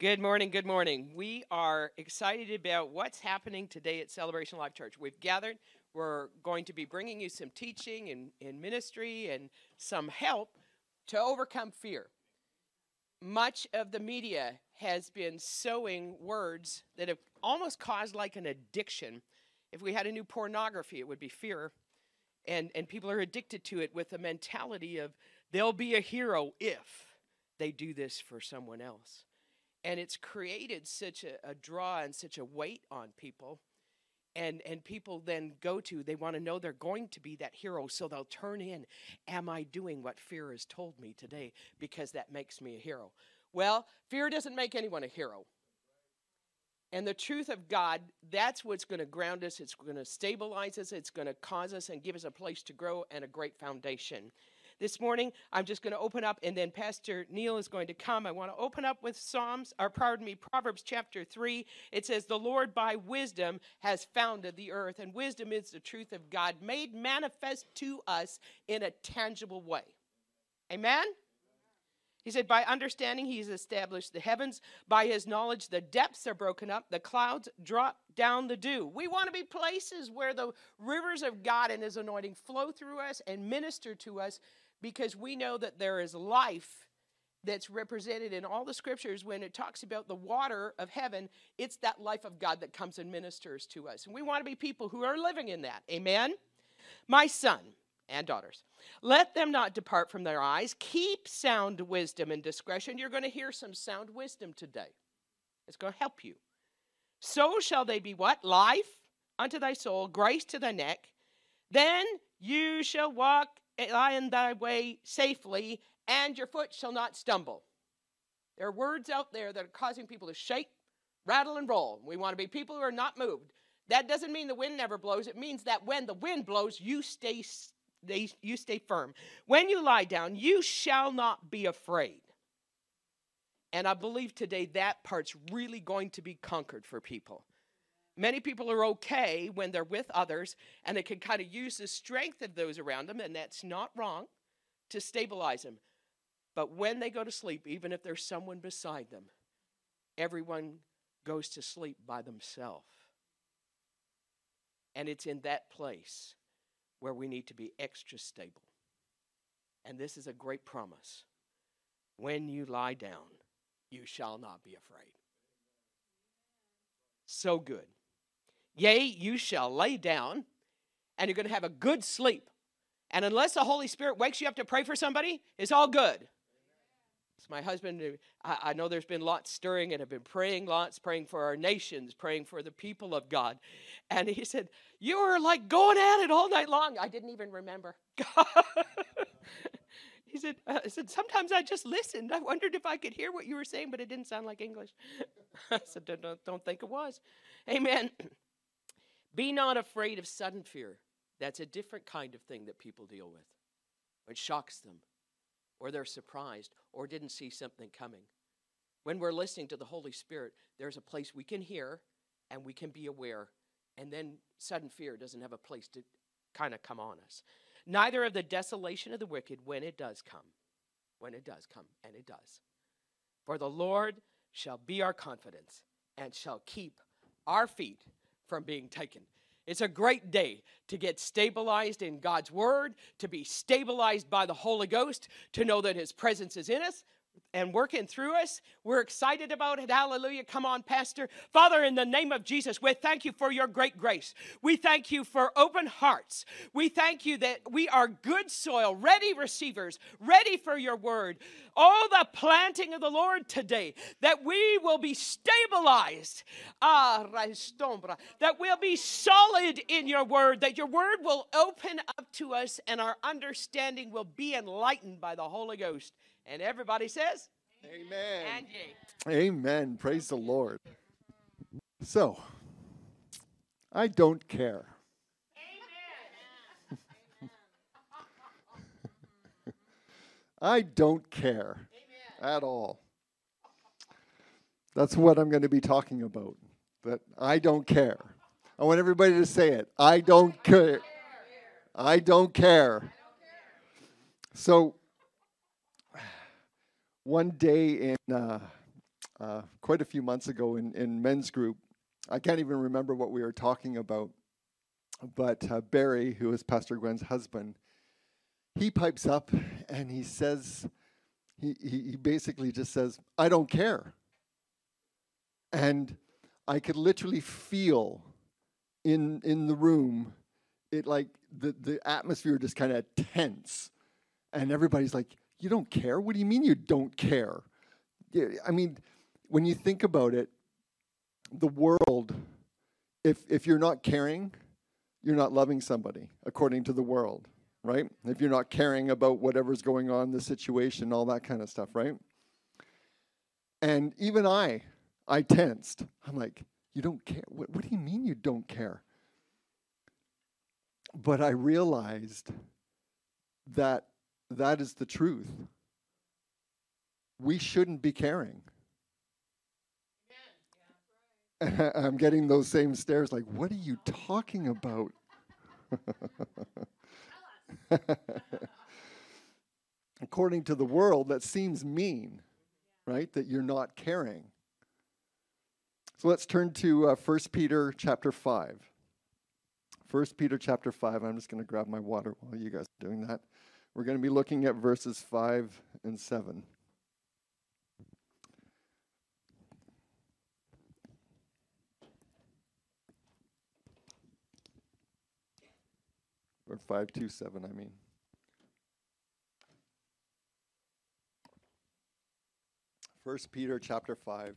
Good morning, good morning. We are excited about what's happening today at Celebration Life Church. We've gathered, we're going to be bringing you some teaching and, and ministry and some help to overcome fear. Much of the media has been sowing words that have almost caused like an addiction. If we had a new pornography, it would be fear. And, and people are addicted to it with a mentality of they'll be a hero if they do this for someone else and it's created such a, a, draw and such a weight on people. And and people then go to they want to know they're going to be that hero so they'll turn in am i doing what fear has told me today? Because that makes me a hero. Well fear doesn't make anyone a hero. And the truth of god that's what's going to ground us it's going to stabilize us it's going to cause us and give us a place to grow and a great foundation this morning, I'm just going to open up, and then Pastor Neil is going to come. I want to open up with Psalms, or pardon me, Proverbs chapter 3. It says, The Lord by wisdom has founded the earth, and wisdom is the truth of God made manifest to us in a tangible way. Amen? He said, By understanding, he's established the heavens. By his knowledge, the depths are broken up. The clouds drop down the dew. We want to be places where the rivers of God and his anointing flow through us and minister to us because we know that there is life that's represented in all the scriptures when it talks about the water of heaven it's that life of god that comes and ministers to us. And we want to be people who are living in that. Amen? My son and daughters let them not depart from their eyes. Keep sound wisdom and discretion. You're going to hear some sound wisdom today. It's going to help you. So shall they be what? Life unto thy soul grace to thy neck. Then you shall walk Eh, lie in thy way safely, and your foot shall not stumble. There are words out there that are causing people to shake, rattle, and roll. We want to be people who are not moved. That doesn't mean the wind never blows. It means that when the wind blows, you stay, you stay firm. When you lie down, you shall not be afraid. And I believe today that part's really going to be conquered for people. Many people are okay when they're with others and they can kind of use the strength of those around them, and that's not wrong to stabilize them. But when they go to sleep, even if there's someone beside them, everyone goes to sleep by themselves. And it's in that place where we need to be extra stable. And this is a great promise. When you lie down, you shall not be afraid. So good. Yea, you shall lay down and you're going to have a good sleep. And unless the Holy Spirit wakes you up to pray for somebody, it's all good. It's my husband. I, know there's been lots stirring and have been praying lots, praying for our nations, praying for the people of God. And he said, You were like going at it all night long. I didn't even remember. he said, uh, I said, Sometimes I just listened. I wondered if I could hear what you were saying, but it didn't sound like English. I said, don't, don't think it was. Amen. Be not afraid of sudden fear. That's a different kind of thing that people deal with. It shocks them, or they're surprised, or didn't see something coming. When we're listening to the Holy Spirit, there's a place we can hear and we can be aware, and then sudden fear doesn't have a place to kind of come on us. Neither of the desolation of the wicked when it does come. When it does come, and it does. For the Lord shall be our confidence and shall keep our feet from being taken. It's a great day to get stabilized in God's Word, to be stabilized by the Holy Ghost, to know that His presence is in us, and working through us. We're excited about it. Hallelujah. Come on, Pastor. Father, in the name of Jesus, we thank you for your great grace. We thank you for open hearts. We thank you that we are good soil, ready receivers, ready for your word. Oh, the planting of the Lord today, that we will be stabilized, ah, that we'll be solid in your word, that your word will open up to us and our understanding will be enlightened by the Holy Ghost. And everybody says, Amen. And Amen. Praise the Lord. So, I don't care. I don't care at all. That's what I'm going to be talking about. That I don't care. I want everybody to say it. I don't care. I don't care. So, one day in uh, uh, quite a few months ago in, in men's group, I can't even remember what we were talking about, but uh, Barry, who is Pastor Gwen's husband, he pipes up and he says, he, he, he basically just says, I don't care. And I could literally feel in, in the room, it like the, the atmosphere just kind of tense. And everybody's like, You don't care? What do you mean you don't care? I mean, when you think about it, the world, if, if you're not caring, you're not loving somebody, according to the world right? If you're not caring about whatever's going on, the situation, all that kind of stuff, right? And even I, I tensed. I'm like, you don't care? What, what do you mean you don't care? But I realized that that is the truth. We shouldn't be caring. I'm getting those same stares like, what are you talking about? According to the world, that seems mean, right? That you're not caring. So let's turn to uh, 1 Peter chapter 5. 1 Peter chapter 5. I'm just going to grab my water while you guys are doing that. We're going to be looking at verses 5 and 7. Or 527, I mean. First Peter chapter 5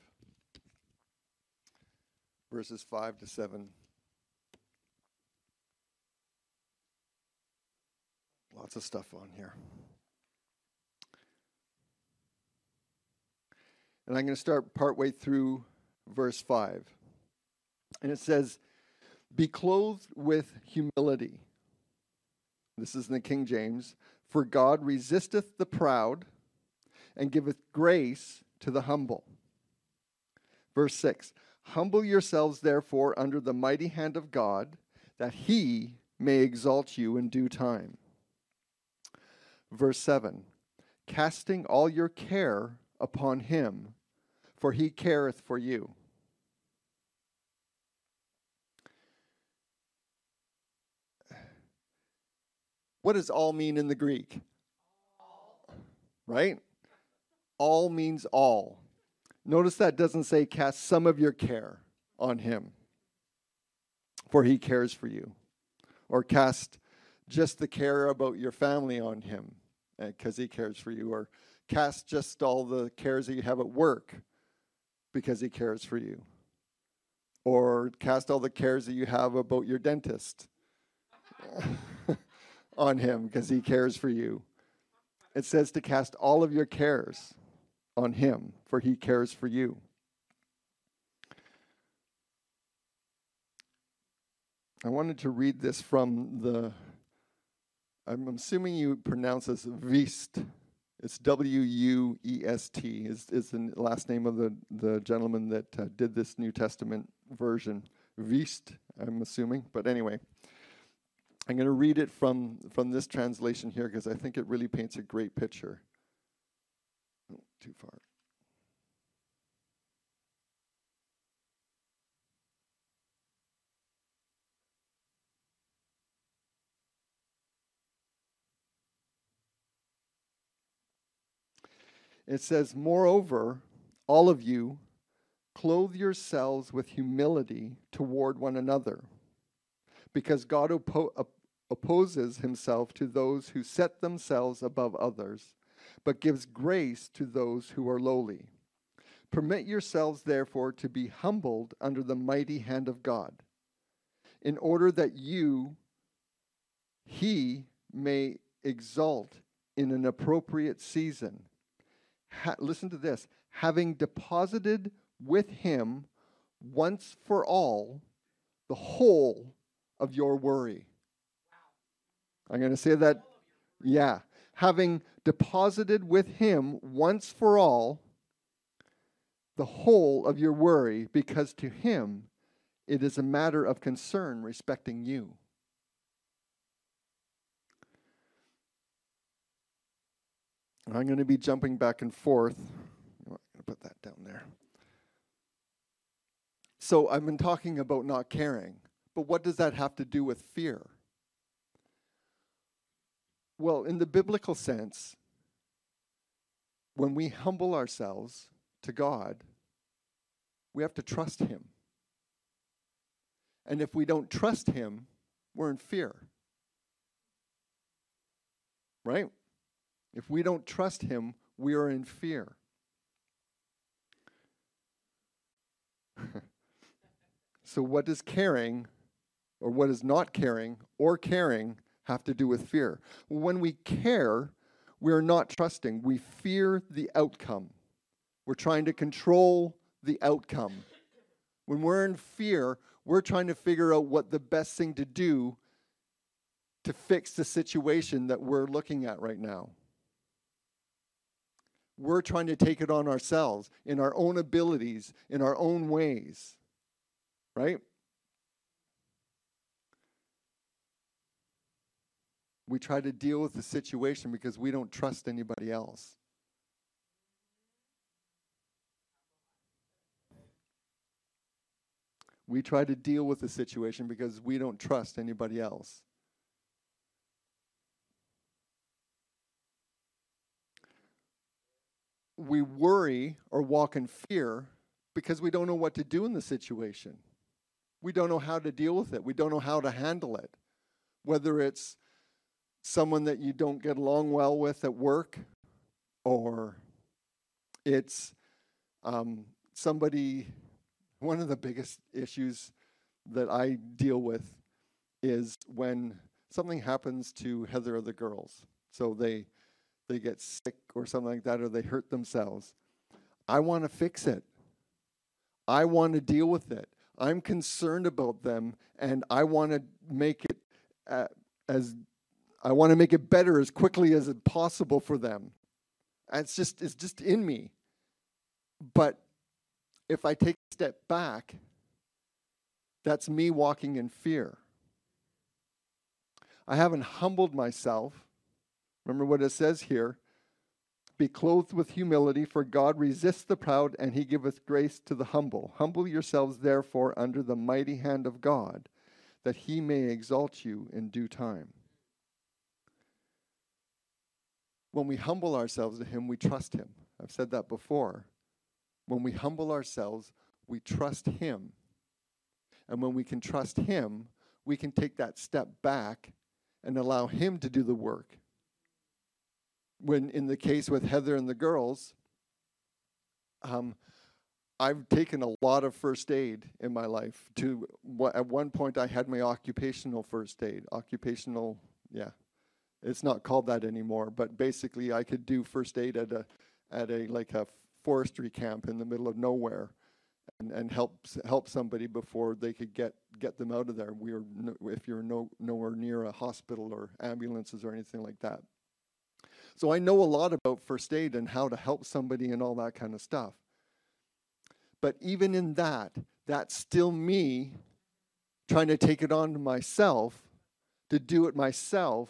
verses 5 to 7. Lots of stuff on here. And I'm going to start partway through verse 5. And it says, Be clothed with humility this is in the King James. For God resisteth the proud and giveth grace to the humble. Verse 6 Humble yourselves, therefore, under the mighty hand of God, that he may exalt you in due time. Verse 7 Casting all your care upon him, for he careth for you. What does all mean in the Greek? Right? All means all. Notice that doesn't say cast some of your care on him, for he cares for you. Or cast just the care about your family on him, because he cares for you. Or cast just all the cares that you have at work, because he cares for you. Or cast all the cares that you have about your dentist. on him because he cares for you. It says to cast all of your cares on him, for he cares for you. I wanted to read this from the, I'm assuming you pronounce this Wuest. It's W U E S T, is, is the last name of the, the gentleman that uh, did this New Testament version. Wuest, I'm assuming. But anyway, I'm going to read it from, from this translation here because I think it really paints a great picture. Oh, too far. It says, Moreover, all of you, clothe yourselves with humility toward one another because God oppo- opposes himself to those who set themselves above others, but gives grace to those who are lowly. Permit yourselves, therefore, to be humbled under the mighty hand of God, in order that you, he, may exalt in an appropriate season. Ha- listen to this having deposited with him once for all the whole of your worry. I'm going to say that, yeah. Having deposited with him once for all the whole of your worry, because to him it is a matter of concern respecting you. I'm going to be jumping back and forth. I'm going to put that down there. So I've been talking about not caring, but what does that have to do with fear? Well, in the biblical sense, when we humble ourselves to God, we have to trust Him. And if we don't trust Him, we're in fear. Right? If we don't trust Him, we are in fear. so, what does caring, or what is not caring, or caring have to do with fear? When we care, we're not trusting. We fear the outcome. We're trying to control the outcome. When we're in fear, we're trying to figure out what the best thing to do to fix the situation that we're looking at right now. We're trying to take it on ourselves in our own abilities, in our own ways, right? We try to deal with the situation because we don't trust anybody else. We try to deal with the situation because we don't trust anybody else. We worry or walk in fear because we don't know what to do in the situation. We don't know how to deal with it. We don't know how to handle it. Whether it's someone that you don't get along well with at work, or it's um, somebody one of the biggest issues that I deal with is when something happens to Heather or the girls. So they they get sick or something like that or they hurt themselves. I want to fix it. I want to deal with it. I'm concerned about them and I want to make it uh, as I want to make it better as quickly as possible for them. it's just it's just in me. But if I take a step back, that's me walking in fear. I haven't humbled myself. Remember what it says here Be clothed with humility, for God resists the proud, and he giveth grace to the humble. Humble yourselves, therefore, under the mighty hand of God, that he may exalt you in due time. When we humble ourselves to him, we trust him. I've said that before. When we humble ourselves, we trust Him. And when we can trust Him, we can take that step back and allow Him to do the work. When, in the case with Heather and the girls, um, I've taken a lot of first aid in my life. To at one point, I had my occupational first aid. Occupational, yeah, it's not called that anymore. But basically, I could do first aid at a at a like a forestry camp in the middle of nowhere and, and help help somebody before they could get get them out of there. We are no, if you're no, nowhere near a hospital or ambulances or anything like that. So I know a lot about first aid and how to help somebody and all that kind of stuff. But even in that, that's still me trying to take it on to myself to do it myself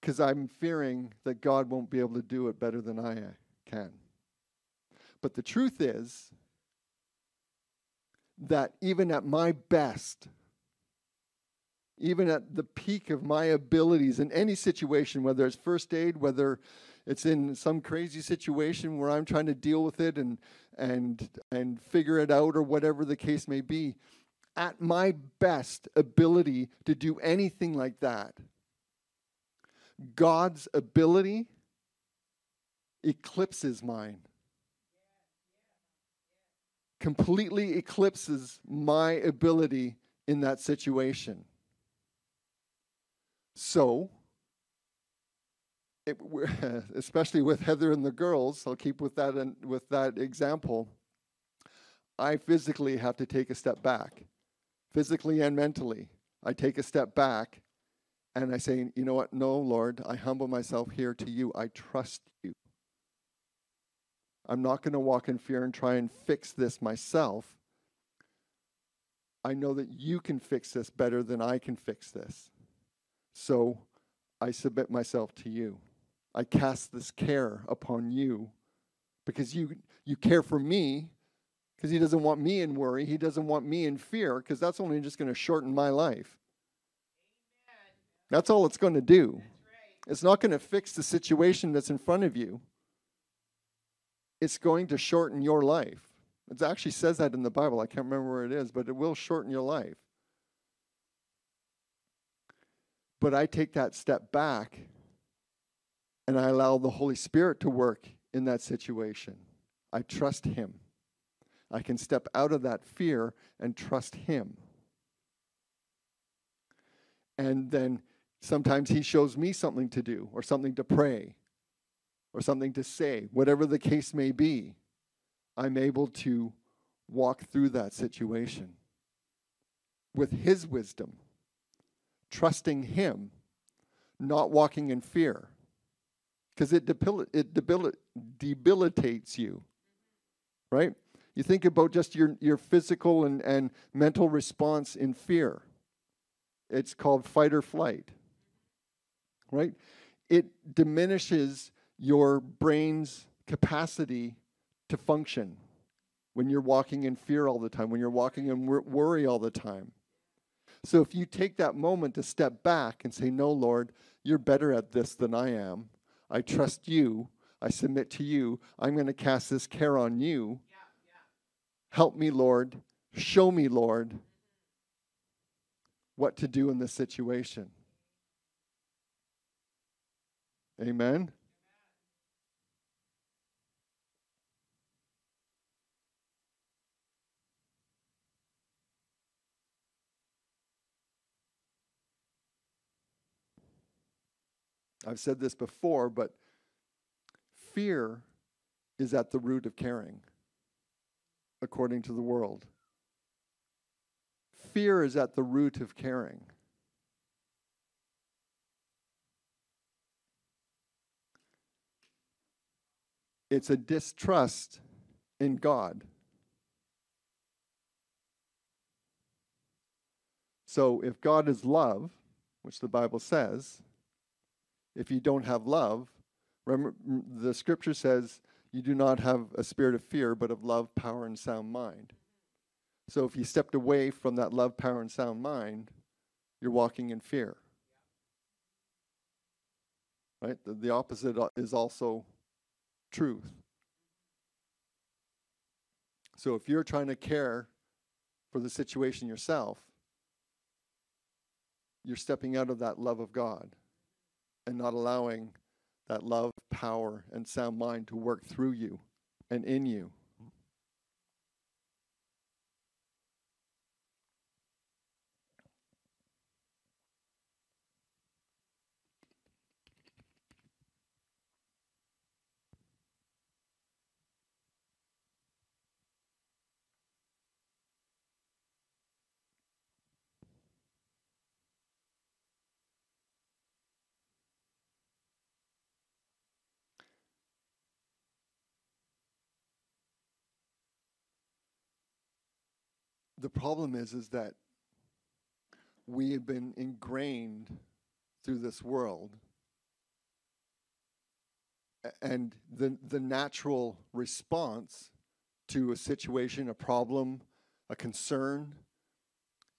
because I'm fearing that God won't be able to do it better than I uh, can. But the truth is that even at my best, even at the peak of my abilities in any situation, whether it's first aid, whether it's in some crazy situation where I'm trying to deal with it and and and figure it out or whatever the case may be, at my best ability to do anything like that, God's ability eclipses mine. Completely eclipses my ability in that situation. So, it, especially with Heather and the girls, I'll keep with that with that example. I physically have to take a step back physically and mentally. I take a step back and I say, you know what? No, Lord, I humble myself here to you. I trust you. I'm not going to walk in fear and try and fix this myself. I know that you can fix this better than I can fix this. So I submit myself to you. I cast this care upon you because you, you care for me because he doesn't want me in worry. He doesn't want me in fear because that's only just going to shorten my life. That's all it's going to do. It's not going to fix the situation that's in front of you. It's going to shorten your life. It actually says that in the Bible. I can't remember where it is, but it will shorten your life. But I take that step back and I allow the Holy Spirit to work in that situation. I trust Him. I can step out of that fear and trust Him. And then sometimes He shows me something to do, or something to pray, or something to say, whatever the case may be. I'm able to walk through that situation with His wisdom trusting Him, not walking in fear. Because it, debil- it debil- debilitates you, right? You think about just your, your physical and, and mental response in fear. It's called fight or flight, right? It diminishes your brain's capacity to function when you're walking in fear all the time, when you're walking in worry all the time. So if you take that moment to step back and say, No, Lord, you're better at this than I am. I trust you. I submit to you. I'm going to cast this care on you. Yeah, yeah. Help me, Lord. Show me, Lord, what to do in this situation. Amen. I've said this before, but fear is at the root of caring, according to the world. Fear is at the root of caring. It's a distrust in God. So if God is love, which the Bible says, if you don't have love, remember the scripture says you do not have a spirit of fear, but of love, power, and sound mind. So if you stepped away from that love, power, and sound mind, you're walking in fear. Right? The, the opposite uh, is also truth. So if you're trying to care for the situation yourself, you're stepping out of that love of God and not allowing that love, power, and sound mind to work through you and in you. The problem is is that we have been ingrained through this world and the the natural response to a situation a problem a concern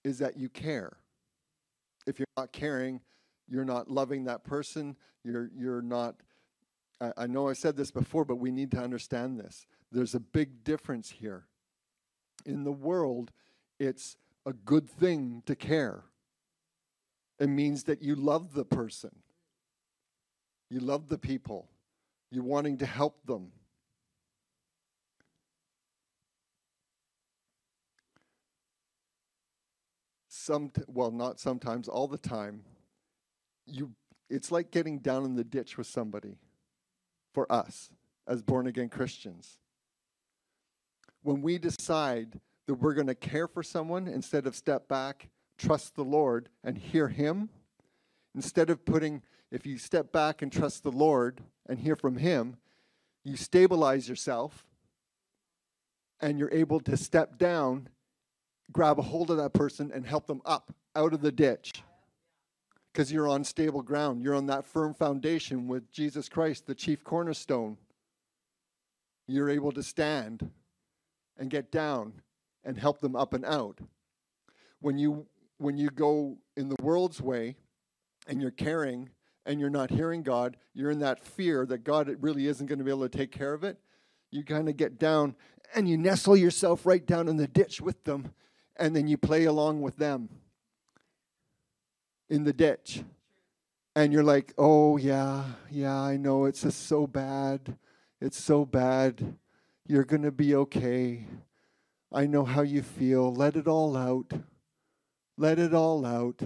is that you care. If you're not caring you're not loving that person you're you're not I, I know i said this before but we need to understand this. There's a big difference here. In the world it's a good thing to care. It means that you love the person, you love the people, you're wanting to help them. Some, well, not sometimes, all the time. You, it's like getting down in the ditch with somebody. For us, as born again Christians, when we decide that we're going to care for someone instead of step back, trust the Lord, and hear Him. Instead of putting, if you step back and trust the Lord and hear from Him, you stabilize yourself and you're able to step down, grab a hold of that person, and help them up out of the ditch. Because you're on stable ground. You're on that firm foundation with Jesus Christ, the chief cornerstone. You're able to stand and get down and help them up and out. When you when you go in the world's way and you're caring and you're not hearing God, you're in that fear that God really isn't going to be able to take care of it. You kind of get down and you nestle yourself right down in the ditch with them, and then you play along with them in the ditch. And you're like, oh, yeah, yeah, I know it's just so bad. It's so bad. You're going to be okay. I know how you feel. Let it all out. Let it all out.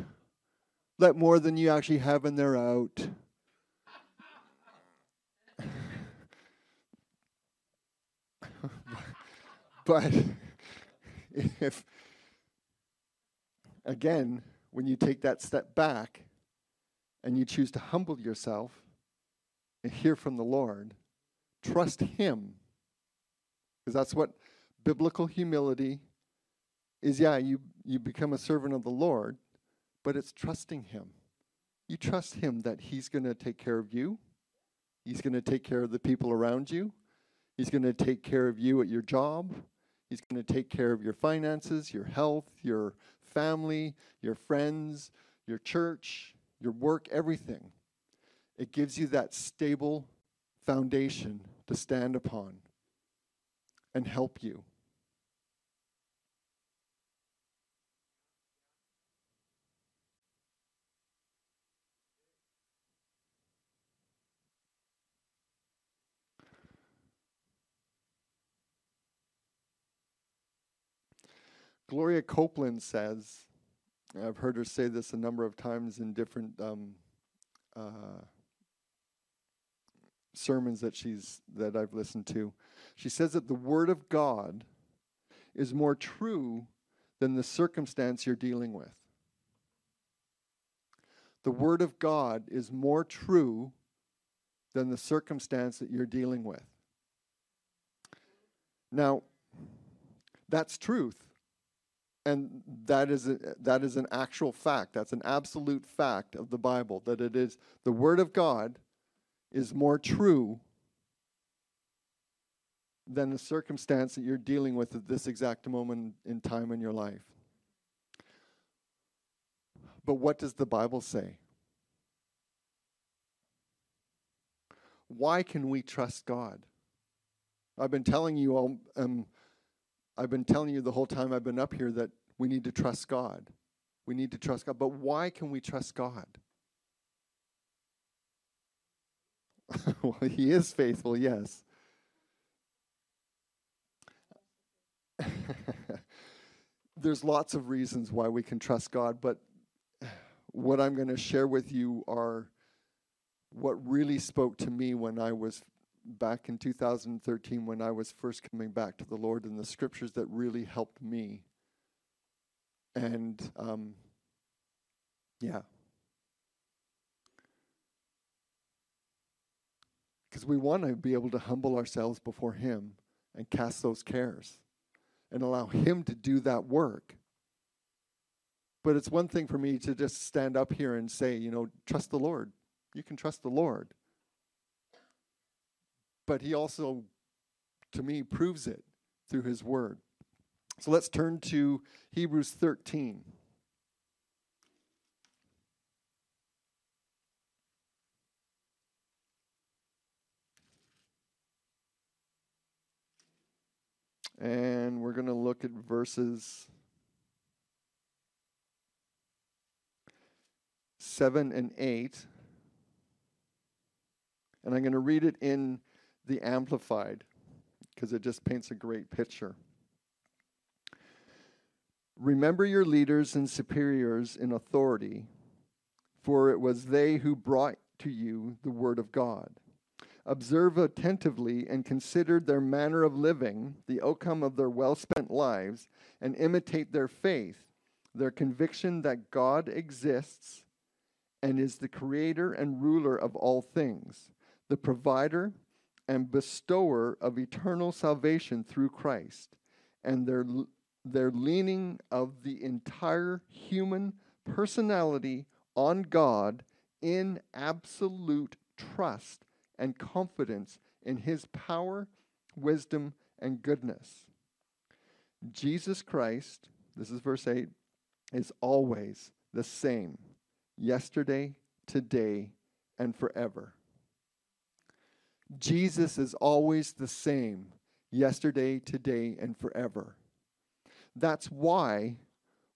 Let more than you actually have in there out. but if, again, when you take that step back and you choose to humble yourself and hear from the Lord, trust Him. Because that's what biblical humility is. Yeah, you, you become a servant of the Lord, but it's trusting Him. You trust Him that He's going to take care of you, He's going to take care of the people around you, He's going to take care of you at your job, He's going to take care of your finances, your health, your family, your friends, your church, your work, everything. It gives you that stable foundation to stand upon and help you. Gloria Copeland says, I've heard her say this a number of times in different um, uh, sermons that she's that I've listened to. She says that the Word of God is more true than the circumstance you're dealing with. The Word of God is more true than the circumstance that you're dealing with. Now, that's truth and that is a, that is an actual fact. That's an absolute fact of the bible that it is the word of god is more true than the circumstance that you're dealing with at this exact moment in time in your life. But what does the bible say? Why can we trust god? I've been telling you all um, I've been telling you the whole time I've been up here that we need to trust God. We need to trust God. But why can we trust God? well, He is faithful, yes. There's lots of reasons why we can trust God, but what I'm going to share with you are what really spoke to me when I was back in 2013 when I was first coming back to the Lord and the scriptures that really helped me. And um, yeah. Because we want to be able to humble ourselves before Him and cast those cares and allow Him to do that work. But it's one thing for me to just stand up here and say, you know, trust the Lord. You can trust the Lord but he also, to me, proves it through his word. So let's turn to Hebrews 13. And we're going to look at verses 7 and 8. And I'm going to read it in the Amplified because it just paints a great picture. Remember your leaders and superiors in authority, for it was they who brought to you the word of God. observe attentively and consider their manner of living, the outcome of their well spent lives, and imitate their faith, their conviction that God exists and is the creator and ruler of all things, the provider and bestower of eternal salvation through Christ, and their, their leaning of the entire human personality on God in absolute trust and confidence in his power, wisdom, and goodness. Jesus Christ, this is verse 8, is always the same yesterday, today, and forever. Jesus is always the same yesterday, today, and forever. That's why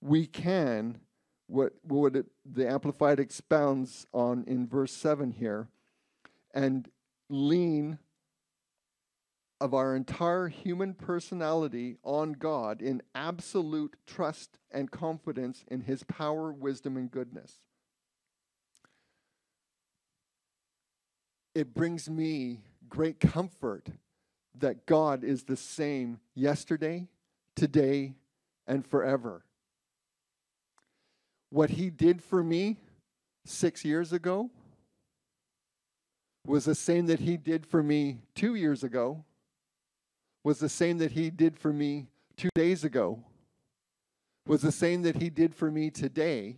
we can, what, what it, the Amplified expounds on in verse 7 here, and lean of our entire human personality on God in absolute trust and confidence in His power, wisdom, and goodness. It brings me great comfort that God is the same yesterday, today, and forever. What He did for me six years ago was the same that He did for me two years ago, was the same that He did for me two days ago, was the same that He did for me today,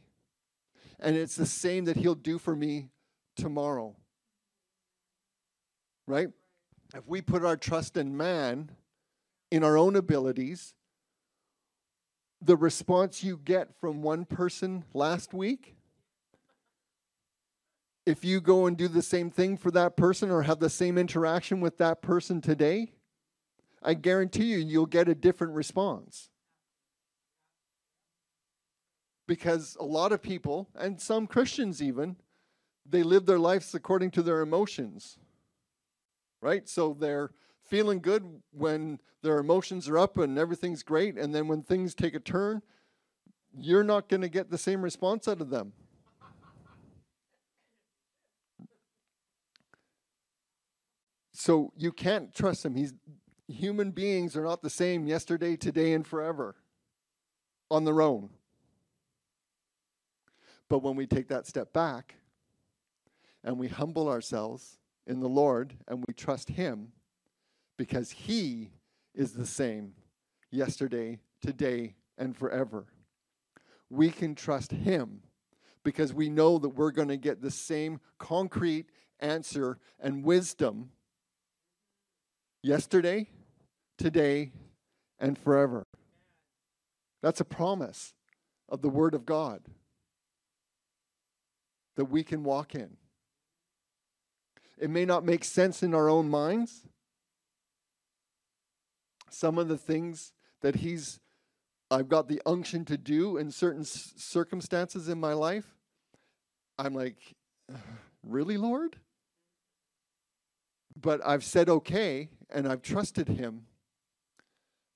and it's the same that He'll do for me tomorrow right? If we put our trust in man, in our own abilities, the response you get from one person last week, if you go and do the same thing for that person or have the same interaction with that person today, I guarantee you, you'll get a different response. Because a lot of people, and some Christians even, they live their lives according to their emotions right? So they're feeling good when their emotions are up and everything's great. And then when things take a turn, you're not going to get the same response out of them. So you can't trust him. He's human beings are not the same yesterday, today, and forever on their own. But when we take that step back and we humble ourselves in the Lord and we trust Him because He is the same yesterday, today, and forever. We can trust Him because we know that we're going to get the same concrete answer and wisdom yesterday, today, and forever. That's a promise of the Word of God that we can walk in. It may not make sense in our own minds. Some of the things that He's, I've got the unction to do in certain circumstances in my life, I'm like, really, Lord? But I've said okay, and I've trusted Him,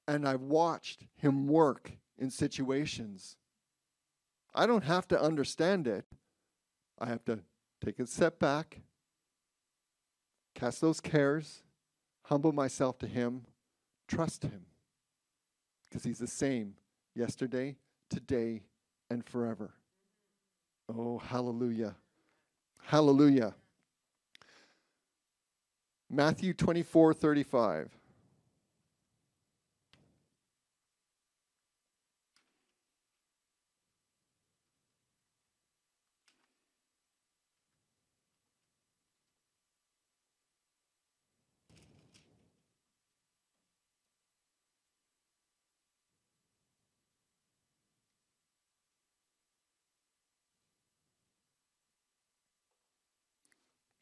and I've watched Him work in situations. I don't have to understand it. I have to take a step back Cast those cares, humble myself to Him, trust Him, because He's the same yesterday, today, and forever. Oh, hallelujah. Hallelujah. Matthew 24 35.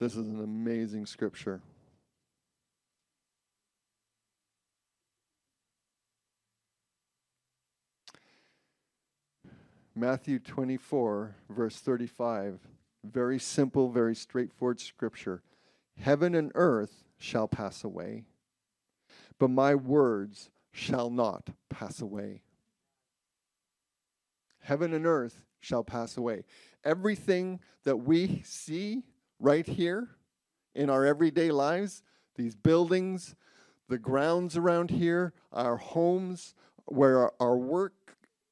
This is an amazing scripture. Matthew 24, verse 35. Very simple, very straightforward scripture. Heaven and earth shall pass away, but my words shall not pass away. Heaven and earth shall pass away. Everything that we see right here in our everyday lives, these buildings, the grounds around here, our homes, where our, work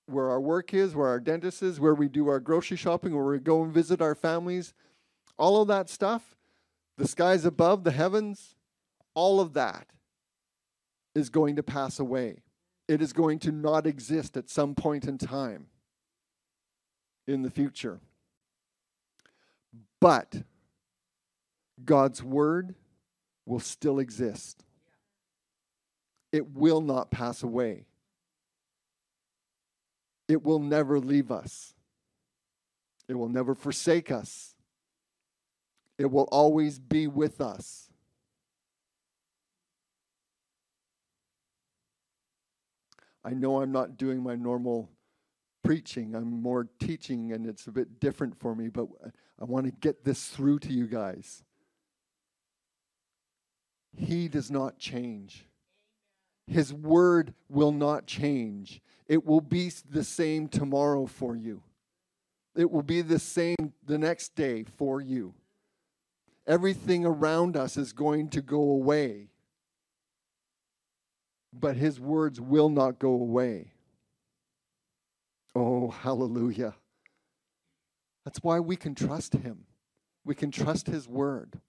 where our work is, where our dentist is, where we do our grocery shopping, where we go and visit our families, all of that stuff, the skies above, the heavens, all of that is going to pass away. It is going to not exist at some point in time in the future. But God's word will still exist. It will not pass away. It will never leave us. It will never forsake us. It will always be with us. I know I'm not doing my normal preaching, I'm more teaching, and it's a bit different for me, but I want to get this through to you guys. He does not change. His word will not change. It will be the same tomorrow for you. It will be the same the next day for you. Everything around us is going to go away, but His words will not go away. Oh, hallelujah. That's why we can trust Him. We can trust His word.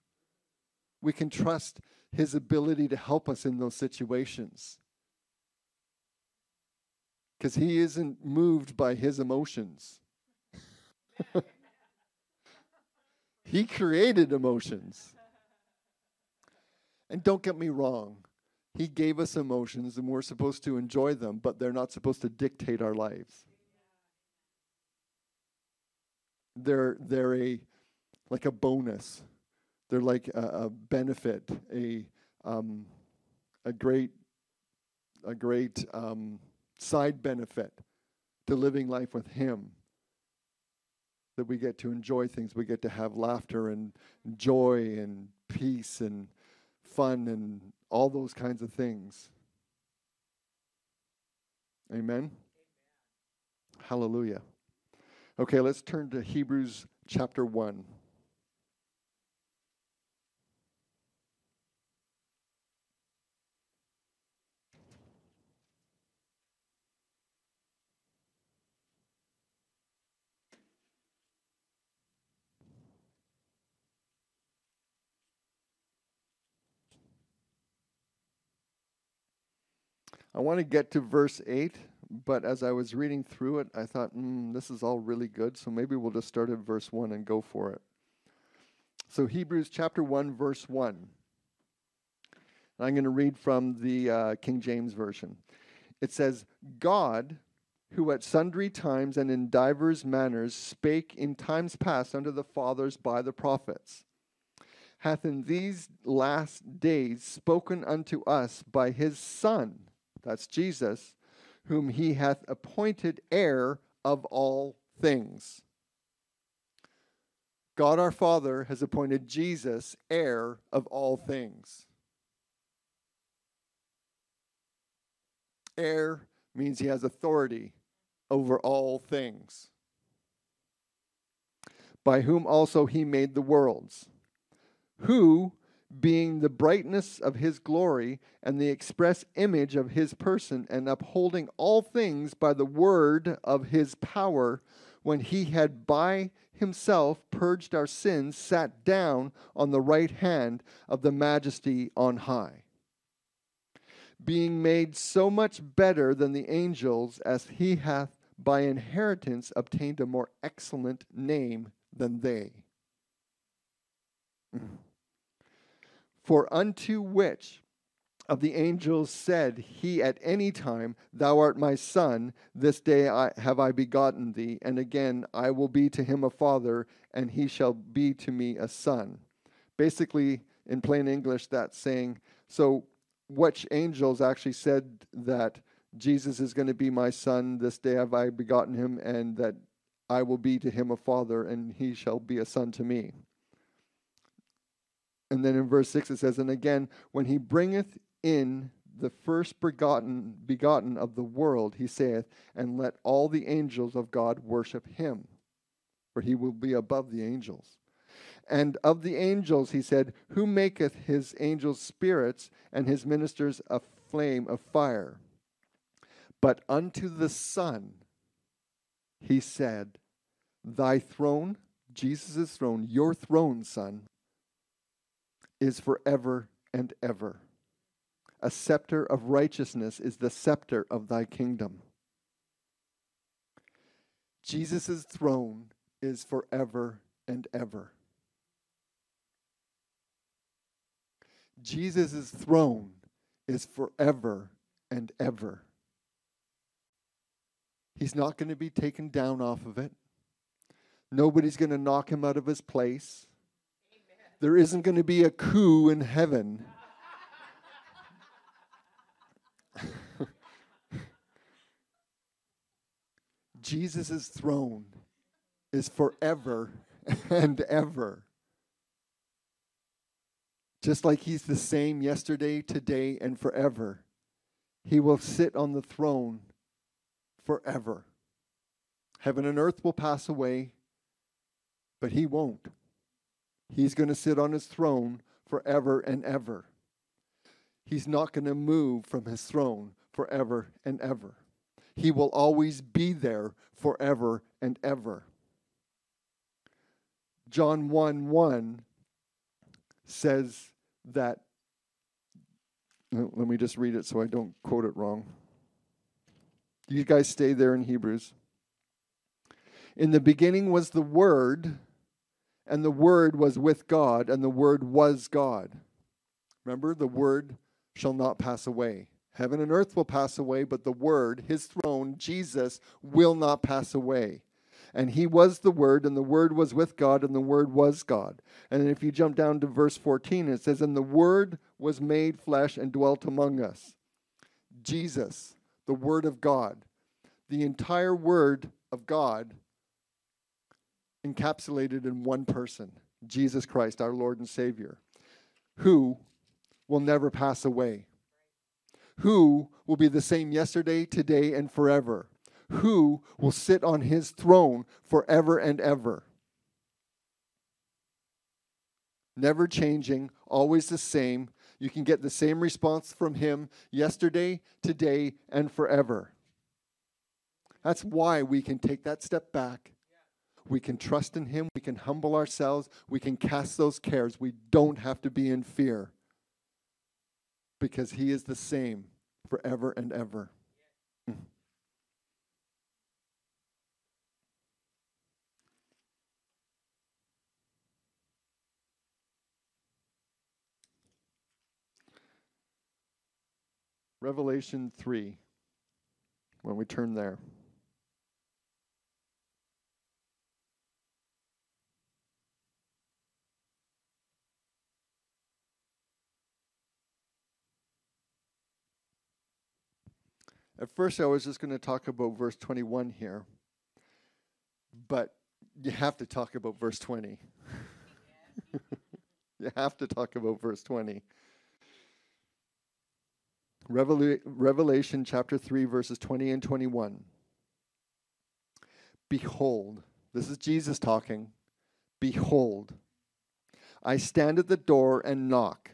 We can trust His ability to help us in those situations because he isn't moved by his emotions. he created emotions. And don't get me wrong, he gave us emotions and we're supposed to enjoy them, but they're not supposed to dictate our lives. They're, they're a, like a bonus. They're like a, a benefit, a, um, a great, a great um, side benefit to living life with Him. That we get to enjoy things, we get to have laughter and joy and peace and fun and all those kinds of things. Amen? Hallelujah. Okay, let's turn to Hebrews chapter 1. I want to get to verse 8, but as I was reading through it, I thought, mm, this is all really good, so maybe we'll just start at verse 1 and go for it. So, Hebrews chapter 1, verse 1. I'm going to read from the uh, King James Version. It says, God, who at sundry times and in divers manners spake in times past unto the fathers by the prophets, hath in these last days spoken unto us by his Son that's Jesus, whom he hath appointed heir of all things. God our Father has appointed Jesus heir of all things. Heir means he has authority over all things, by whom also he made the worlds, who being the brightness of his glory and the express image of his person, and upholding all things by the word of his power, when he had by himself purged our sins, sat down on the right hand of the majesty on high. Being made so much better than the angels, as he hath by inheritance obtained a more excellent name than they. Mm. For unto which of the angels said he at any time, Thou art my son, this day I, have I begotten thee, and again I will be to him a father, and he shall be to me a son. Basically, in plain English, that's saying, so which angels actually said that Jesus is going to be my son, this day have I begotten him, and that I will be to him a father, and he shall be a son to me. And then in verse 6 it says, And again, when he bringeth in the first begotten, begotten of the world, he saith, And let all the angels of God worship him, for he will be above the angels. And of the angels, he said, Who maketh his angels spirits and his ministers a flame of fire? But unto the Son, he said, Thy throne, Jesus' throne, your throne, Son, is forever and ever. A scepter of righteousness is the scepter of thy kingdom. Jesus' throne is forever and ever. Jesus' throne is forever and ever. He's not going to be taken down off of it. Nobody's going to knock him out of his place. There isn't going to be a coup in heaven. Jesus' throne is forever and ever. Just like he's the same yesterday, today, and forever, he will sit on the throne forever. Heaven and earth will pass away, but he won't. He's going to sit on his throne forever and ever. He's not going to move from his throne forever and ever. He will always be there forever and ever. John 1 1 says that, let me just read it so I don't quote it wrong. You guys stay there in Hebrews. In the beginning was the Word, and the Word was with God, and the Word was God. Remember, the Word shall not pass away. Heaven and earth will pass away, but the Word, His throne, Jesus, will not pass away. And He was the Word, and the Word was with God, and the Word was God. And if you jump down to verse 14, it says, And the Word was made flesh and dwelt among us. Jesus, the Word of God. The entire Word of God encapsulated in one person, Jesus Christ, our Lord and Savior, who will never pass away, who will be the same yesterday, today, and forever, who will sit on his throne forever and ever. Never changing, always the same. You can get the same response from him yesterday, today, and forever. That's why we can take that step back. We can trust in Him. We can humble ourselves. We can cast those cares. We don't have to be in fear because He is the same forever and ever. Mm. Revelation 3, when we turn there. At first, I was just going to talk about verse 21 here, but you have to talk about verse 20. you have to talk about verse 20. Revela- Revelation chapter 3, verses 20 and 21. Behold, this is Jesus talking. Behold, I stand at the door and knock.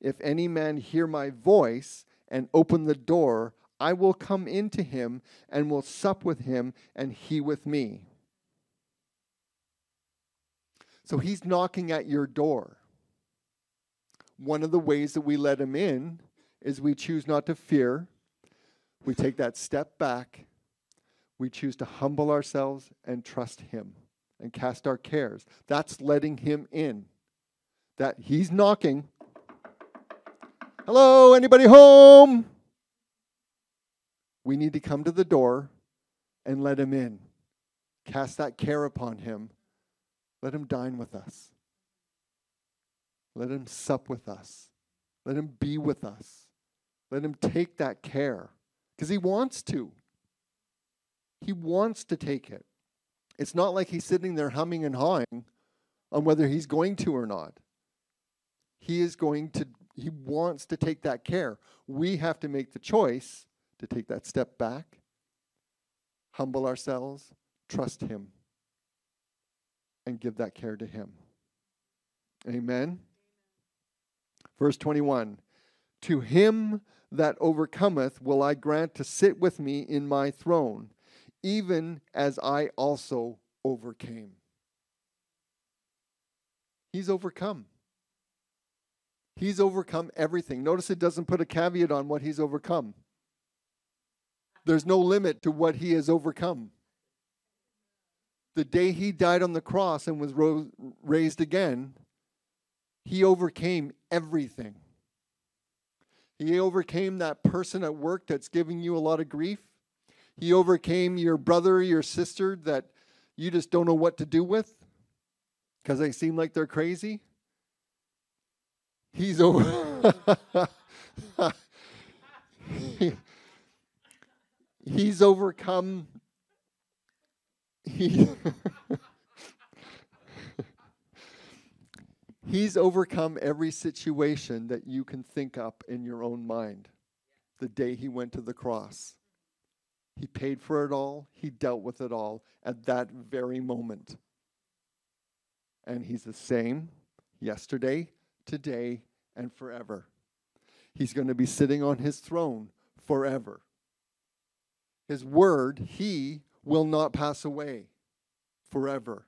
If any man hear my voice and open the door, I will come into him and will sup with him, and he with me. So he's knocking at your door. One of the ways that we let him in is we choose not to fear. We take that step back. We choose to humble ourselves and trust him and cast our cares. That's letting him in. That he's knocking. Hello, anybody home? We need to come to the door and let him in. Cast that care upon him. Let him dine with us. Let him sup with us. Let him be with us. Let him take that care because he wants to. He wants to take it. It's not like he's sitting there humming and hawing on whether he's going to or not. He is going to, he wants to take that care. We have to make the choice to take that step back, humble ourselves, trust Him, and give that care to Him. Amen. Verse 21 To him that overcometh will I grant to sit with me in my throne, even as I also overcame. He's overcome. He's overcome everything. Notice it doesn't put a caveat on what he's overcome. There's no limit to what he has overcome. The day he died on the cross and was raised again, he overcame everything. He overcame that person at work that's giving you a lot of grief. He overcame your brother, your sister that you just don't know what to do with because they seem like they're crazy. He's over. he's overcome. He he's overcome every situation that you can think up in your own mind the day he went to the cross. He paid for it all, he dealt with it all at that very moment. And he's the same yesterday, today, and forever. He's going to be sitting on his throne forever. His word, he will not pass away forever.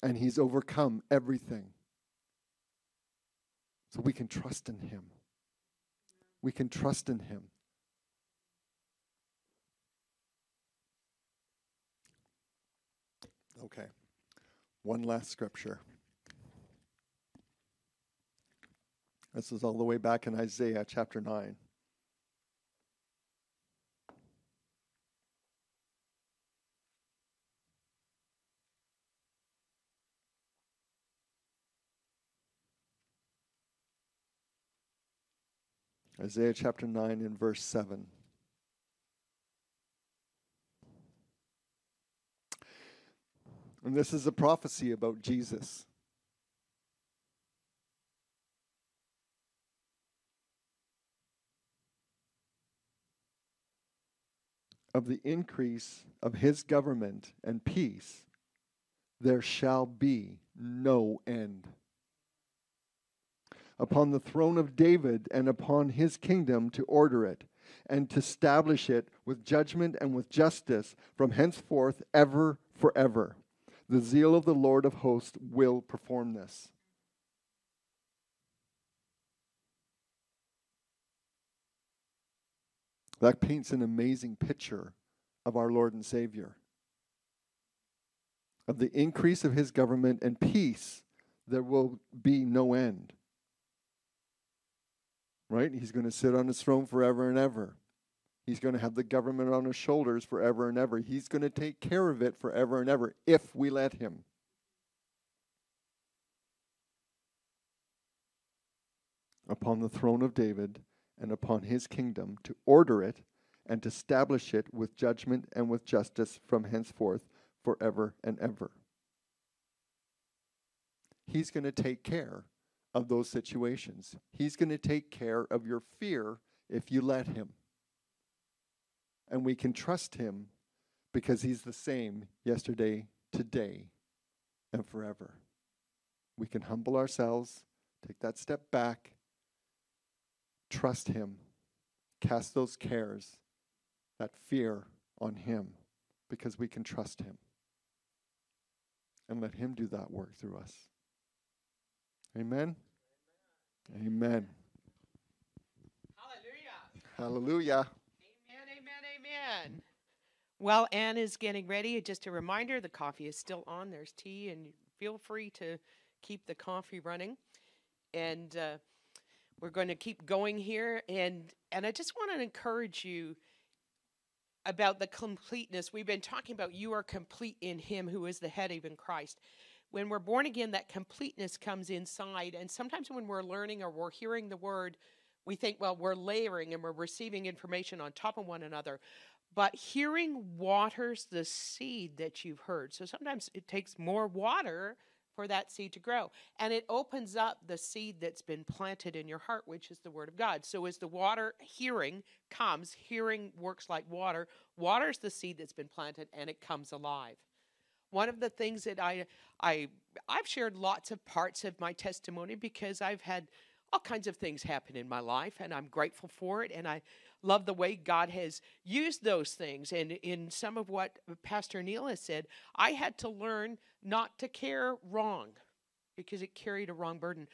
And he's overcome everything. So we can trust in him. We can trust in him. Okay. One last scripture. This is all the way back in Isaiah chapter 9. Isaiah chapter 9 and verse 7. And this is a prophecy about Jesus. of the increase of his government and peace, there shall be no end. Upon the throne of David and upon his kingdom to order it and to establish it with judgment and with justice from henceforth ever forever. The zeal of the Lord of hosts will perform this. That paints an amazing picture of our Lord and Savior. Of the increase of his government and peace, there will be no end. Right? He's going to sit on his throne forever and ever. He's going to have the government on his shoulders forever and ever. He's going to take care of it forever and ever if we let him. Upon the throne of David and upon his kingdom to order it and to establish it with judgment and with justice from henceforth forever and ever. He's going to take care of those situations. He's going to take care of your fear if you let him. And we can trust him because he's the same yesterday, today, and forever. We can humble ourselves, take that step back, trust Him, cast those cares, that fear on Him, because we can trust Him. And let Him do that work through us. Amen. Amen. Hallelujah. Hallelujah. Amen, amen, amen. Well, Anne is getting ready. Just a reminder the coffee is still on. There's tea, and feel free to keep the coffee running. And uh, we're going to keep going here and and I just want to encourage you about the completeness. We've been talking about you are complete in him who is the head even Christ. When we're born again that completeness comes inside and sometimes when we're learning or we're hearing the word we think well we're layering and we're receiving information on top of one another. But hearing waters the seed that you've heard. So sometimes it takes more water for that seed to grow. And it opens up the seed that's been planted in your heart, which is the Word of God. So as the water, hearing comes, hearing works like water, waters the seed that's been planted, and it comes alive. One of the things that I I I've shared lots of parts of my testimony because I've had all kinds of things happen in my life and I'm grateful for it and I love the way God has used those things. And in some of what Pastor Neil has said I had to learn not to care wrong because it carried a wrong burden.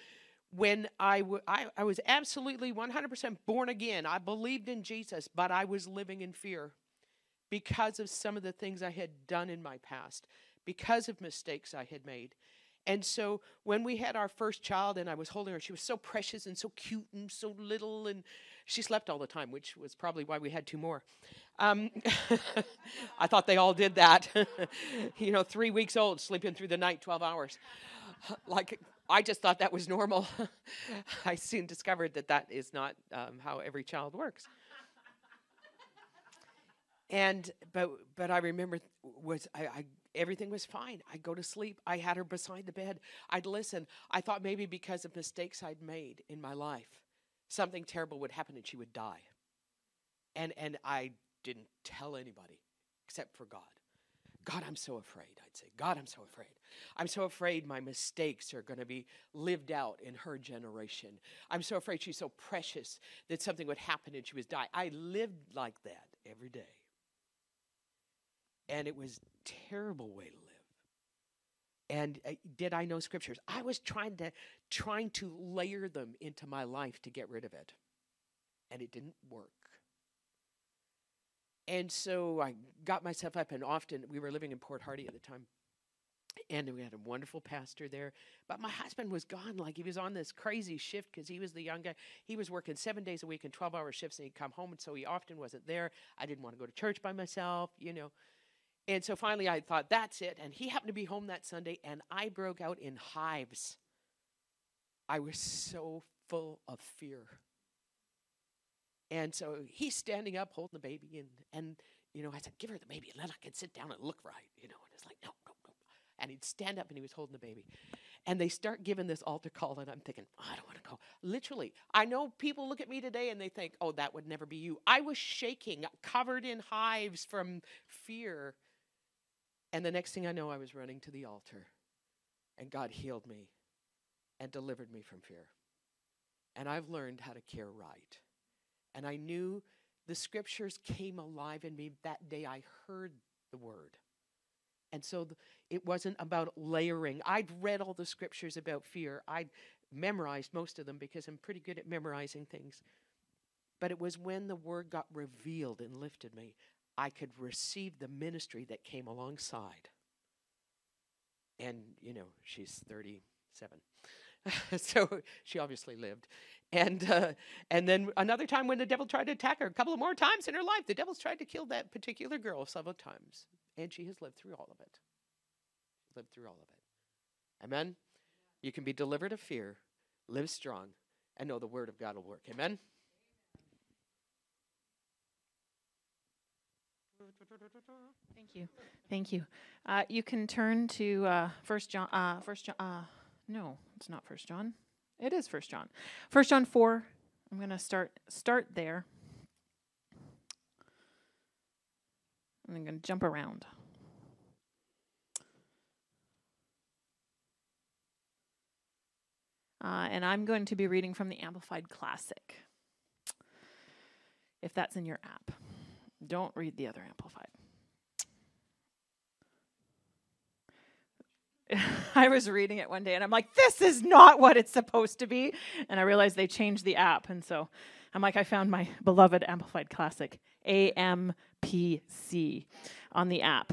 When I, w- I, I was absolutely 100% born again I believed in Jesus but I was living in fear because of some of the things I had done in my past because of mistakes I had made and so when we had our first child and I was holding her, she was so precious and so cute and so little, and she slept all the time, which was probably why we had two more. Um, I thought they all did that. you know, three weeks old, sleeping through the night, 12 hours. like, I just thought that was normal. I soon discovered that that is not um, how every child works. And but but I remember was I, I everything was fine. I'd go to sleep. I had her beside the bed. I'd listen. I thought maybe because of mistakes I'd made in my life, something terrible would happen and she would die. And and I didn't tell anybody except for God. God, I'm so afraid. I'd say, God, I'm so afraid. I'm so afraid my mistakes are going to be lived out in her generation. I'm so afraid she's so precious that something would happen and she would die. I lived like that every day and it was terrible way to live. And uh, did i know scriptures? I was trying to trying to layer them into my life to get rid of it. And it didn't work. And so i got myself up and often we were living in port hardy at the time and we had a wonderful pastor there. But my husband was gone like he was on this crazy shift because he was the young guy. He was working seven days a week and 12 hour shifts and he'd come home and so he often wasn't there. I didn't want to go to church by myself you know and so finally I thought, that's it. And he happened to be home that Sunday, and I broke out in hives. I was so full of fear. And so he's standing up holding the baby, and, and you know, I said, give her the baby, and then I can sit down and look right, you know. And it's like, no, no, no. And he'd stand up, and he was holding the baby. And they start giving this altar call, and I'm thinking, oh, I don't want to go. Literally, I know people look at me today and they think, oh, that would never be you. I was shaking, covered in hives from fear and the next thing I know, I was running to the altar, and God healed me and delivered me from fear. And I've learned how to care right. And I knew the scriptures came alive in me that day I heard the word. And so th- it wasn't about layering. I'd read all the scriptures about fear. I'd memorized most of them because I'm pretty good at memorizing things. But it was when the word got revealed and lifted me I could receive the ministry that came alongside. And, you know, she's 37. so she obviously lived. And, uh, and then another time when the devil tried to attack her, a couple of more times in her life, the devil's tried to kill that particular girl several times. And she has lived through all of it. Lived through all of it. Amen? You can be delivered of fear, live strong, and know the word of God will work. Amen? Thank you. Thank you. Uh, you can turn to uh, First John. Uh, First John. Uh, no, it's not First John. It is First John. First John four. I'm going to start start there. And I'm going to jump around. Uh, and I'm going to be reading from the Amplified Classic, if that's in your app. Don't read the other Amplified. I was reading it one day and I'm like, this is not what it's supposed to be. And I realized they changed the app. And so I'm like, I found my beloved Amplified Classic, AMPC, on the app.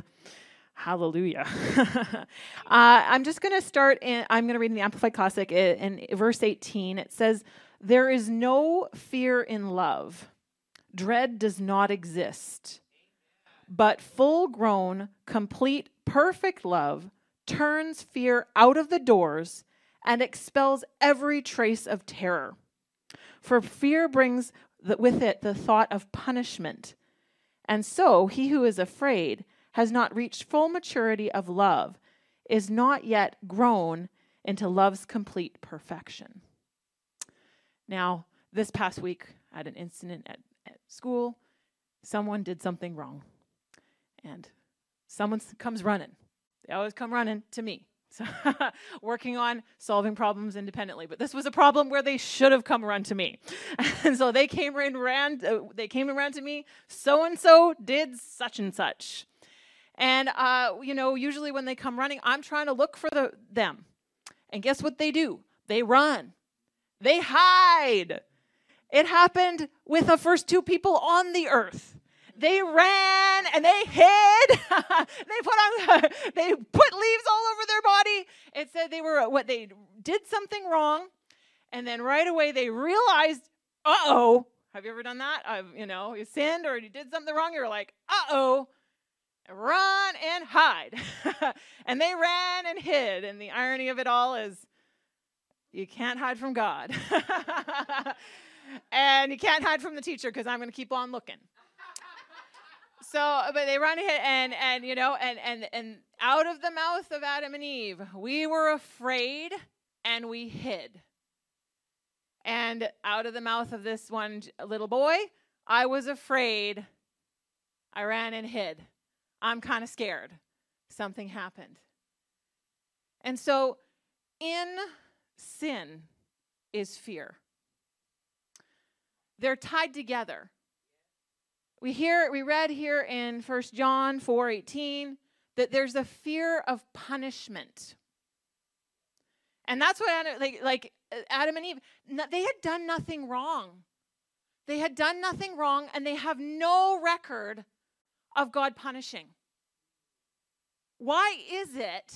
Hallelujah. uh, I'm just going to start, in, I'm going to read in the Amplified Classic in, in verse 18. It says, There is no fear in love dread does not exist. But full grown, complete, perfect love turns fear out of the doors and expels every trace of terror. For fear brings with it the thought of punishment. And so he who is afraid has not reached full maturity of love, is not yet grown into love's complete perfection. Now, this past week, I had an incident at school, someone did something wrong. And someone comes running. They always come running to me. So working on solving problems independently. But this was a problem where they should have come run to me. and so they came and ran, uh, they came and ran to me, so and so did such and such. And, uh, you know, usually when they come running, I'm trying to look for the, them. And guess what they do? They run, they hide. It happened with the first two people on the earth. They ran and they hid. they put on they put leaves all over their body. It said they were what they did something wrong, and then right away they realized, uh oh. Have you ever done that? I've, you know, you sinned or you did something wrong. You're like, uh oh run and hide. and they ran and hid. And the irony of it all is you can't hide from God. And you can't hide from the teacher because I'm going to keep on looking. So, but they run ahead and and you know and and and out of the mouth of Adam and Eve, we were afraid and we hid. And out of the mouth of this one little boy, I was afraid. I ran and hid. I'm kind of scared. Something happened. And so, in sin is fear. They're tied together. We hear we read here in 1 John 4:18 that there's a fear of punishment. And that's what Adam, like like Adam and Eve they had done nothing wrong. They had done nothing wrong and they have no record of God punishing. Why is it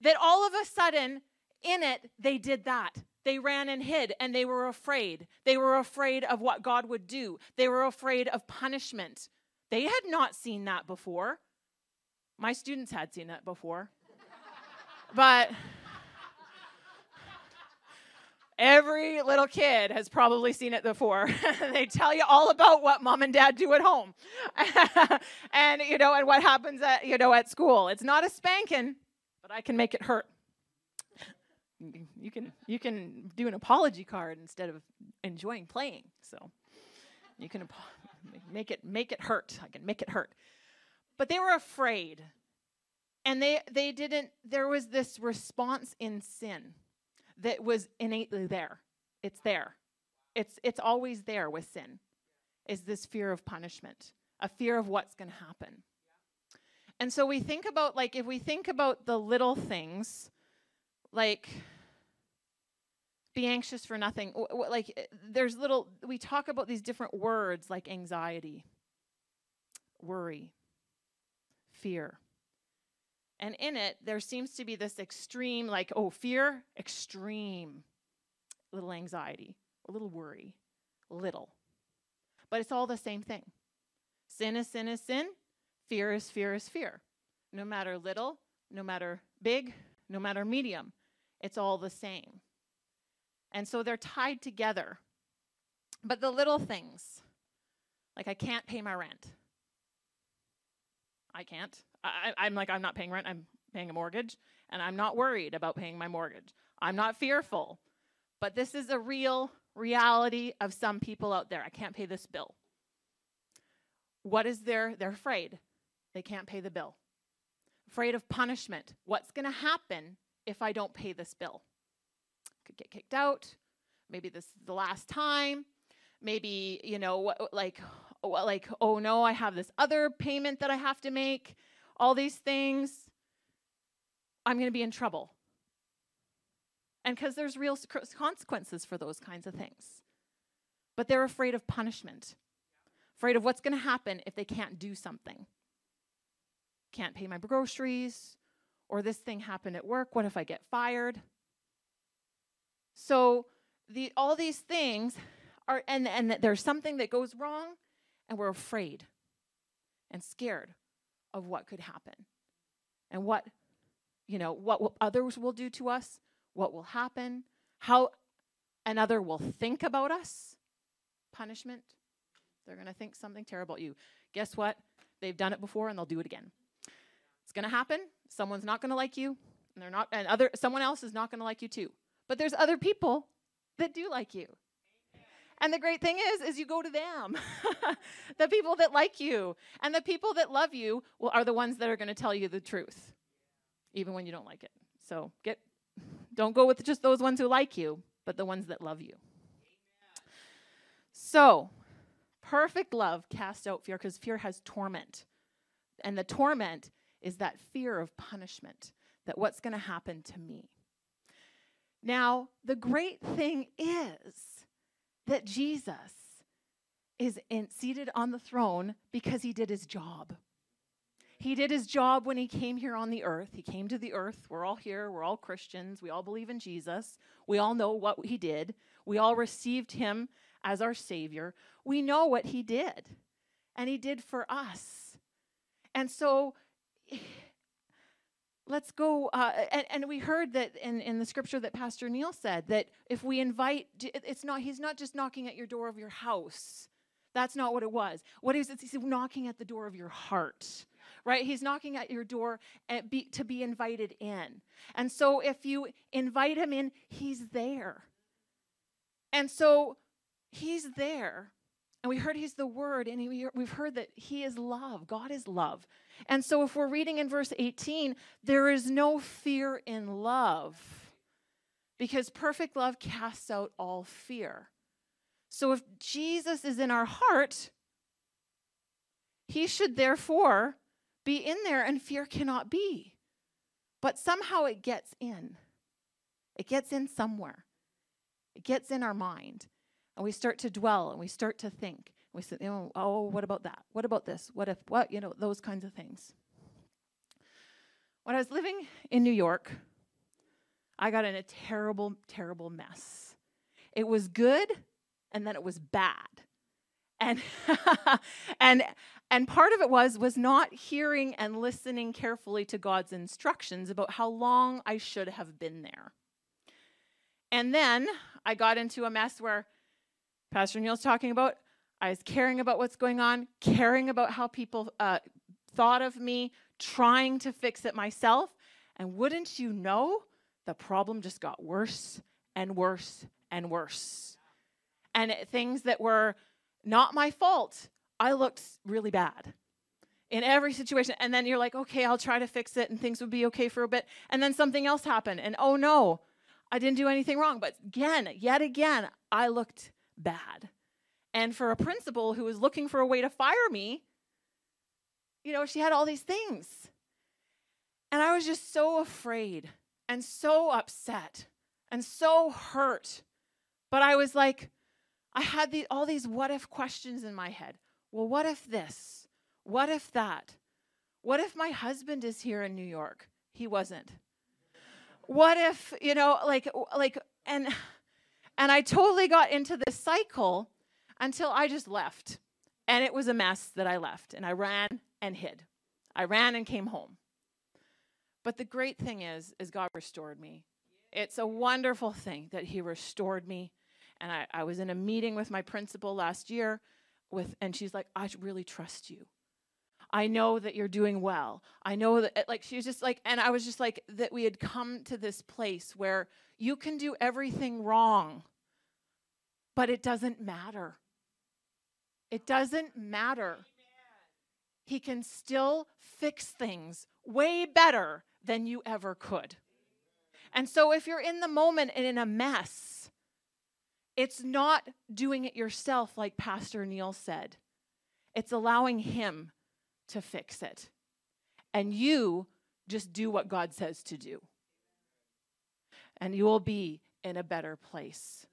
that all of a sudden in it they did that? They ran and hid and they were afraid. They were afraid of what God would do. They were afraid of punishment. They had not seen that before. My students had seen that before. but Every little kid has probably seen it before. they tell you all about what mom and dad do at home. and you know, and what happens at you know at school. It's not a spanking, but I can make it hurt. You can you can do an apology card instead of enjoying playing. So you can make it make it hurt. I can make it hurt. But they were afraid. And they they didn't there was this response in sin that was innately there. It's there. It's it's always there with sin. Is this fear of punishment, a fear of what's going to happen. And so we think about like if we think about the little things like be anxious for nothing like eh, there's little we talk about these different words like anxiety worry fear and in it, there seems to be this extreme, like, oh, fear, extreme, little anxiety, a little worry, little. But it's all the same thing. Sin is sin is sin, fear is fear is fear. No matter little, no matter big, no matter medium, it's all the same. And so they're tied together. But the little things, like I can't pay my rent. I can't. I, I'm like, I'm not paying rent, I'm paying a mortgage, and I'm not worried about paying my mortgage. I'm not fearful. But this is a real reality of some people out there. I can't pay this bill. What is their they're afraid. They can't pay the bill. Afraid of punishment. What's going to happen if I don't pay this bill? Could get kicked out. Maybe this is the last time. Maybe, you know, like like oh no, I have this other payment that I have to make all these things, I'm going to be in trouble. And because there's real consequences for those kinds of things. But they're afraid of punishment, afraid of what's going to happen if they can't do something. Can't pay my groceries, or this thing happened at work. What if I get fired? So, the, all these things are, and, and there's something that goes wrong, and we're afraid and scared of what could happen. And what you know what others will do to us what will happen how another will think about us. Punishment. They're going to think something terrible about you. Guess what? They've done it before and they'll do it again it's going to happen someone's not going to like you and they're not and other someone else is not going to like you too but there's other people that do like you and the great thing is, is you go to them. the people that like you and the people that love you will, are the ones that are going to tell you the truth. even when you don't like it. So get don't go with just those ones who like you, but the ones that love you. So, perfect love casts out fear because fear has torment. And the torment is that fear of punishment, that what's going to happen to me. Now, the great thing is that Jesus is in, seated on the throne because he did his job. He did his job when he came here on the earth. He came to the earth. We're all here. We're all Christians. We all believe in Jesus. We all know what he did. We all received him as our Savior. We know what he did, and he did for us. And so, let's go. Uh, and, and, we heard that in, in the scripture that Pastor Neil said that if we invite, it's not, he's not just knocking at your door of your house. That's not what it was. what is it he's knocking at the door of your heart right? He's knocking at your door be, to be invited in. And so if you invite him in, he's there. And so he's there. And we heard he's the word, and we've heard that he is love. God is love. And so if we're reading in verse 18, there is no fear in love because perfect love casts out all fear. So if Jesus is in our heart, he should therefore be in there and fear cannot be. But somehow it gets in. It gets in somewhere. It gets in our mind. And we start to dwell and we start to think. We say, oh, oh, what about that? What about this? What if, what? You know, those kinds of things. When I was living in New York, I got in a terrible, terrible mess. It was good and then it was bad. And and and part of it was was not hearing and listening carefully to God's instructions about how long I should have been there. And then I got into a mess where Pastor Neil's talking about I was caring about what's going on, caring about how people uh, thought of me, trying to fix it myself. And wouldn't you know, the problem just got worse and worse and worse. And it, things that were not my fault I looked really bad in every situation. And then you're like, okay, I'll try to fix it and things would be okay for a bit. And then something else happened. And oh no, I didn't do anything wrong. But again, yet again, I looked bad. And for a principal who was looking for a way to fire me, you know, she had all these things. And I was just so afraid and so upset and so hurt. But I was like, I had the, all these what if questions in my head. Well, what if this? What if that? What if my husband is here in New York? He wasn't. What if, you know, like like and and I totally got into this cycle until I just left. And it was a mess that I left and I ran and hid. I ran and came home. But the great thing is is God restored me. It's a wonderful thing that he restored me. And I, I was in a meeting with my principal last year with and she's like i really trust you i know that you're doing well i know that like she was just like and i was just like that we had come to this place where you can do everything wrong but it doesn't matter it doesn't matter he can still fix things way better than you ever could and so if you're in the moment and in a mess it's not doing it yourself, like Pastor Neil said. It's allowing Him to fix it. And you just do what God says to do. And you will be in a better place.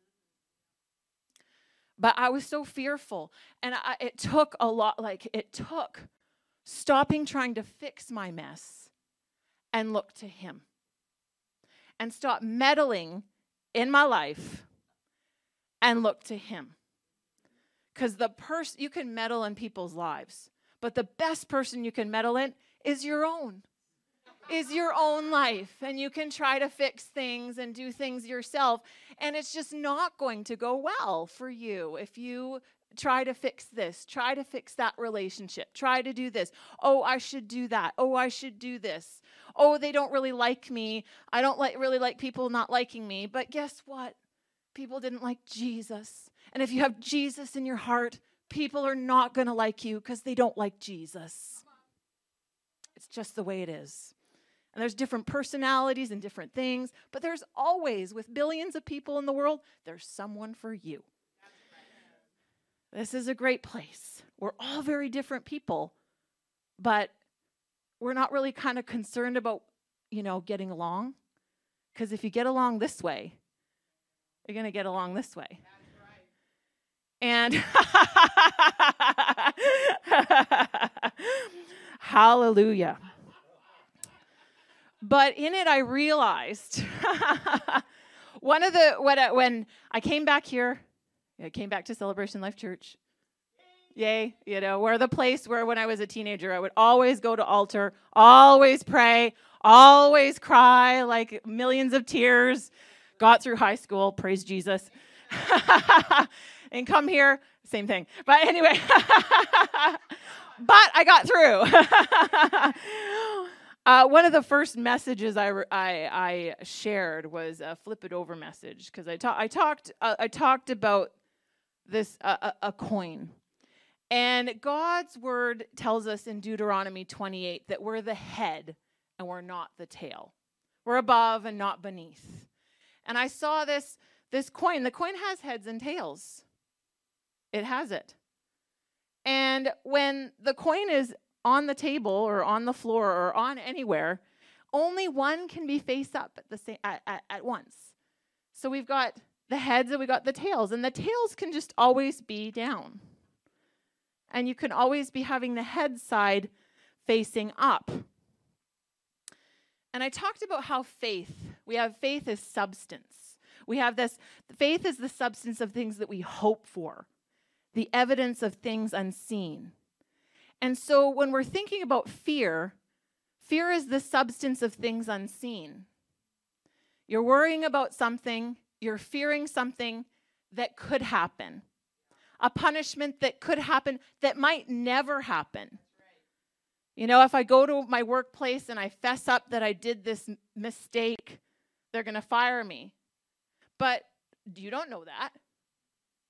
But I was so fearful. And I, it took a lot, like, it took stopping trying to fix my mess and look to Him and stop meddling in my life and look to Him. Because the person, you can meddle in people's lives, but the best person you can meddle in is your own. Is your own life, and you can try to fix things and do things yourself, and it's just not going to go well for you if you try to fix this, try to fix that relationship, try to do this. Oh, I should do that. Oh, I should do this. Oh, they don't really like me. I don't like really like people not liking me. But guess what? people didn't like Jesus. And if you have Jesus in your heart, people are not going to like you because they don't like Jesus. It's just the way it is. And there's different personalities and different things, but there's always, with billions of people in the world, there's someone for you. This is a great place. We're all very different people, but we're not really kind of concerned about, you know, getting along. Because if you get along this way, you're going to get along this way. And hallelujah. But in it, I realized one of the when I, uh, when I came back here, I came back to Celebration Life Church. Yay, you know, we're the place where when I was a teenager, I would always go to altar, always pray, always cry like millions of tears. Got through high school, praise Jesus. and come here, same thing. But anyway, but I got through. Uh, one of the first messages I, I, I shared was a flip it over message because I, ta- I talked uh, I talked about this uh, a, a coin, and God's word tells us in Deuteronomy 28 that we're the head and we're not the tail, we're above and not beneath. And I saw this this coin. The coin has heads and tails. It has it. And when the coin is on the table or on the floor or on anywhere, only one can be face up at the same at, at, at once. So we've got the heads and we got the tails, and the tails can just always be down. And you can always be having the head side facing up. And I talked about how faith, we have faith as substance. We have this faith is the substance of things that we hope for, the evidence of things unseen. And so when we're thinking about fear, fear is the substance of things unseen. You're worrying about something, you're fearing something that could happen, a punishment that could happen that might never happen. You know, if I go to my workplace and I fess up that I did this mistake, they're going to fire me. But you don't know that.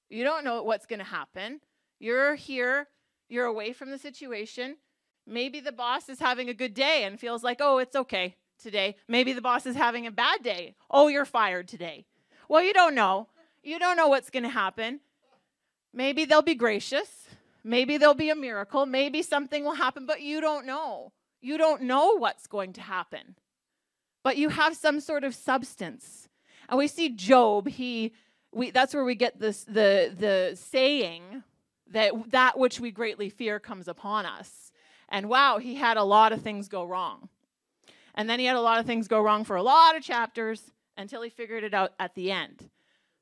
You don't know what's going to happen. You're here you're away from the situation. Maybe the boss is having a good day and feels like, oh, it's okay today. Maybe the boss is having a bad day. Oh, you're fired today. Well, you don't know. You don't know what's going to happen. Maybe they'll be gracious. Maybe there'll be a miracle. Maybe something will happen, but you don't know. You don't know what's going to happen. But you have some sort of substance. And we see Job, he we that's where we get this the the saying that that which we greatly fear comes upon us. And wow, he had a lot of things go wrong. And then he had a lot of things go wrong for a lot of chapters until he figured it out at the end.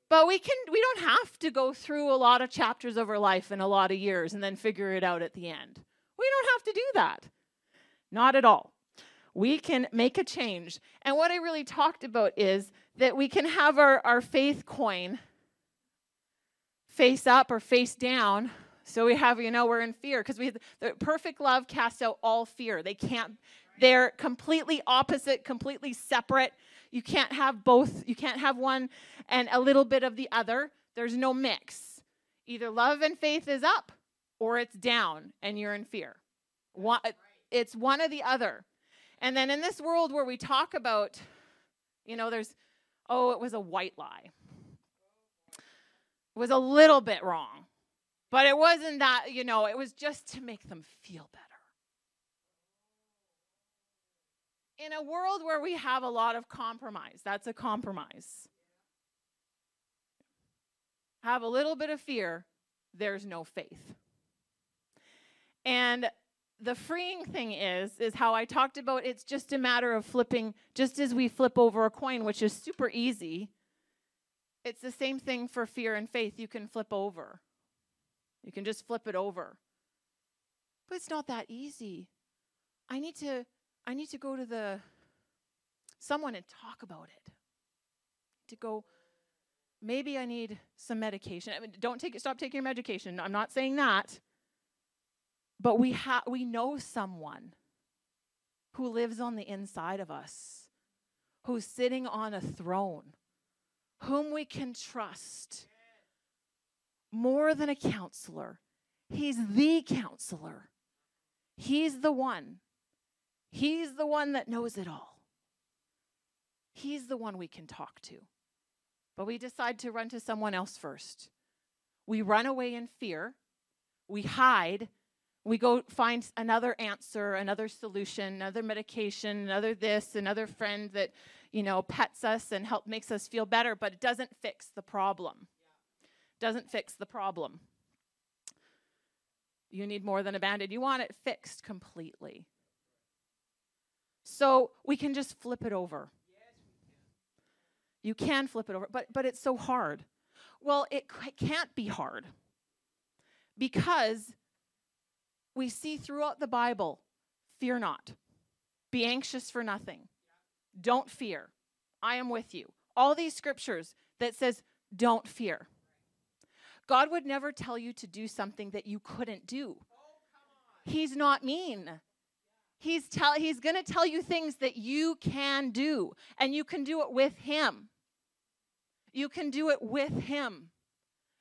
But we can we don't have to go through a lot of chapters of our life in a lot of years and then figure it out at the end. We don't have to do that. Not at all. We can make a change. And what I really talked about is that we can have our, our faith coin face up or face down. So we have, you know, we're in fear because we the perfect love casts out all fear. They can't, they're completely opposite, completely separate. You can't have both. You can't have one and a little bit of the other. There's no mix. Either love and faith is up or it's down and you're in fear. One, it's one or the other. And then in this world where we talk about, you know, there's, oh, it was a white lie was a little bit wrong. But it wasn't that, you know, it was just to make them feel better. In a world where we have a lot of compromise, that's a compromise. Have a little bit of fear, there's no faith. And the freeing thing is is how I talked about it's just a matter of flipping just as we flip over a coin which is super easy it's the same thing for fear and faith. You can flip over, you can just flip it over. But it's not that easy. I need to I need to go to the someone and talk about it. To go maybe I need some medication. I mean, don't take stop taking your medication. I'm not saying that. But we have we know someone who lives on the inside of us, who's sitting on a throne whom we can trust more than a counselor. He's the counselor. He's the one. He's the one that knows it all. He's the one we can talk to. But we decide to run to someone else first. We run away in fear, we hide, we go find another answer, another solution, another medication, another this, another friend that, you know, pets us and help makes us feel better, but it doesn't fix the problem. Doesn't fix the problem. You need more than a band-aid. You want it fixed completely. So we can just flip it over. You can flip it over, but but it's so hard. Well, it can't be hard because we see throughout the Bible, fear not. Be anxious for nothing. Don't fear. I am with you. All these scriptures that says don't fear. God would never tell you to do something that you couldn't do. He's not mean. He's tell he's going to tell you things that you can do and you can do it with him. You can do it with him.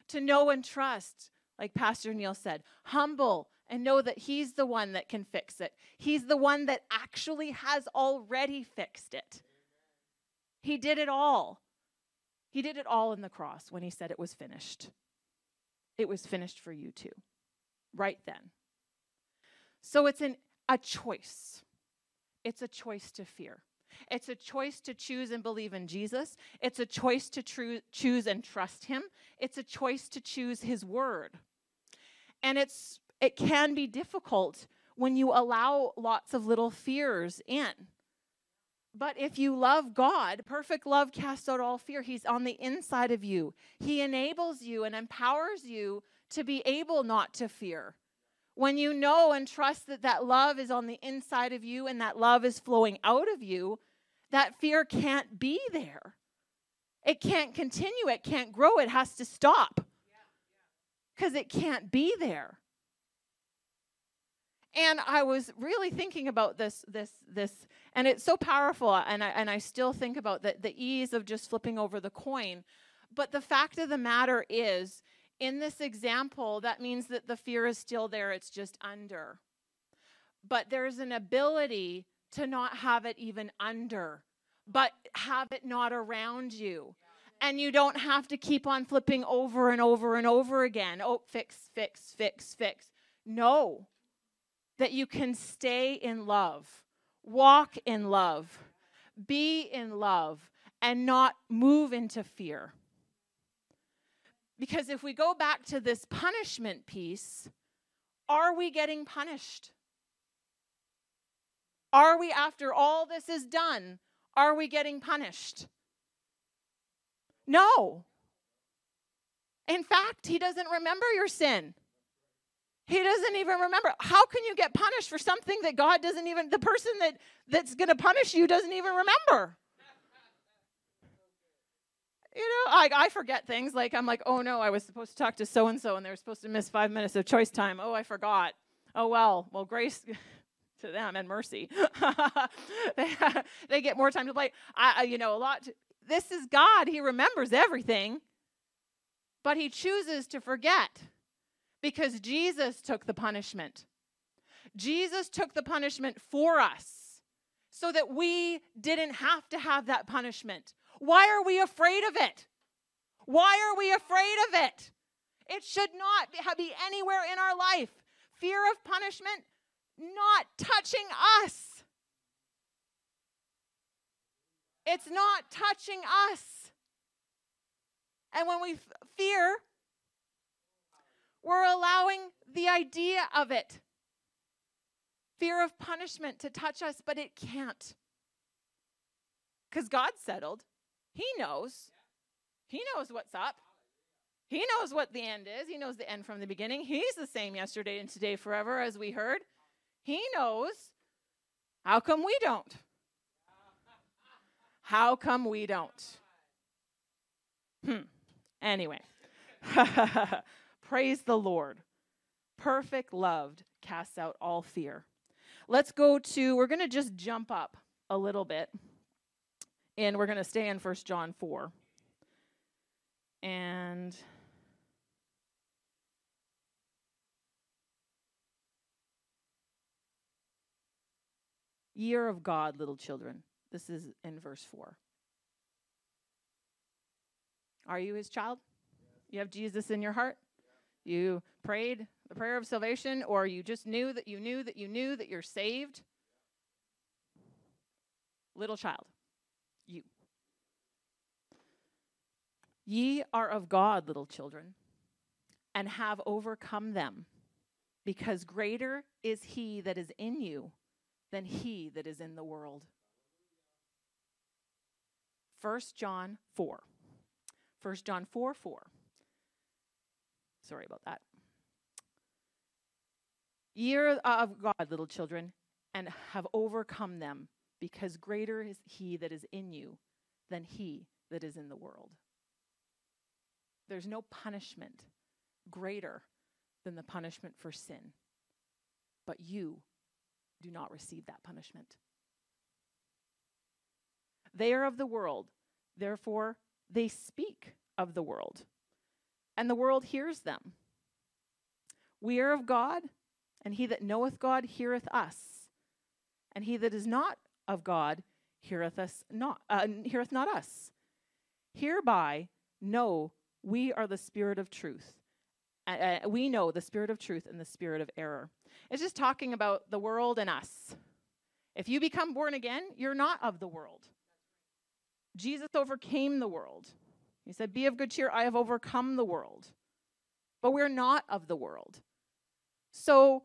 To know and trust, like Pastor Neil said, humble and know that he's the one that can fix it. He's the one that actually has already fixed it. He did it all. He did it all in the cross when he said it was finished. It was finished for you too, right then. So it's an, a choice. It's a choice to fear. It's a choice to choose and believe in Jesus. It's a choice to tru- choose and trust him. It's a choice to choose his word. And it's it can be difficult when you allow lots of little fears in. But if you love God, perfect love casts out all fear. He's on the inside of you. He enables you and empowers you to be able not to fear. When you know and trust that that love is on the inside of you and that love is flowing out of you, that fear can't be there. It can't continue, it can't grow, it has to stop because it can't be there. And I was really thinking about this, this, this, and it's so powerful. Uh, and I, and I still think about the, the ease of just flipping over the coin. But the fact of the matter is, in this example, that means that the fear is still there, it's just under. But there's an ability to not have it even under, but have it not around you. And you don't have to keep on flipping over and over and over again. Oh, fix, fix, fix, fix. No, that you can stay in love, walk in love, be in love, and not move into fear. Because if we go back to this punishment piece, are we getting punished? Are we, after all this is done, are we getting punished? No. In fact, he doesn't remember your sin. He doesn't even remember. How can you get punished for something that God doesn't even the person that that's going to punish you doesn't even remember? You know, I, I forget things like I'm like, oh no, I was supposed to talk to so and so and they were supposed to miss five minutes of choice time. Oh, I forgot. Oh well, well, grace to them and mercy. they, they get more time to play. I, I you know, a lot. To, this is God. He remembers everything, but he chooses to forget because Jesus took the punishment. Jesus took the punishment for us so that we didn't have to have that punishment. Why are we afraid of it? Why are we afraid of it? It should not be anywhere in our life. Fear of punishment not touching us. It's not touching us. And when we fear, we're allowing the idea of it, fear of punishment, to touch us, but it can't. Because God settled. He knows. He knows what's up. He knows what the end is. He knows the end from the beginning. He's the same yesterday and today forever, as we heard. He knows. How come we don't? How come we don't? Hmm. Anyway, praise the Lord. Perfect love casts out all fear. Let's go to, we're going to just jump up a little bit and we're going to stay in First John 4. And year of God, little children. This is in verse 4. Are you his child? You have Jesus in your heart? You prayed the prayer of salvation, or you just knew that you knew that you knew that you're saved? Little child, you. Ye are of God, little children, and have overcome them, because greater is he that is in you than he that is in the world. 1 John 4. 1 John 4 4. Sorry about that. Ye are of God, little children, and have overcome them, because greater is he that is in you than he that is in the world. There's no punishment greater than the punishment for sin. But you do not receive that punishment. They are of the world, therefore, they speak of the world, and the world hears them. We are of God, and he that knoweth God heareth us, and he that is not of God heareth us not uh, heareth not us. Hereby know we are the spirit of truth. Uh, we know the spirit of truth and the spirit of error. It's just talking about the world and us. If you become born again, you're not of the world. Jesus overcame the world. He said, Be of good cheer, I have overcome the world. But we're not of the world. So,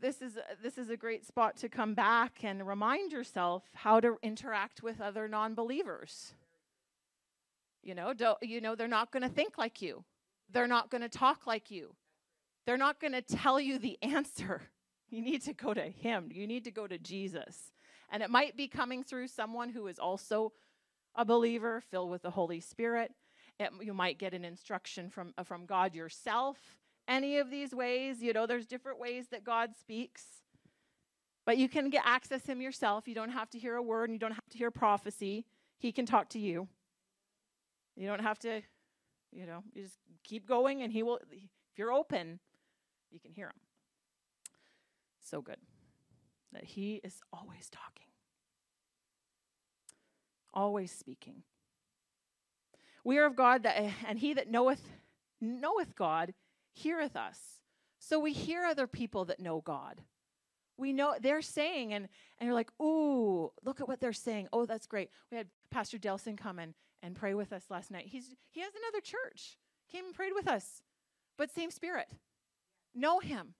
this is, this is a great spot to come back and remind yourself how to interact with other non believers. You know, don't, you know, they're not going to think like you. They're not going to talk like you. They're not going to tell you the answer. You need to go to Him. You need to go to Jesus. And it might be coming through someone who is also a believer, filled with the Holy Spirit. It, you might get an instruction from, uh, from God yourself. Any of these ways, you know, there's different ways that God speaks. But you can get access him yourself. You don't have to hear a word and you don't have to hear prophecy. He can talk to you. You don't have to, you know, you just keep going and he will if you're open, you can hear him. So good. That he is always talking always speaking. We are of God, that, and he that knoweth knoweth God heareth us. So we hear other people that know God. We know they're saying, and, and you're like, ooh, look at what they're saying. Oh, that's great. We had Pastor Delson come and and pray with us last night. He's he has another church. Came and prayed with us. But same spirit. Know him.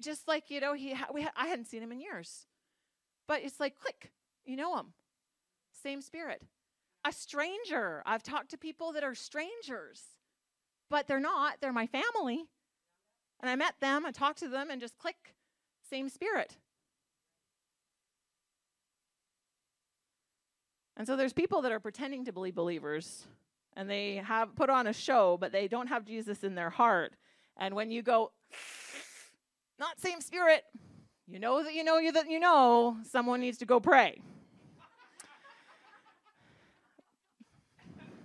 Just like, you know, he ha- we ha- I hadn't seen him in years. But it's like click, you know him same spirit. A stranger. I've talked to people that are strangers, but they're not. They're my family. And I met them, I talked to them, and just click, same spirit. And so there's people that are pretending to be believers and they have put on a show, but they don't have Jesus in their heart. And when you go, not same spirit, you know that you know you that you know someone needs to go pray.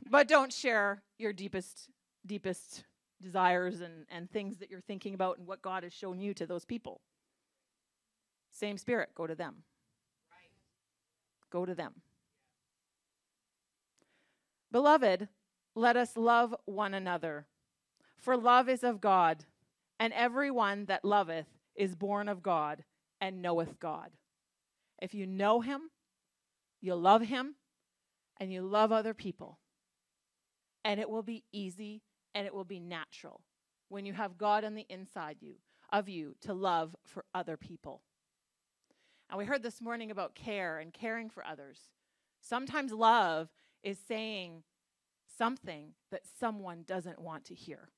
But don't share your deepest, deepest desires and, and things that you're thinking about and what God has shown you to those people. Same spirit, go to them. Go to them. Beloved, let us love one another, for love is of God, and everyone that loveth is born of God and knoweth God. If you know him, you love him, and you love other people and it will be easy and it will be natural when you have God on the inside you of you to love for other people. And we heard this morning about care and caring for others. Sometimes love is saying something that someone doesn't want to hear.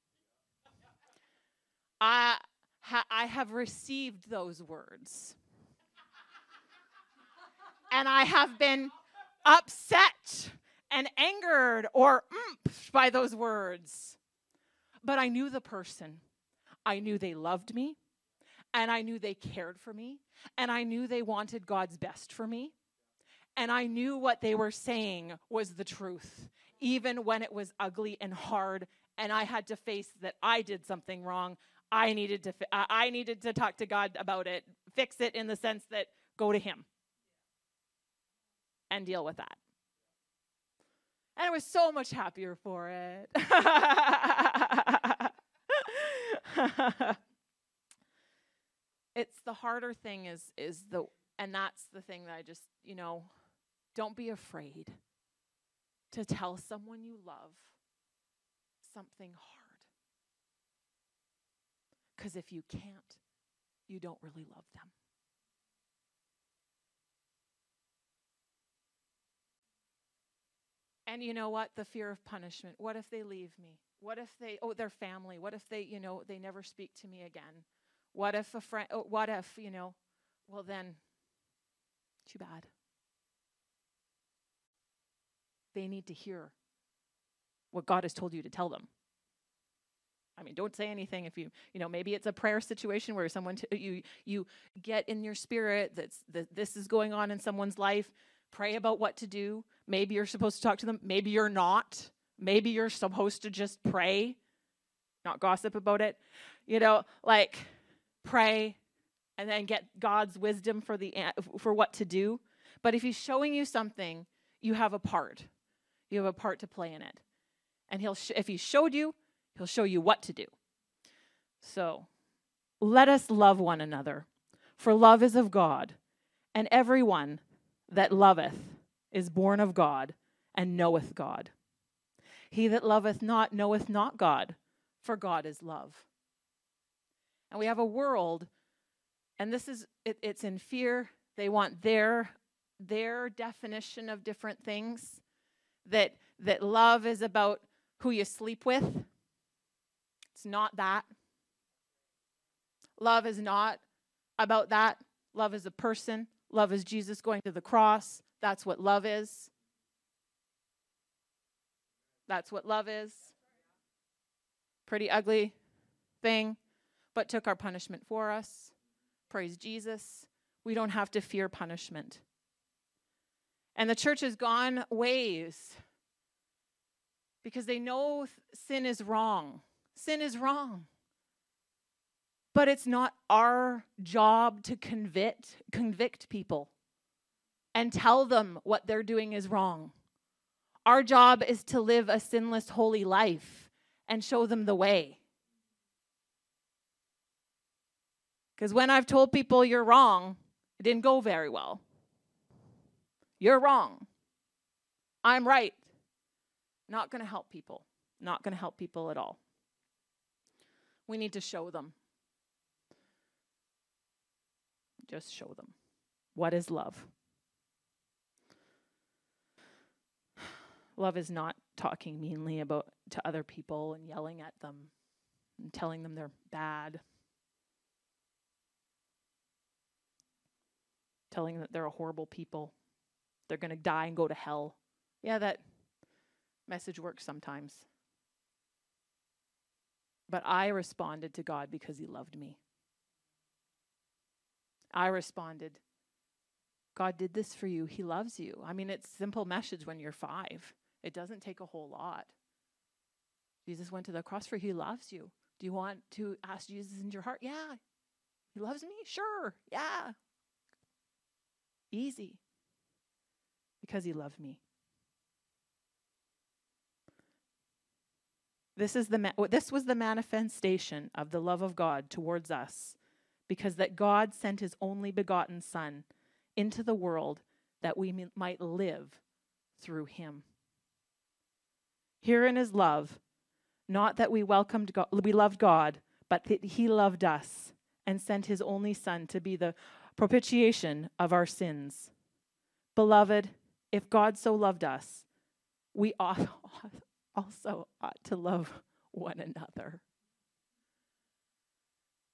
I, ha- I have received those words. and I have been upset and angered or mm, by those words. But I knew the person. I knew they loved me, and I knew they cared for me, and I knew they wanted God's best for me. And I knew what they were saying was the truth, even when it was ugly and hard, and I had to face that I did something wrong. I needed to fi- I needed to talk to God about it, fix it in the sense that go to him and deal with that. And I was so much happier for it. it's the harder thing is is the and that's the thing that I just, you know, don't be afraid to tell someone you love something hard. Cuz if you can't, you don't really love them. And you know what? The fear of punishment. What if they leave me? What if they, oh, their family? What if they, you know, they never speak to me again? What if a friend, oh, what if, you know, well then, too bad. They need to hear what God has told you to tell them. I mean, don't say anything if you, you know, maybe it's a prayer situation where someone t- you you get in your spirit that this is going on in someone's life. Pray about what to do. Maybe you're supposed to talk to them. Maybe you're not. Maybe you're supposed to just pray, not gossip about it. You know, like pray and then get God's wisdom for the for what to do. But if he's showing you something, you have a part. You have a part to play in it. And he'll sh- if he showed you, he'll show you what to do. So, let us love one another, for love is of God, and everyone that loveth is born of God and knoweth God. He that loveth not knoweth not God, for God is love. And we have a world, and this is it, it's in fear. They want their their definition of different things. That that love is about who you sleep with. It's not that. Love is not about that. Love is a person. Love is Jesus going to the cross. That's what love is. That's what love is. Pretty ugly thing, but took our punishment for us. Praise Jesus. We don't have to fear punishment. And the church has gone ways because they know sin is wrong. Sin is wrong. But it's not our job to convict convict people and tell them what they're doing is wrong. Our job is to live a sinless holy life and show them the way. Cuz when I've told people you're wrong, it didn't go very well. You're wrong. I'm right. Not going to help people. Not going to help people at all. We need to show them. Just show them. What is love? Love is not talking meanly about to other people and yelling at them and telling them they're bad. Telling them that they're a horrible people. They're going to die and go to hell. Yeah, that message works sometimes. But I responded to God because He loved me. I responded, God did this for you. He loves you. I mean, it's simple message when you're five. It doesn't take a whole lot. Jesus went to the cross for. He loves you. Do you want to ask Jesus into your heart? Yeah. He loves me? Sure. Yeah. Easy. Because he loved me. This is the ma- this was the manifestation of the love of God towards us because that God sent his only begotten Son into the world that we m- might live through him. Herein is love, not that we welcomed God, we loved God, but that he loved us and sent his only Son to be the propitiation of our sins. Beloved, if God so loved us, we also ought to love one another.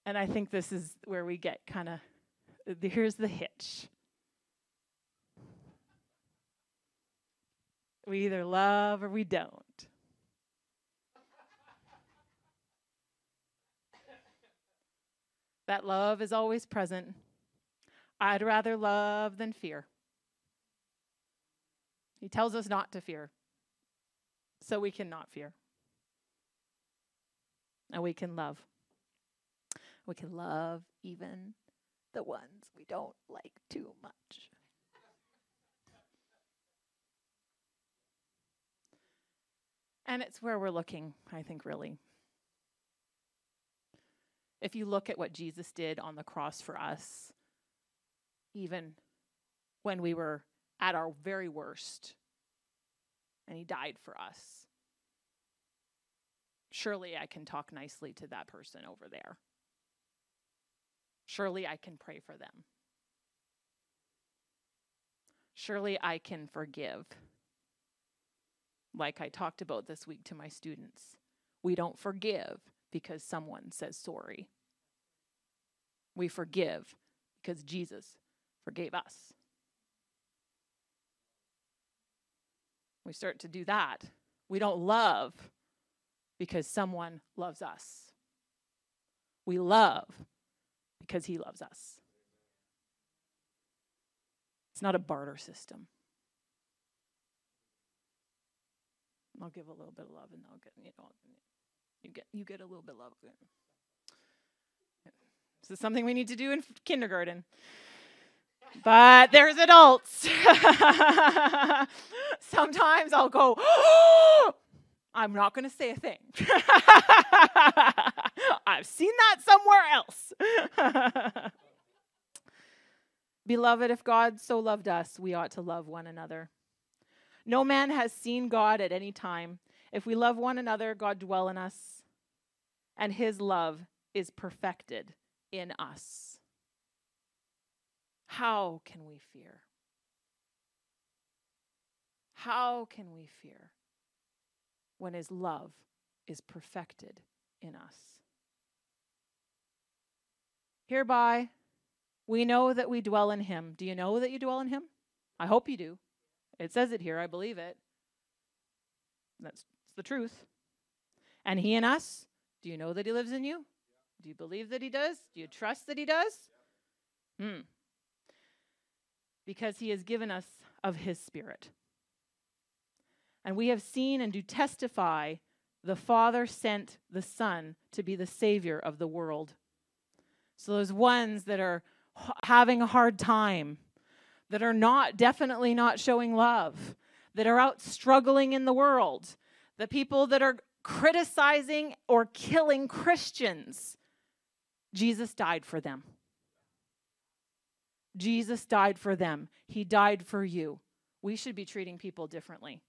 And I think this is where we get kind of here's the hitch. We either love or we don't. that love is always present. I'd rather love than fear. He tells us not to fear, so we cannot fear. And we can love. We can love even the ones we don't like too much. And it's where we're looking, I think, really. If you look at what Jesus did on the cross for us, even when we were at our very worst, and he died for us, surely I can talk nicely to that person over there. Surely I can pray for them. Surely I can forgive. Like I talked about this week to my students, we don't forgive because someone says sorry. We forgive because Jesus forgave us. We start to do that. We don't love because someone loves us. We love because he loves us. It's not a barter system. I'll give a little bit of love and I'll get, you know, you get you get a little bit of love. This is something we need to do in kindergarten. But there's adults. Sometimes I'll go, oh! I'm not going to say a thing. I've seen that somewhere else. Beloved, if God so loved us, we ought to love one another. No man has seen God at any time. If we love one another, God dwell in us, and his love is perfected in us. How can we fear? How can we fear when his love is perfected in us? Hereby, we know that we dwell in him. Do you know that you dwell in him? I hope you do. It says it here. I believe it. That's the truth. And he in us, do you know that he lives in you? Do you believe that he does? Do you trust that he does? Hmm. Because he has given us of his spirit. And we have seen and do testify the Father sent the Son to be the Savior of the world. So, those ones that are having a hard time, that are not, definitely not showing love, that are out struggling in the world, the people that are criticizing or killing Christians, Jesus died for them. Jesus died for them. He died for you. We should be treating people differently.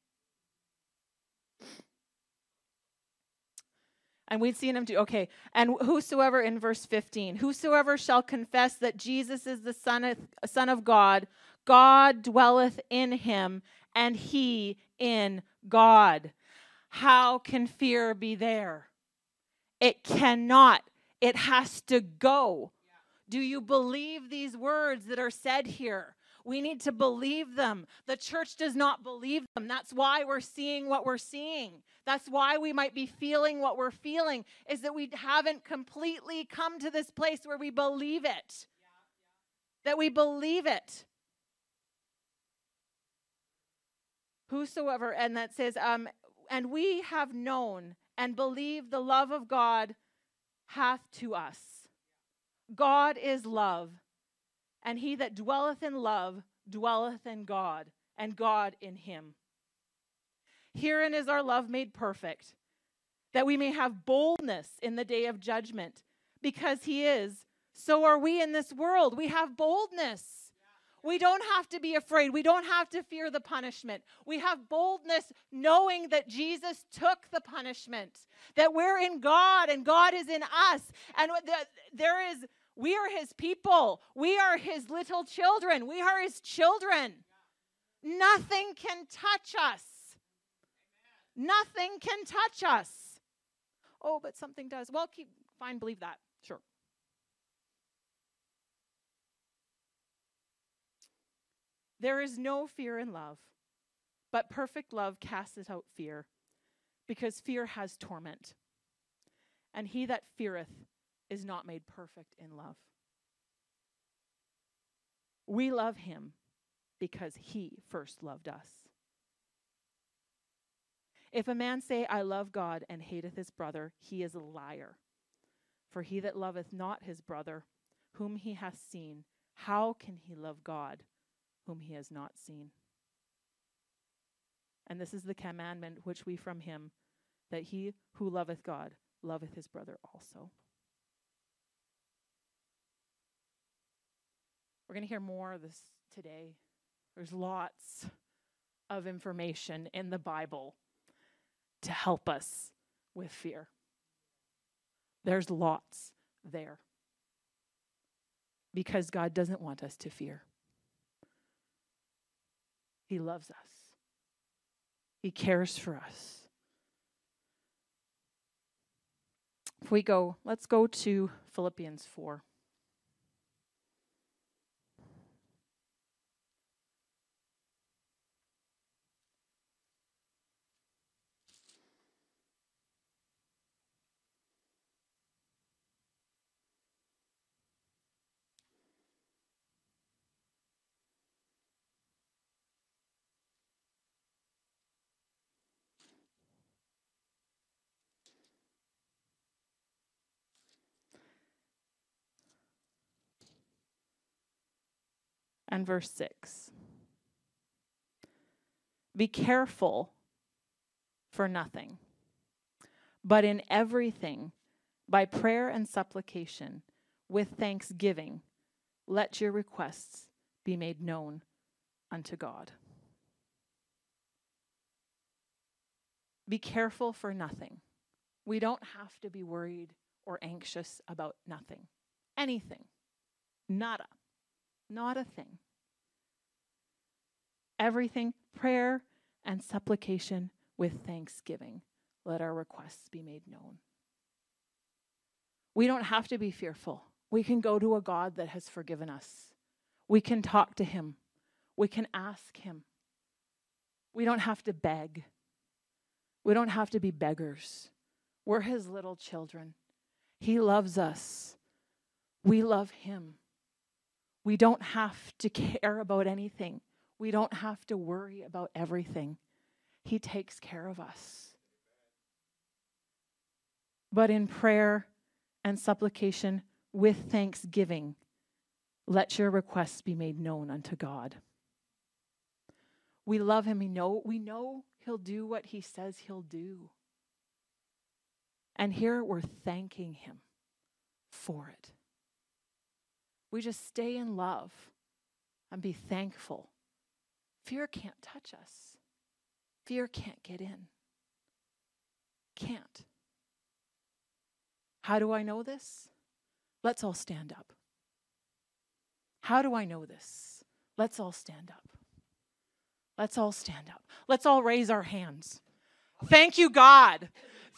And we'd seen him do, okay, and whosoever in verse 15, whosoever shall confess that Jesus is the Son of, son of God, God dwelleth in him, and he in God. How can fear be there? It cannot. It has to go. Do you believe these words that are said here? We need to believe them. The church does not believe them. That's why we're seeing what we're seeing. That's why we might be feeling what we're feeling, is that we haven't completely come to this place where we believe it. Yeah, yeah. That we believe it. Whosoever, and that says, um, and we have known and believe the love of God hath to us. God is love, and he that dwelleth in love dwelleth in God, and God in him. Herein is our love made perfect, that we may have boldness in the day of judgment. Because he is, so are we in this world. We have boldness. We don't have to be afraid. We don't have to fear the punishment. We have boldness knowing that Jesus took the punishment, that we're in God and God is in us. And there is, we are his people. We are his little children. We are his children. Nothing can touch us. Nothing can touch us. Oh, but something does. Well, keep fine, believe that. Sure. There is no fear in love, but perfect love casteth out fear, because fear has torment. And he that feareth is not made perfect in love. We love him because he first loved us. If a man say, I love God, and hateth his brother, he is a liar. For he that loveth not his brother, whom he hath seen, how can he love God, whom he has not seen? And this is the commandment which we from him that he who loveth God loveth his brother also. We're going to hear more of this today. There's lots of information in the Bible to help us with fear. There's lots there because God doesn't want us to fear. He loves us, He cares for us. If we go, let's go to Philippians 4. And verse 6. Be careful for nothing, but in everything, by prayer and supplication, with thanksgiving, let your requests be made known unto God. Be careful for nothing. We don't have to be worried or anxious about nothing, anything, nada. Not a thing. Everything, prayer and supplication with thanksgiving. Let our requests be made known. We don't have to be fearful. We can go to a God that has forgiven us. We can talk to Him. We can ask Him. We don't have to beg. We don't have to be beggars. We're His little children. He loves us. We love Him. We don't have to care about anything. We don't have to worry about everything. He takes care of us. But in prayer and supplication with thanksgiving, let your requests be made known unto God. We love him. We know, we know he'll do what he says he'll do. And here we're thanking him for it. We just stay in love and be thankful. Fear can't touch us, fear can't get in. Can't. How do I know this? Let's all stand up. How do I know this? Let's all stand up. Let's all stand up. Let's all raise our hands. Thank you, God.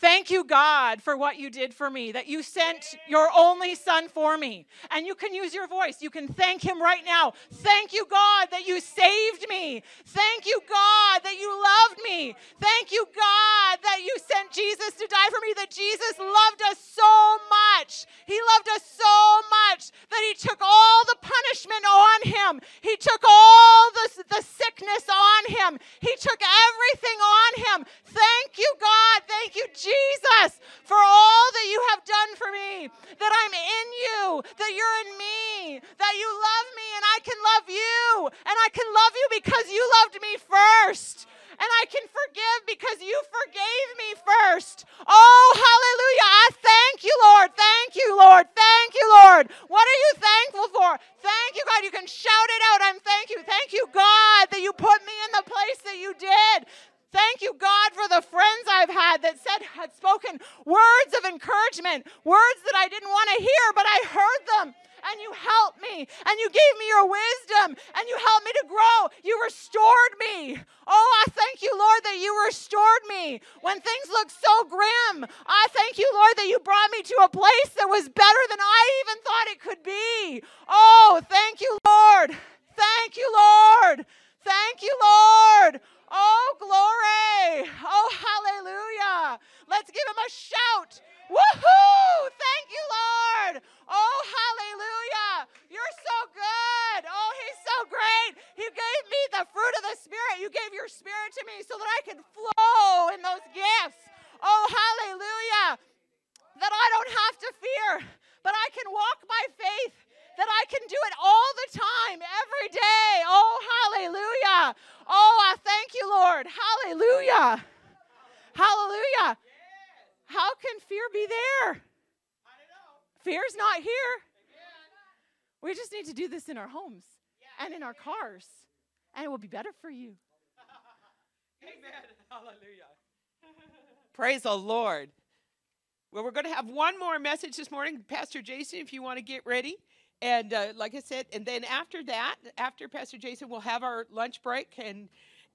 Thank you, God, for what you did for me, that you sent your only son for me. And you can use your voice. You can thank him right now. Thank you, God, that you saved me. Thank you, God, that you loved me. Thank you, God, that you sent Jesus to die for me, that Jesus loved us so much. He loved us so much that he took all the punishment on him. He took all the, the sickness on him. He took everything on him. Thank you, God. Thank you, Jesus Jesus, for all that you have done for me, that I'm in you, that you're in me, that you love me and I can love you, and I can love you because you loved me first. And I can forgive because you forgave me first. Oh, hallelujah. I thank you, Lord. Thank you, Lord. Thank you, Lord. What are you thankful for? Thank you, God. You can shout it out. I'm thank you. Thank you, God, that you put me in the place that you did. Thank you, God, for the friends I've had that said, had spoken words of encouragement, words that I didn't want to hear, but I heard them. And you helped me, and you gave me your wisdom, and you helped me to grow. You restored me. Oh, I thank you, Lord, that you restored me when things looked so grim. I thank you, Lord, that you brought me to a place that was better than I even thought it could be. Oh, thank you, Lord. Thank you, Lord. Thank you, Lord. Oh, glory. Oh, hallelujah. Let's give him a shout. Woohoo! Thank you, Lord. Oh, hallelujah. You're so good. Oh, he's so great. He gave me the fruit of the Spirit. You gave your Spirit to me so that I can flow in those gifts. Oh, hallelujah. That I don't have to fear, but I can walk by faith that I can do it all the time, every day. Oh, hallelujah. Oh, I thank you, Lord. Hallelujah. Hallelujah. How can fear be there? Fear's not here. We just need to do this in our homes and in our cars, and it will be better for you. Amen. Hallelujah. Praise the Lord. Well, we're going to have one more message this morning. Pastor Jason, if you want to get ready. And uh, like I said, and then after that, after Pastor Jason, we'll have our lunch break, and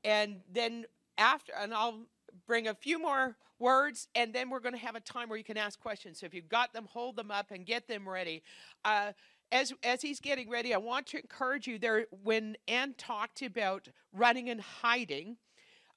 and then after, and I'll bring a few more words, and then we're going to have a time where you can ask questions. So if you've got them, hold them up and get them ready. Uh, as as he's getting ready, I want to encourage you. There, when Ann talked about running and hiding,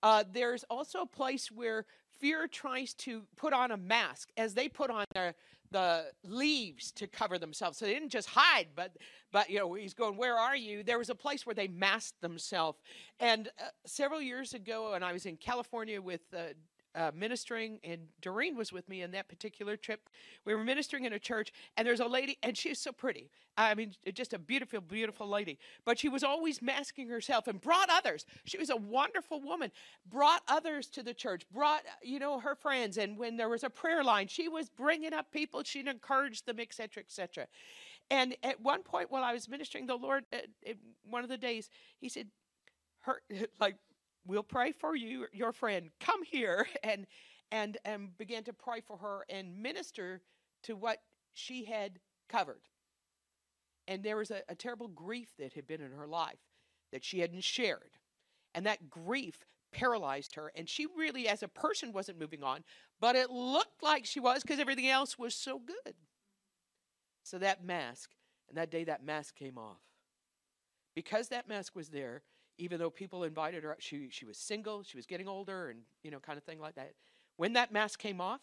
uh, there's also a place where fear tries to put on a mask as they put on their the leaves to cover themselves. So they didn't just hide, but but you know he's going, "Where are you?" There was a place where they masked themselves. And uh, several years ago, and I was in California with uh, uh, ministering, and Doreen was with me in that particular trip. We were ministering in a church, and there's a lady, and she's so pretty. I mean, just a beautiful, beautiful lady. But she was always masking herself and brought others. She was a wonderful woman, brought others to the church, brought, you know, her friends. And when there was a prayer line, she was bringing up people, she'd encourage them, etc., etc. And at one point while I was ministering, the Lord, uh, one of the days, He said, her, like, we'll pray for you, your friend. Come here and and and began to pray for her and minister to what she had covered. And there was a, a terrible grief that had been in her life that she hadn't shared. And that grief paralyzed her. And she really, as a person, wasn't moving on, but it looked like she was because everything else was so good. So that mask, and that day that mask came off. Because that mask was there, even though people invited her, she, she was single, she was getting older, and, you know, kind of thing like that. When that mask came off,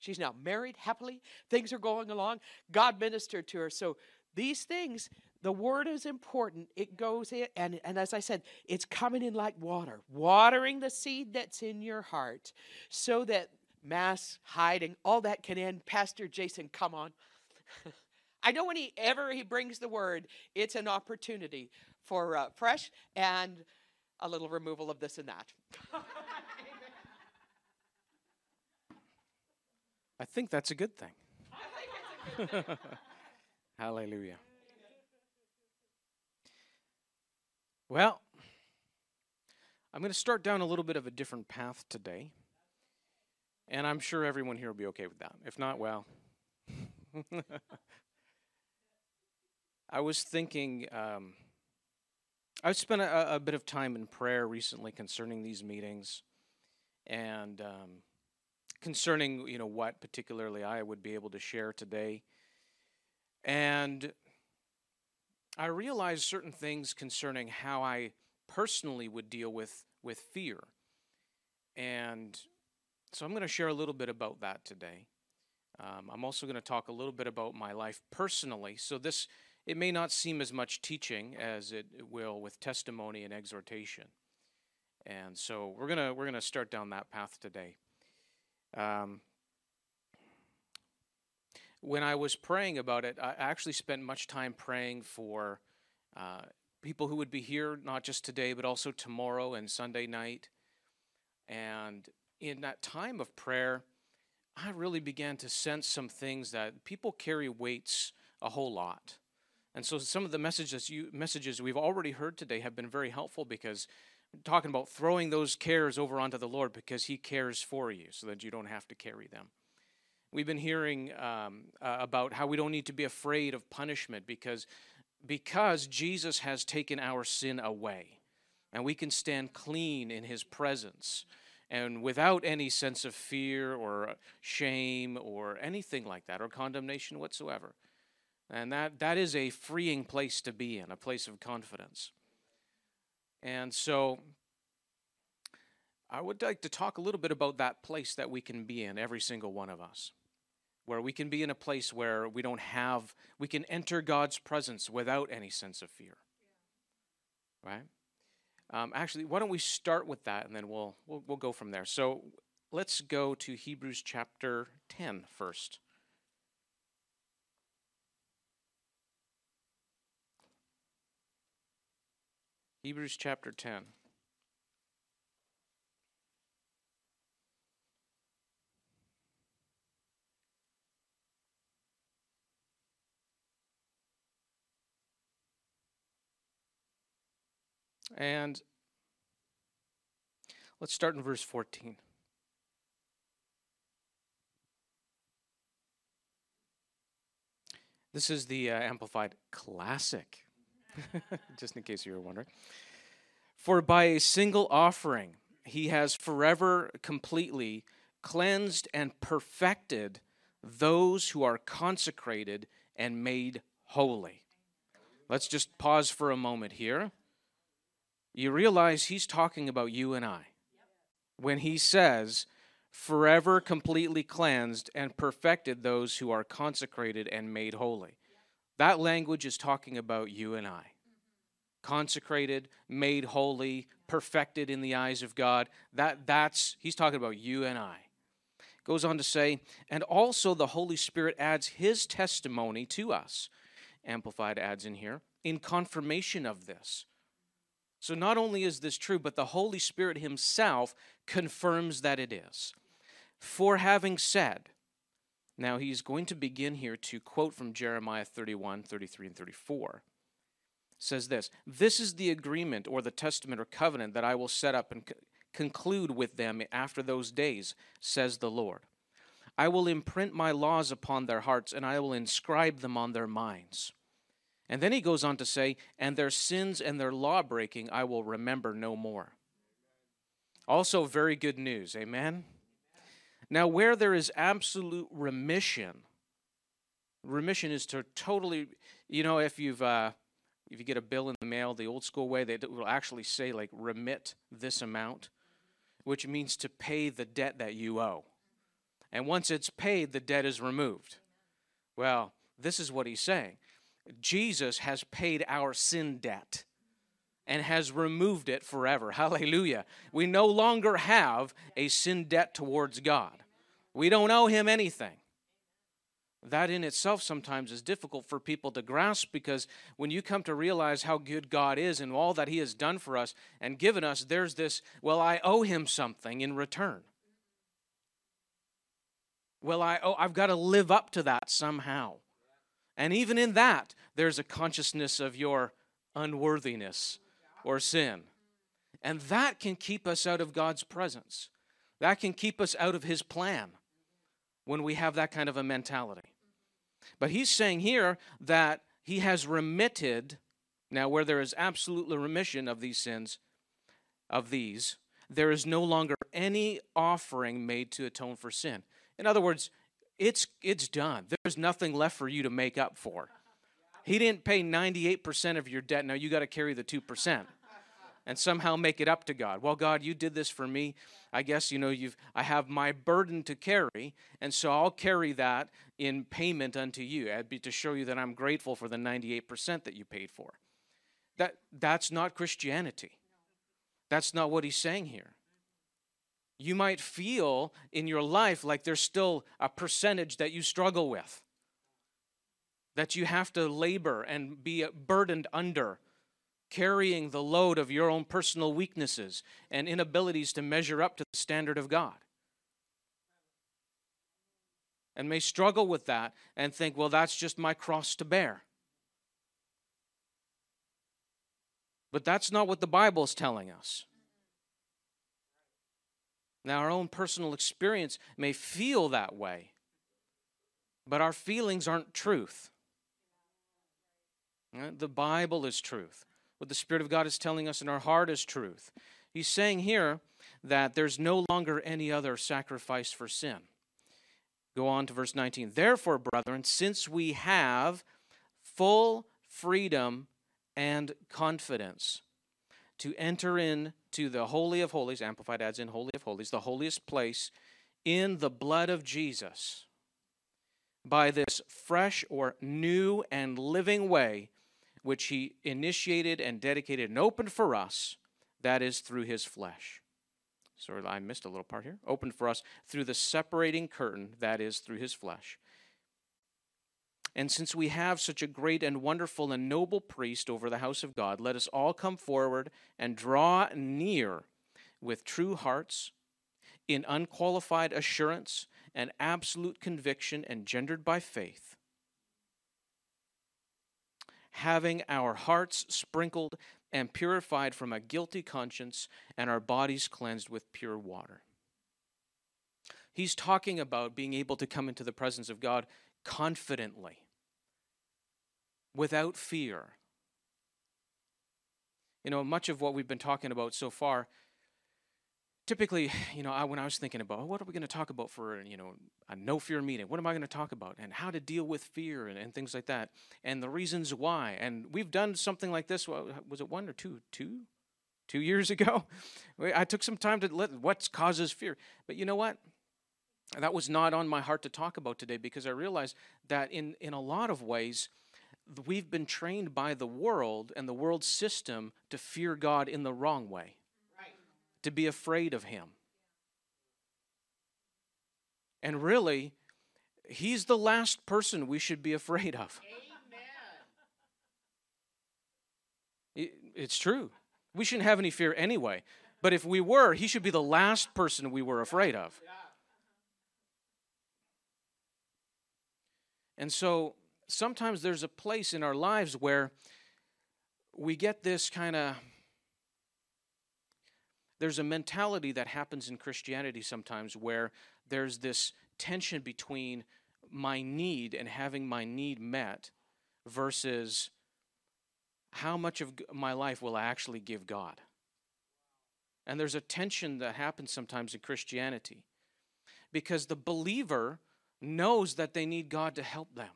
she's now married happily. Things are going along. God ministered to her. So these things, the word is important. It goes in, and, and as I said, it's coming in like water, watering the seed that's in your heart so that mass hiding, all that can end. Pastor Jason, come on. I know whenever he brings the word, it's an opportunity for uh, fresh and a little removal of this and that. I think that's a good thing. Hallelujah. Well, I'm going to start down a little bit of a different path today. And I'm sure everyone here will be okay with that. If not, well. I was thinking um, I've spent a, a, bit of time in prayer recently concerning these meetings, and um, concerning you know what particularly I would be able to share today. And I realized certain things concerning how I personally would deal with with fear, and so I'm going to share a little bit about that today. Um, I'm also going to talk a little bit about my life personally. So this it may not seem as much teaching as it will with testimony and exhortation. And so we're gonna we're gonna start down that path today. Um, when I was praying about it, I actually spent much time praying for uh, people who would be here not just today but also tomorrow and Sunday night. And in that time of prayer, I really began to sense some things that people carry weights a whole lot. And so some of the messages you messages we've already heard today have been very helpful because talking about throwing those cares over onto the Lord because He cares for you so that you don't have to carry them. We've been hearing um, uh, about how we don't need to be afraid of punishment because because Jesus has taken our sin away, and we can stand clean in His presence and without any sense of fear or shame or anything like that or condemnation whatsoever. And that, that is a freeing place to be in, a place of confidence. And so I would like to talk a little bit about that place that we can be in, every single one of us. Where we can be in a place where we don't have, we can enter God's presence without any sense of fear. Right? Um, actually, why don't we start with that and then we'll, we'll, we'll go from there. So let's go to Hebrews chapter 10 first. Hebrews chapter 10. And let's start in verse 14. This is the uh, Amplified Classic just in case you were wondering. For by a single offering, he has forever completely cleansed and perfected those who are consecrated and made holy. Let's just pause for a moment here. You realize he's talking about you and I when he says, forever completely cleansed and perfected those who are consecrated and made holy. That language is talking about you and I. Consecrated, made holy, perfected in the eyes of God. That that's he's talking about you and I. Goes on to say, and also the Holy Spirit adds his testimony to us. Amplified adds in here, in confirmation of this. So not only is this true, but the Holy Spirit himself confirms that it is. For having said, now he's going to begin here to quote from Jeremiah 31, 33, and 34. says this This is the agreement or the testament or covenant that I will set up and conclude with them after those days, says the Lord. I will imprint my laws upon their hearts, and I will inscribe them on their minds. And then he goes on to say, And their sins and their law breaking I will remember no more. Also, very good news. Amen. Now, where there is absolute remission, remission is to totally, you know, if you've uh, if you get a bill in the mail the old school way, they will actually say like remit this amount, which means to pay the debt that you owe. And once it's paid, the debt is removed. Well, this is what he's saying. Jesus has paid our sin debt and has removed it forever. Hallelujah. We no longer have a sin debt towards God. We don't owe him anything. That in itself sometimes is difficult for people to grasp because when you come to realize how good God is and all that he has done for us and given us, there's this, well, I owe him something in return. Well, I oh, I've got to live up to that somehow. And even in that, there's a consciousness of your unworthiness or sin. And that can keep us out of God's presence. That can keep us out of his plan when we have that kind of a mentality. But he's saying here that he has remitted, now where there is absolute remission of these sins, of these, there is no longer any offering made to atone for sin. In other words, it's, it's done. There's nothing left for you to make up for. He didn't pay 98% of your debt. Now you got to carry the 2% and somehow make it up to God. Well, God, you did this for me. I guess you know you've I have my burden to carry, and so I'll carry that in payment unto you. I'd be to show you that I'm grateful for the 98% that you paid for. That that's not Christianity. That's not what he's saying here. You might feel in your life like there's still a percentage that you struggle with. That you have to labor and be burdened under carrying the load of your own personal weaknesses and inabilities to measure up to the standard of God. And may struggle with that and think, well, that's just my cross to bear. But that's not what the Bible is telling us. Now, our own personal experience may feel that way, but our feelings aren't truth. Uh, the Bible is truth what the Spirit of God is telling us in our heart is truth. He's saying here that there's no longer any other sacrifice for sin. Go on to verse 19. Therefore, brethren, since we have full freedom and confidence to enter into the Holy of Holies, Amplified adds in Holy of Holies, the holiest place in the blood of Jesus, by this fresh or new and living way which he initiated and dedicated and opened for us, that is through his flesh. Sorry, I missed a little part here. Opened for us through the separating curtain, that is through his flesh. And since we have such a great and wonderful and noble priest over the house of God, let us all come forward and draw near with true hearts, in unqualified assurance and absolute conviction engendered by faith having our hearts sprinkled and purified from a guilty conscience, and our bodies cleansed with pure water. He's talking about being able to come into the presence of God confidently, without fear. You know, much of what we've been talking about so far typically, you know, I, when I was thinking about oh, what are we going to talk about for, you know, a no fear meeting, what am I going to talk about, and how to deal with fear and, and things like that, and the reasons why. And we've done something like this. Was it one or two? Two, two years ago. I took some time to let what causes fear. But you know what? That was not on my heart to talk about today because I realized that in in a lot of ways. We've been trained by the world and the world system to fear God in the wrong way to be afraid of him. And really, he's the last person we should be afraid of. It, it's true. We shouldn't have any fear anyway. But if we were, he should be the last person we were afraid of. And so sometimes there's a place in our lives where we get this kind of there's a mentality that happens in Christianity sometimes where there's this tension between my need and having my need met versus how much of my life will I actually give God. And there's a tension that happens sometimes in Christianity because the believer knows that they need God to help them.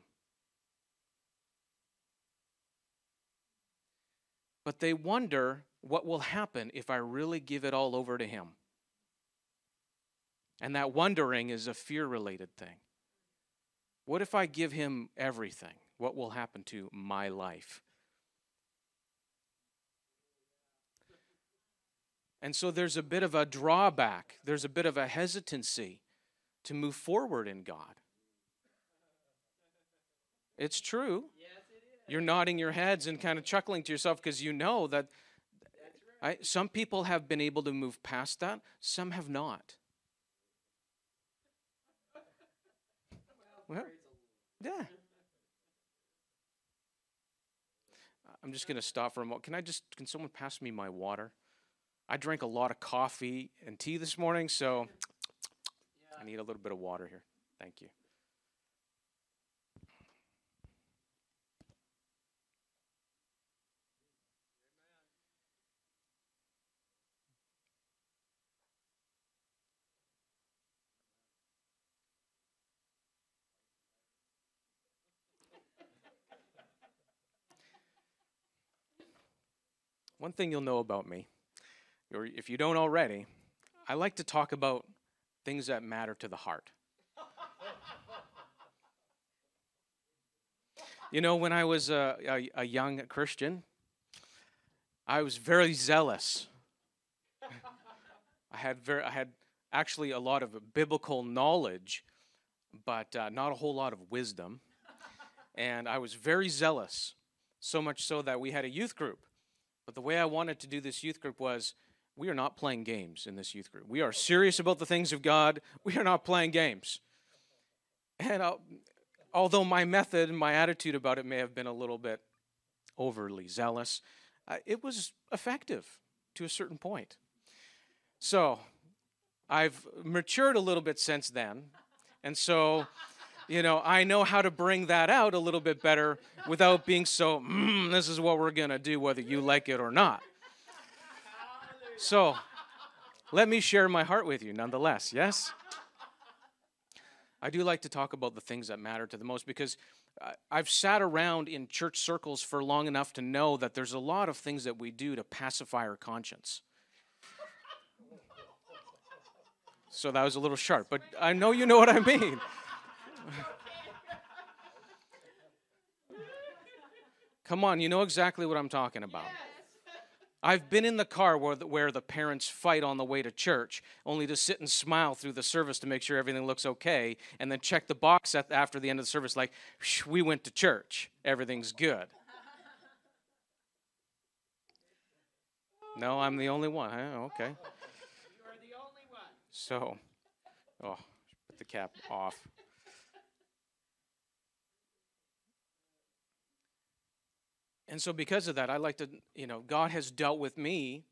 But they wonder what will happen if I really give it all over to Him? And that wondering is a fear related thing. What if I give Him everything? What will happen to my life? And so there's a bit of a drawback, there's a bit of a hesitancy to move forward in God. It's true. You're nodding your heads and kind of chuckling to yourself because you know that I, some people have been able to move past that, some have not. Well, yeah. I'm just going to stop for a moment. Can I just, can someone pass me my water? I drank a lot of coffee and tea this morning, so I need a little bit of water here. Thank you. One thing you'll know about me, or if you don't already, I like to talk about things that matter to the heart. you know, when I was a, a, a young Christian, I was very zealous. I had very, I had actually a lot of biblical knowledge, but uh, not a whole lot of wisdom. And I was very zealous, so much so that we had a youth group. But the way I wanted to do this youth group was we are not playing games in this youth group. We are serious about the things of God. We are not playing games. And I'll, although my method and my attitude about it may have been a little bit overly zealous, uh, it was effective to a certain point. So I've matured a little bit since then. And so you know, I know how to bring that out a little bit better without being so, mm, this is what we're going to do, whether you like it or not. So, let me share my heart with you nonetheless, yes? I do like to talk about the things that matter to the most because I've sat around in church circles for long enough to know that there's a lot of things that we do to pacify our conscience. So that was a little sharp, but I know you know what I mean. Come on, you know exactly what I'm talking about. I've been in the car where the, where the parents fight on the way to church, only to sit and smile through the service to make sure everything looks okay, and then check the box at, after the end of the service, like, we went to church, everything's good. No, I'm the only one. Huh? Okay. You are the only one. So, oh, put the cap off. And so, because of that, I like to, you know, God has dealt with me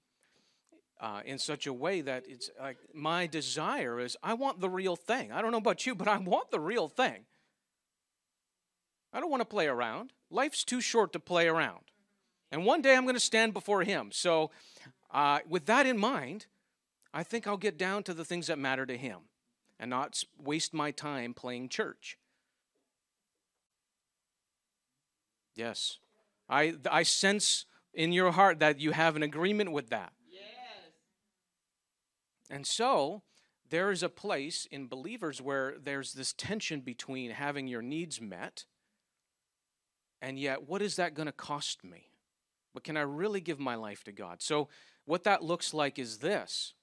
uh, in such a way that it's like my desire is I want the real thing. I don't know about you, but I want the real thing. I don't want to play around. Life's too short to play around. And one day I'm going to stand before Him. So, uh, with that in mind, I think I'll get down to the things that matter to Him and not waste my time playing church. Yes. I, I sense in your heart that you have an agreement with that. Yes. And so, there is a place in believers where there's this tension between having your needs met and yet what is that going to cost me? But can I really give my life to God? So, what that looks like is this.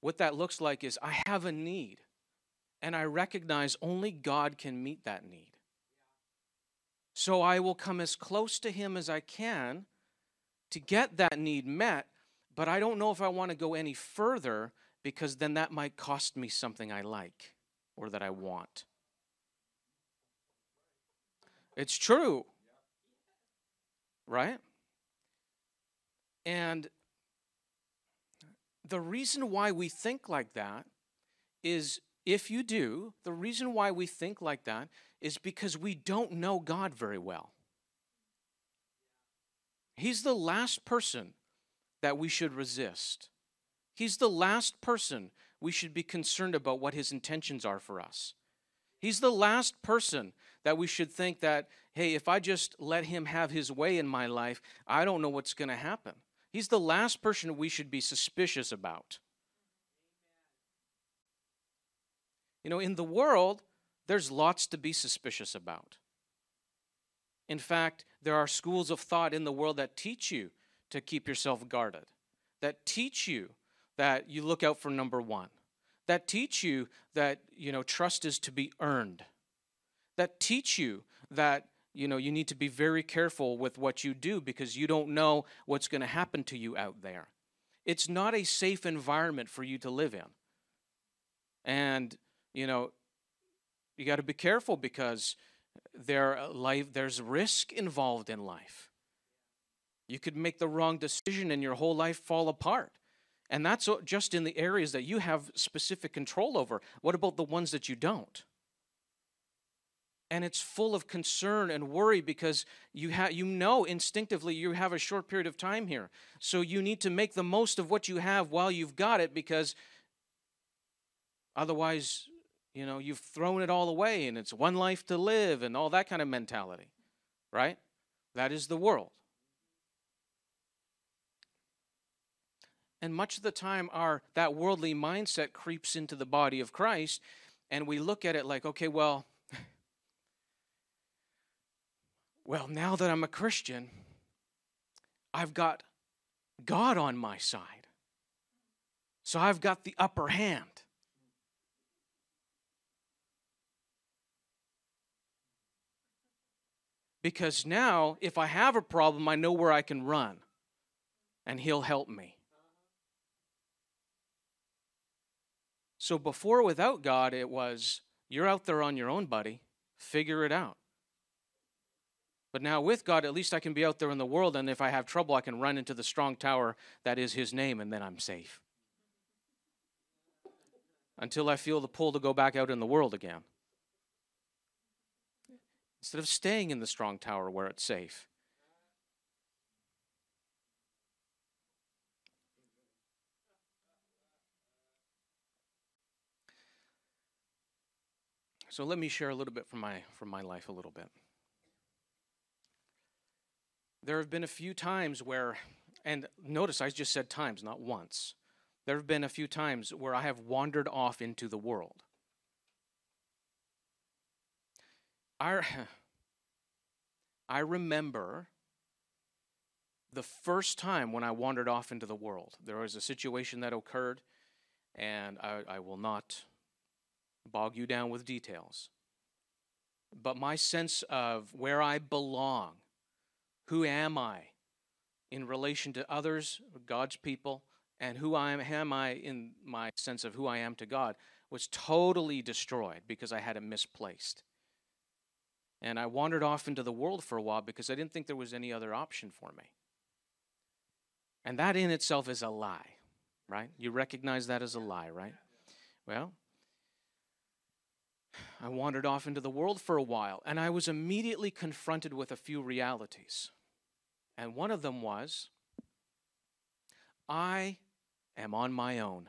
What that looks like is I have a need, and I recognize only God can meet that need. So I will come as close to Him as I can to get that need met, but I don't know if I want to go any further because then that might cost me something I like or that I want. It's true, right? And the reason why we think like that is if you do, the reason why we think like that is because we don't know God very well. He's the last person that we should resist. He's the last person we should be concerned about what his intentions are for us. He's the last person that we should think that, hey, if I just let him have his way in my life, I don't know what's going to happen. He's the last person we should be suspicious about. You know, in the world, there's lots to be suspicious about. In fact, there are schools of thought in the world that teach you to keep yourself guarded, that teach you that you look out for number one, that teach you that, you know, trust is to be earned, that teach you that, you know, you need to be very careful with what you do because you don't know what's going to happen to you out there. It's not a safe environment for you to live in. And, you know, you got to be careful because there uh, life there's risk involved in life. You could make the wrong decision and your whole life fall apart. And that's just in the areas that you have specific control over. What about the ones that you don't? And it's full of concern and worry because you, ha- you know instinctively you have a short period of time here. So you need to make the most of what you have while you've got it because otherwise you know, you've thrown it all away and it's one life to live and all that kind of mentality, right? That is the world. And much of the time our that worldly mindset creeps into the body of Christ and we look at it like, okay, well, well, now that I'm a Christian, I've got God on my side. So I've got the upper hand. Because now, if I have a problem, I know where I can run, and He'll help me. So before, without God, it was you're out there on your own, buddy. Figure it out. But now with God, at least I can be out there in the world, and if I have trouble, I can run into the strong tower that is His name, and then I'm safe. Until I feel the pull to go back out in the world again instead of staying in the strong tower where it's safe. So let me share a little bit from my from my life a little bit. There have been a few times where and notice I just said times, not once. There have been a few times where I have wandered off into the world. I, I remember the first time when I wandered off into the world. There was a situation that occurred, and I, I will not bog you down with details. But my sense of where I belong, who am I in relation to others, God's people, and who I am, am I in my sense of who I am to God, was totally destroyed because I had it misplaced. And I wandered off into the world for a while because I didn't think there was any other option for me. And that in itself is a lie, right? You recognize that as a lie, right? Well, I wandered off into the world for a while, and I was immediately confronted with a few realities. And one of them was I am on my own.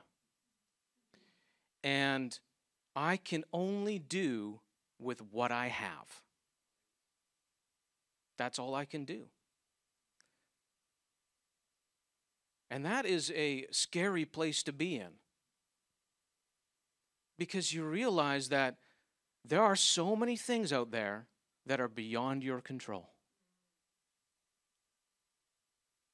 And I can only do with what I have. That's all I can do. And that is a scary place to be in. Because you realize that there are so many things out there that are beyond your control.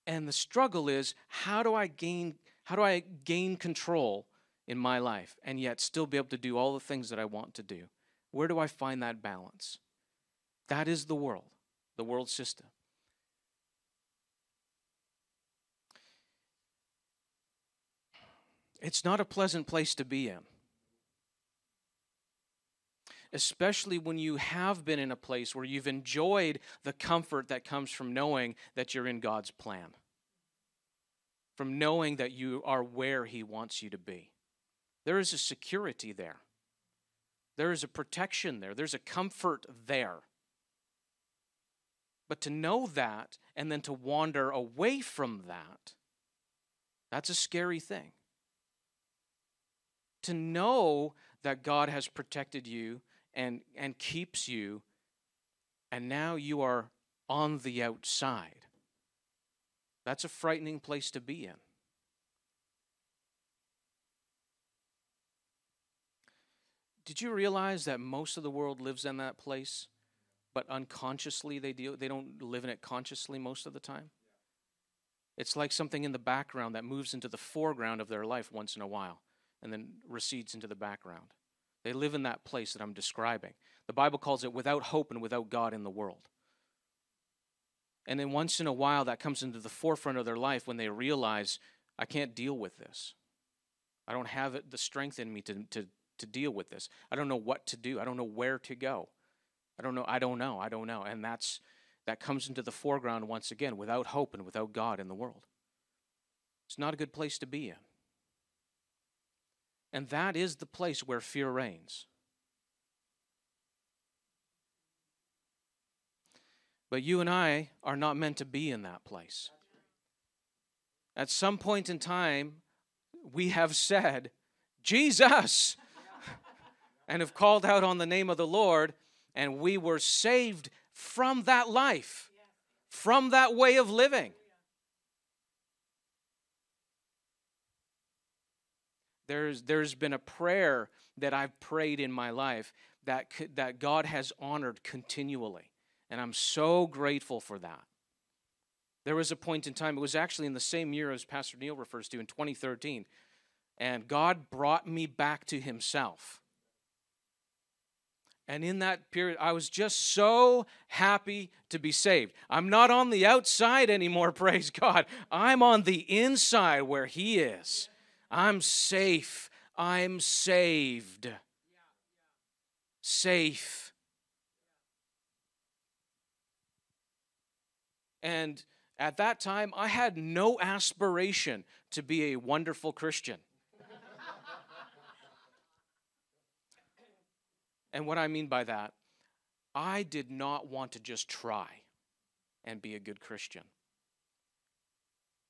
And the struggle is how do I gain how do I gain control in my life and yet still be able to do all the things that I want to do? Where do I find that balance? That is the world, the world system. It's not a pleasant place to be in. Especially when you have been in a place where you've enjoyed the comfort that comes from knowing that you're in God's plan from knowing that you are where He wants you to be. There is a security there, there is a protection there, there's a comfort there. But to know that and then to wander away from that, that's a scary thing. To know that God has protected you and, and keeps you, and now you are on the outside. That's a frightening place to be in. Did you realize that most of the world lives in that place, but unconsciously they deal they don't live in it consciously most of the time? It's like something in the background that moves into the foreground of their life once in a while and then recedes into the background. They live in that place that I'm describing. The Bible calls it without hope and without God in the world. And then once in a while, that comes into the forefront of their life when they realize, I can't deal with this. I don't have the strength in me to, to, to deal with this. I don't know what to do. I don't know where to go. I don't know. I don't know. I don't know. And that's that comes into the foreground once again without hope and without God in the world. It's not a good place to be in. And that is the place where fear reigns. But you and I are not meant to be in that place. At some point in time, we have said, Jesus, and have called out on the name of the Lord, and we were saved from that life, from that way of living. There's, there's been a prayer that I've prayed in my life that, that God has honored continually. And I'm so grateful for that. There was a point in time, it was actually in the same year as Pastor Neil refers to in 2013, and God brought me back to Himself. And in that period, I was just so happy to be saved. I'm not on the outside anymore, praise God. I'm on the inside where He is. I'm safe. I'm saved. Safe And at that time, I had no aspiration to be a wonderful Christian. And what I mean by that, I did not want to just try and be a good Christian.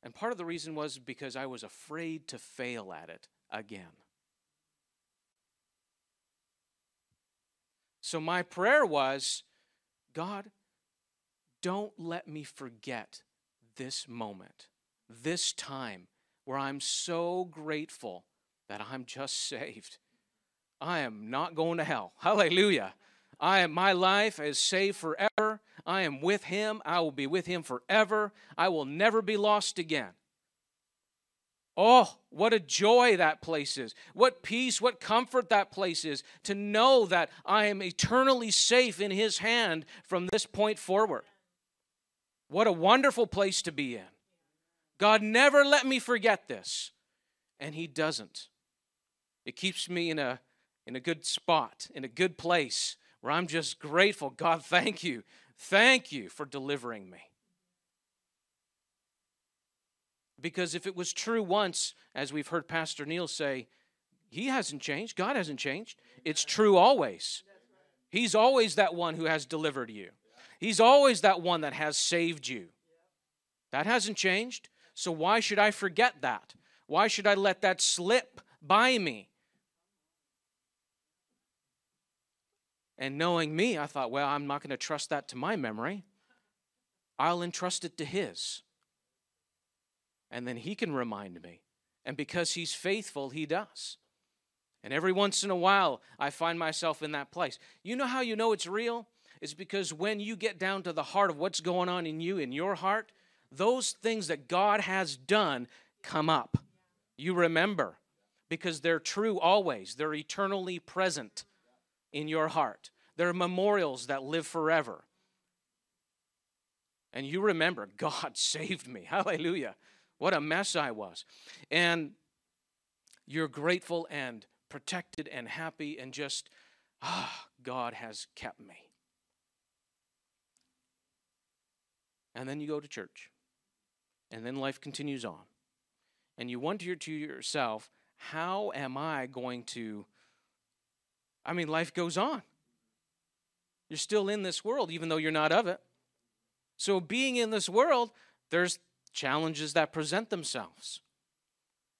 And part of the reason was because I was afraid to fail at it again. So my prayer was God, don't let me forget this moment, this time where I'm so grateful that I'm just saved. I am not going to hell. Hallelujah. I am my life is saved forever. I am with him. I will be with him forever. I will never be lost again. Oh, what a joy that place is. What peace, what comfort that place is to know that I am eternally safe in his hand from this point forward. What a wonderful place to be in. God never let me forget this, and He doesn't. It keeps me in a, in a good spot, in a good place where I'm just grateful. God, thank you. Thank you for delivering me. Because if it was true once, as we've heard Pastor Neil say, he hasn't changed. God hasn't changed. It's true always. He's always that one who has delivered you. He's always that one that has saved you. That hasn't changed. So why should I forget that? Why should I let that slip by me? And knowing me, I thought, well, I'm not going to trust that to my memory. I'll entrust it to His. And then He can remind me. And because He's faithful, He does. And every once in a while, I find myself in that place. You know how you know it's real? It's because when you get down to the heart of what's going on in you, in your heart, those things that God has done come up. You remember because they're true always, they're eternally present in your heart. There are memorials that live forever. And you remember, God saved me. Hallelujah. What a mess I was. And you're grateful and protected and happy and just, ah, God has kept me. And then you go to church. And then life continues on. And you wonder to yourself, how am I going to? I mean, life goes on. You're still in this world, even though you're not of it. So, being in this world, there's challenges that present themselves.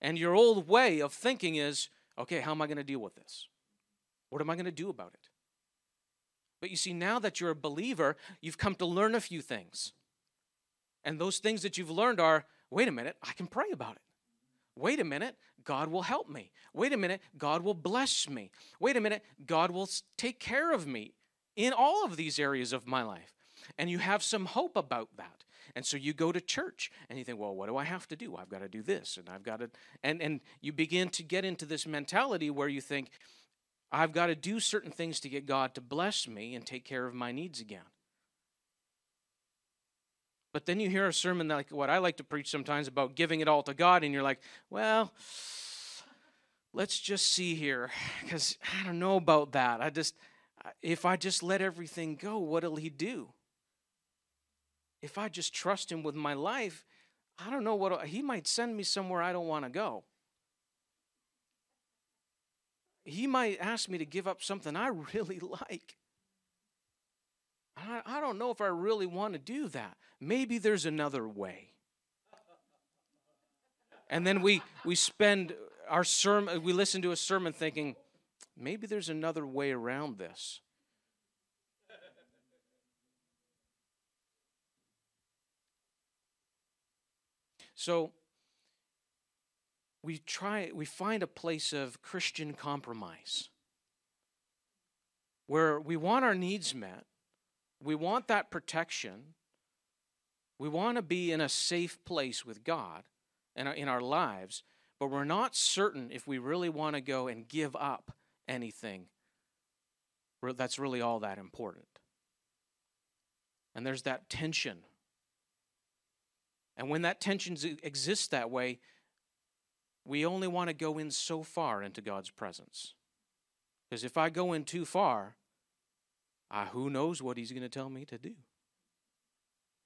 And your old way of thinking is okay, how am I going to deal with this? What am I going to do about it? But you see, now that you're a believer, you've come to learn a few things. And those things that you've learned are wait a minute, I can pray about it. Wait a minute, God will help me. Wait a minute, God will bless me. Wait a minute, God will take care of me in all of these areas of my life. And you have some hope about that. And so you go to church and you think, well, what do I have to do? I've got to do this and I've got to and and you begin to get into this mentality where you think I've got to do certain things to get God to bless me and take care of my needs again. But then you hear a sermon like what I like to preach sometimes about giving it all to God, and you're like, well, let's just see here, because I don't know about that. I just, if I just let everything go, what'll He do? If I just trust Him with my life, I don't know what He might send me somewhere I don't want to go. He might ask me to give up something I really like. I, I don't know if I really want to do that. Maybe there's another way. And then we, we spend our sermon, we listen to a sermon thinking, maybe there's another way around this. So we try we find a place of Christian compromise where we want our needs met, we want that protection. We want to be in a safe place with God and in our lives, but we're not certain if we really want to go and give up anything that's really all that important. And there's that tension. And when that tension exists that way, we only want to go in so far into God's presence. Because if I go in too far, uh, who knows what he's going to tell me to do?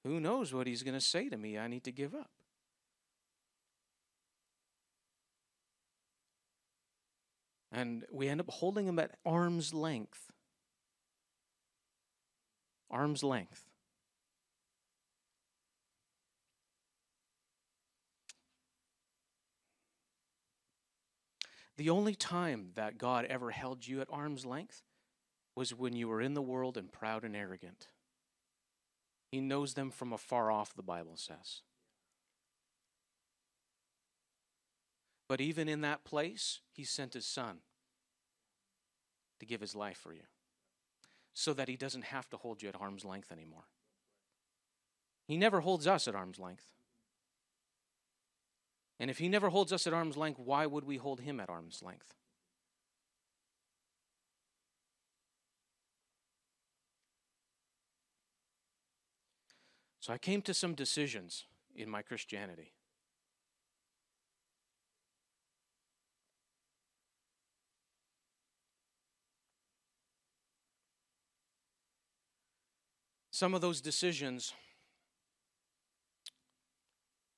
Who knows what he's going to say to me I need to give up? And we end up holding him at arm's length. Arm's length. The only time that God ever held you at arm's length was when you were in the world and proud and arrogant. He knows them from afar off, the Bible says. But even in that place, he sent his son to give his life for you so that he doesn't have to hold you at arm's length anymore. He never holds us at arm's length. And if he never holds us at arm's length, why would we hold him at arm's length? So I came to some decisions in my Christianity. some of those decisions,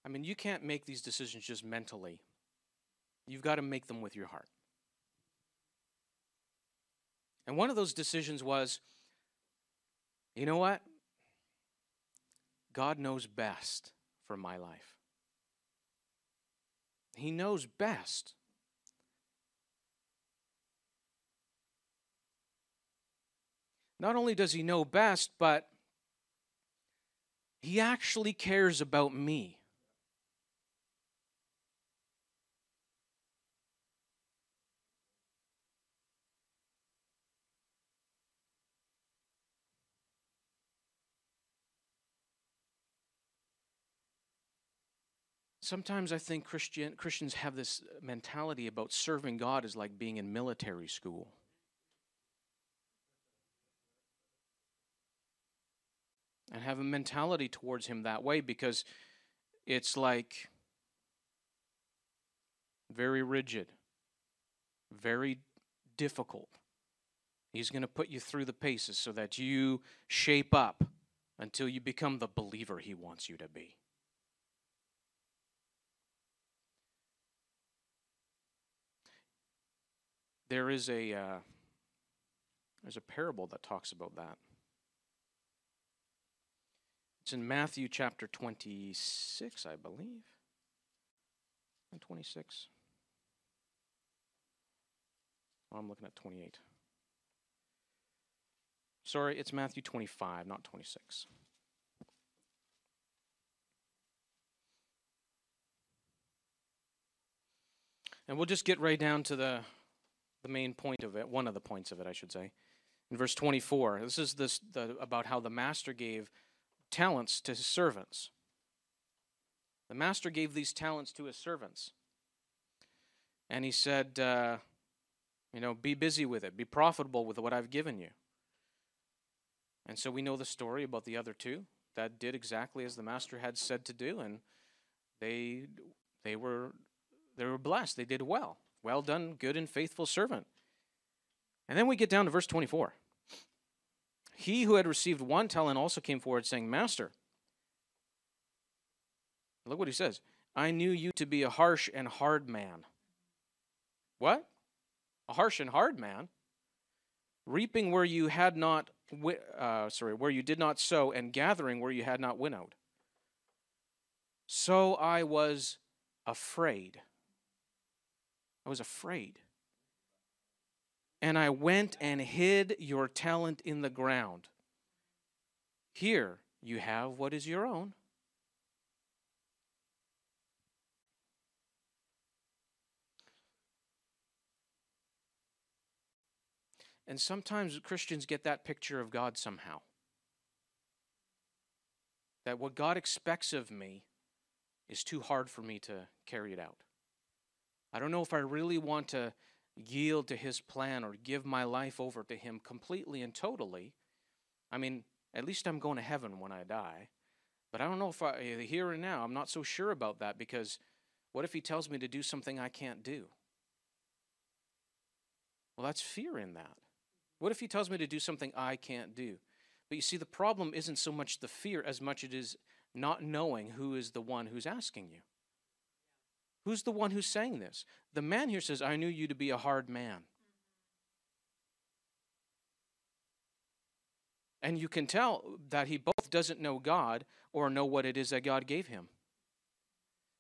I mean, you can't make these decisions just mentally. You've got to make them with your heart. And one of those decisions was you know what? God knows best for my life. He knows best. Not only does He know best, but He actually cares about me. Sometimes I think Christian, Christians have this mentality about serving God as like being in military school. And have a mentality towards Him that way because it's like very rigid, very difficult. He's going to put you through the paces so that you shape up until you become the believer He wants you to be. There is a uh, there's a parable that talks about that. It's in Matthew chapter 26, I believe. 26. Oh, I'm looking at 28. Sorry, it's Matthew 25, not 26. And we'll just get right down to the the main point of it, one of the points of it, I should say. In verse 24, this is this the, about how the master gave talents to his servants. The master gave these talents to his servants. And he said, uh, you know, be busy with it, be profitable with what I've given you. And so we know the story about the other two that did exactly as the master had said to do, and they they were they were blessed. They did well. Well done, good and faithful servant. And then we get down to verse 24. He who had received one talent also came forward, saying, Master, look what he says I knew you to be a harsh and hard man. What? A harsh and hard man? Reaping where you had not, uh, sorry, where you did not sow, and gathering where you had not winnowed. So I was afraid. I was afraid. And I went and hid your talent in the ground. Here you have what is your own. And sometimes Christians get that picture of God somehow. That what God expects of me is too hard for me to carry it out. I don't know if I really want to yield to his plan or give my life over to him completely and totally. I mean, at least I'm going to heaven when I die. But I don't know if I, eh, here and now, I'm not so sure about that because what if he tells me to do something I can't do? Well, that's fear in that. What if he tells me to do something I can't do? But you see, the problem isn't so much the fear as much as it is not knowing who is the one who's asking you. Who's the one who's saying this? The man here says, I knew you to be a hard man. And you can tell that he both doesn't know God or know what it is that God gave him.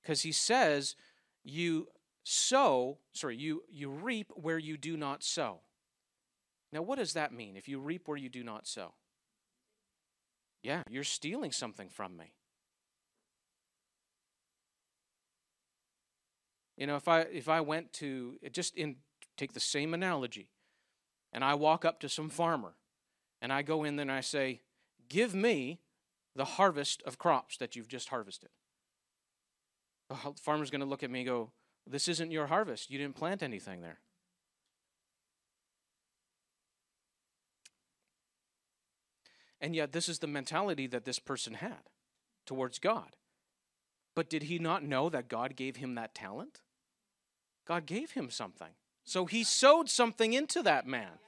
Because he says, You sow, sorry, you, you reap where you do not sow. Now, what does that mean if you reap where you do not sow? Yeah, you're stealing something from me. You know, if I if I went to just in take the same analogy, and I walk up to some farmer, and I go in there and I say, "Give me the harvest of crops that you've just harvested." The farmer's going to look at me and go, "This isn't your harvest. You didn't plant anything there." And yet, this is the mentality that this person had towards God. But did he not know that God gave him that talent? God gave him something. So he sowed something into that man.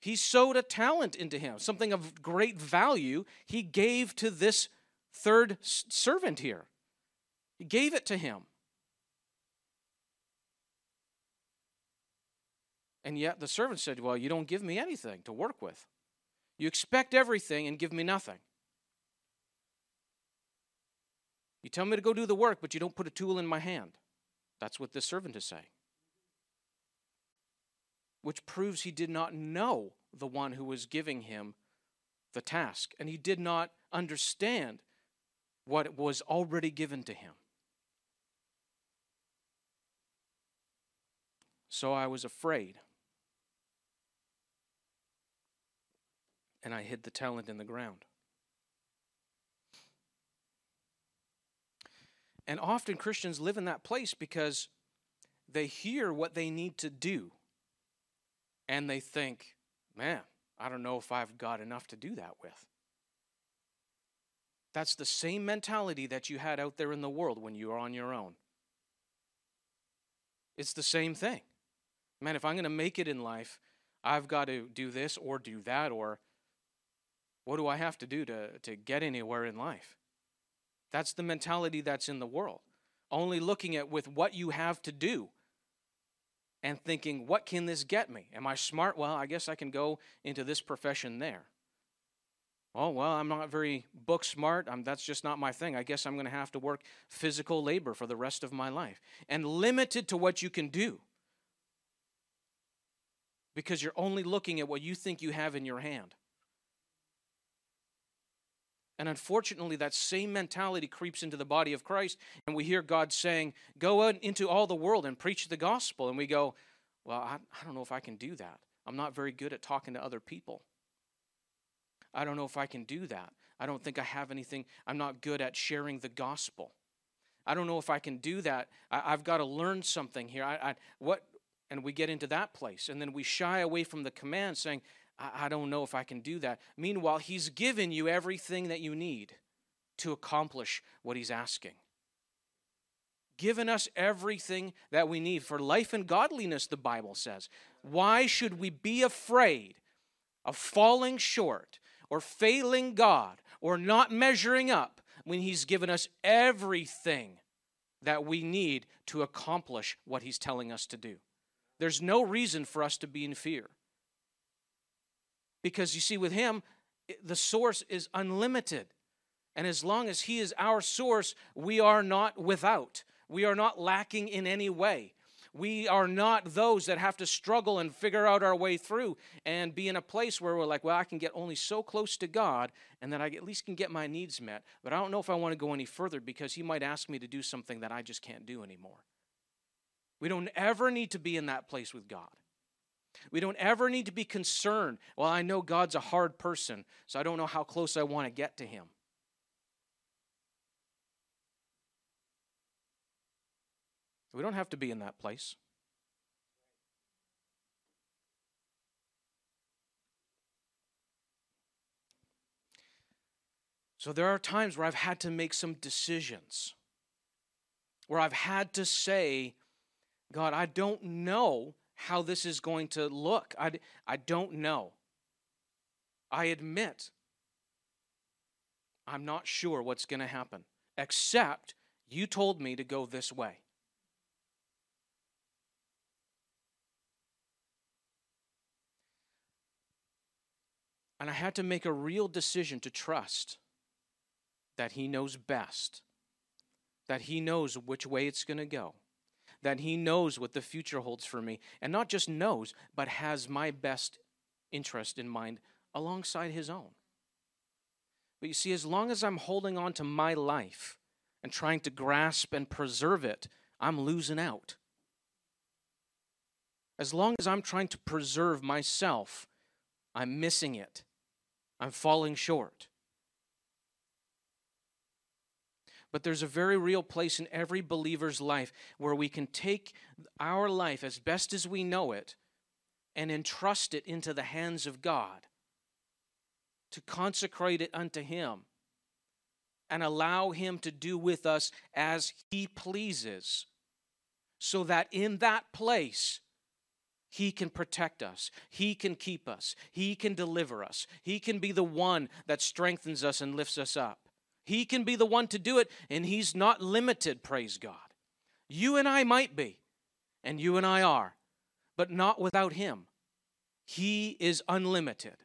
He sowed a talent into him, something of great value. He gave to this third servant here. He gave it to him. And yet the servant said, Well, you don't give me anything to work with. You expect everything and give me nothing. You tell me to go do the work, but you don't put a tool in my hand. That's what this servant is saying. Which proves he did not know the one who was giving him the task, and he did not understand what was already given to him. So I was afraid. And I hid the talent in the ground. And often Christians live in that place because they hear what they need to do and they think, man, I don't know if I've got enough to do that with. That's the same mentality that you had out there in the world when you were on your own. It's the same thing. Man, if I'm going to make it in life, I've got to do this or do that, or what do I have to do to, to get anywhere in life? That's the mentality that's in the world. Only looking at with what you have to do and thinking, what can this get me? Am I smart? Well, I guess I can go into this profession there. Oh, well, I'm not very book smart. I'm, that's just not my thing. I guess I'm going to have to work physical labor for the rest of my life. And limited to what you can do. Because you're only looking at what you think you have in your hand. And unfortunately, that same mentality creeps into the body of Christ, and we hear God saying, Go out into all the world and preach the gospel. And we go, Well, I, I don't know if I can do that. I'm not very good at talking to other people. I don't know if I can do that. I don't think I have anything. I'm not good at sharing the gospel. I don't know if I can do that. I, have got to learn something here. I, I, what? And we get into that place, and then we shy away from the command, saying, I, I don't know if I can do that. Meanwhile, He's given you everything that you need to accomplish what He's asking. Given us everything that we need for life and godliness, the Bible says. Why should we be afraid of falling short or failing God or not measuring up when He's given us everything that we need to accomplish what He's telling us to do? There's no reason for us to be in fear. Because you see, with Him, the source is unlimited. And as long as He is our source, we are not without. We are not lacking in any way. We are not those that have to struggle and figure out our way through and be in a place where we're like, well, I can get only so close to God and then I at least can get my needs met. But I don't know if I want to go any further because He might ask me to do something that I just can't do anymore. We don't ever need to be in that place with God. We don't ever need to be concerned. Well, I know God's a hard person, so I don't know how close I want to get to Him. We don't have to be in that place. So there are times where I've had to make some decisions, where I've had to say, God, I don't know how this is going to look. I, I don't know. I admit I'm not sure what's going to happen, except you told me to go this way. And I had to make a real decision to trust that He knows best, that He knows which way it's going to go that He knows what the future holds for me. And not just knows, but has my best interest in mind alongside His own. But you see, as long as I'm holding on to my life and trying to grasp and preserve it, I'm losing out. As long as I'm trying to preserve myself, I'm missing it. I'm falling short. But there's a very real place in every believer's life where we can take our life as best as we know it and entrust it into the hands of God, to consecrate it unto Him, and allow Him to do with us as He pleases, so that in that place, He can protect us. He can keep us. He can deliver us. He can be the one that strengthens us and lifts us up. He can be the one to do it, and He's not limited, praise God. You and I might be, and you and I are, but not without Him. He is unlimited.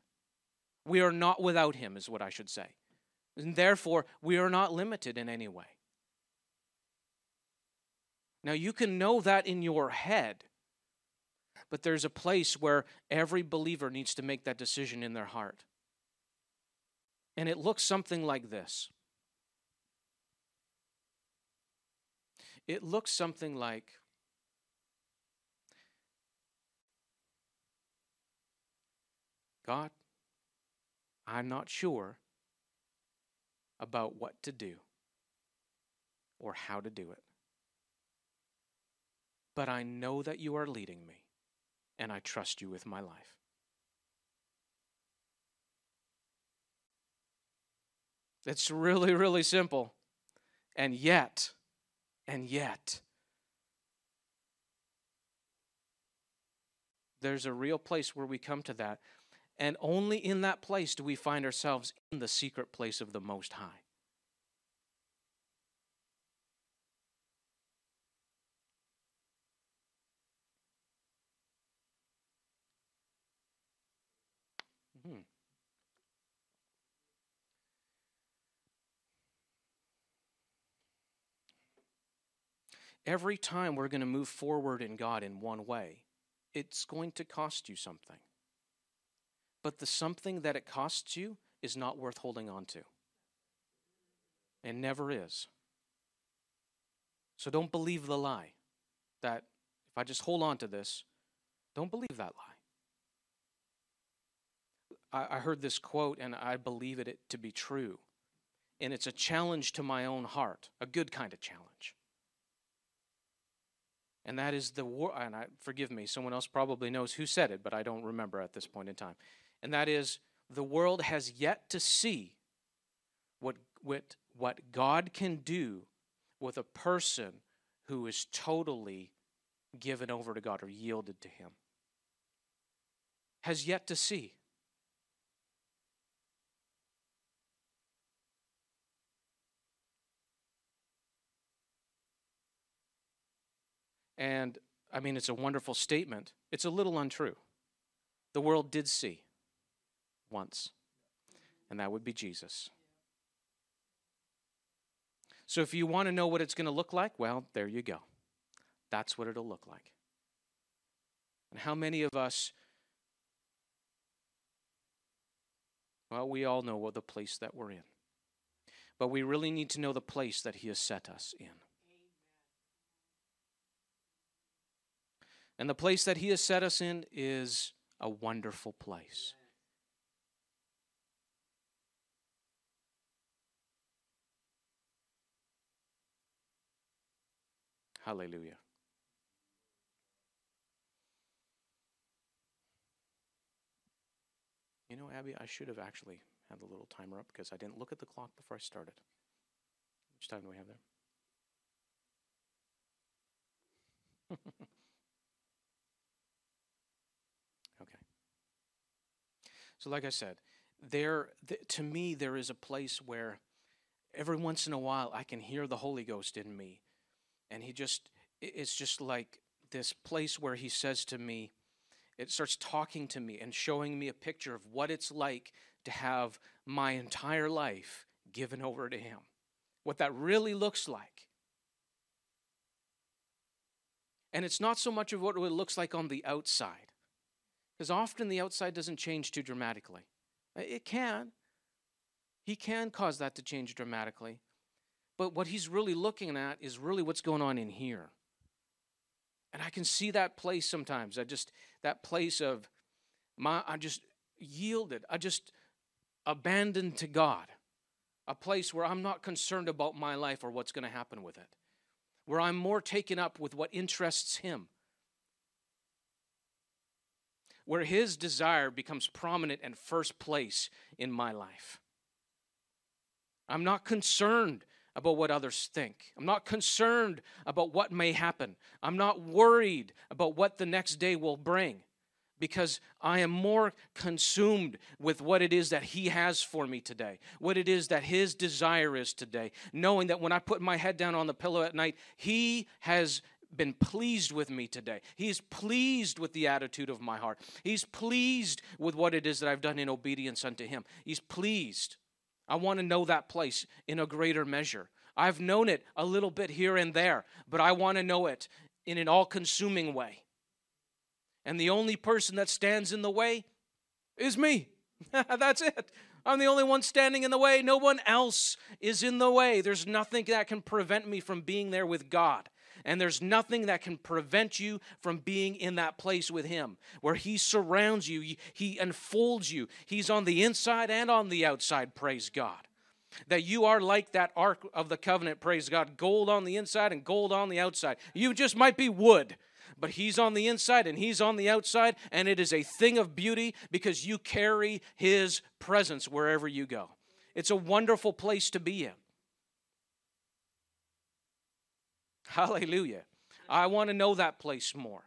We are not without Him, is what I should say. And therefore, we are not limited in any way. Now, you can know that in your head, but there's a place where every believer needs to make that decision in their heart. And it looks something like this it looks something like God, I'm not sure about what to do or how to do it. But I know that you are leading me, and I trust you with my life. It's really, really simple. And yet, and yet, there's a real place where we come to that and only in that place do we find ourselves in the secret place of the Most High. Every time we're going to move forward in God in one way, it's going to cost you something but the something that it costs you is not worth holding on to. And never is. So don't believe the lie that if I just hold on to this, don't believe that lie. I, heard this quote and I believe it to be true. And it's a challenge to my own heart, a good kind of challenge. And that is the war. And I, forgive me, someone else probably knows who said it, but I don't remember at this point in time and that is the world has yet to see what, what, what God can do with a person who is totally given over to God or yielded to Him. Has yet to see. And I mean, it's a wonderful statement. It's a little untrue. The world did see once, and that would be Jesus. So if you want to know what it's going to look like, well, there you go. That's what it'll look like. And how many of us, well, we all know what the place that we're in. But we really need to know the place that He has set us in. And the place that He has set us in is a wonderful place. Hallelujah. You know, Abby, I should have actually had the little timer up because I didn't look at the clock before I started. Which time do we have there? okay. So, like I said, there th- to me there is a place where every once in a while I can hear the Holy Ghost in me. And he just it's just like this place where he says to me it starts talking to me and showing me a picture of what it's like to have my entire life given over to him. What that really looks like. And it's not so much of what it looks like on the outside because often the outside doesn't change too dramatically it can he can cause that to change dramatically but what he's really looking at is really what's going on in here. And I can see that place sometimes. I just, that place of my, I just yielded. I just abandoned to God. A place where I'm not concerned about my life or what's going to happen with it. Where I'm more taken up with what interests Him. Where His desire becomes prominent and first place in my life. I'm not concerned about what others think. I'm not concerned about what may happen. I'm not worried about what the next day will bring because I am more consumed with what it is that He has for me today, what it is that His desire is today, knowing that when I put my head down on the pillow at night, He has been pleased with me today. He's pleased with the attitude of my heart. He's pleased with what it is that I've done in obedience unto Him. He's pleased. I want to know that place in a greater measure. I've known it a little bit here and there, but I want to know it in an all consuming way. And the only person that stands in the way is me. That's it. I'm the only one standing in the way. No one else is in the way. There's nothing that can prevent me from being there with God. And there's nothing that can prevent you from being in that place with Him, where He surrounds you, He unfolds you. He's on the inside and on the outside, praise God. That you are like that Ark of the Covenant, praise God, gold on the inside and gold on the outside. You just might be wood but He's on the inside and He's on the outside, and it is a thing of beauty because you carry His presence wherever you go. It's a wonderful place to be in. Hallelujah. I want to know that place more.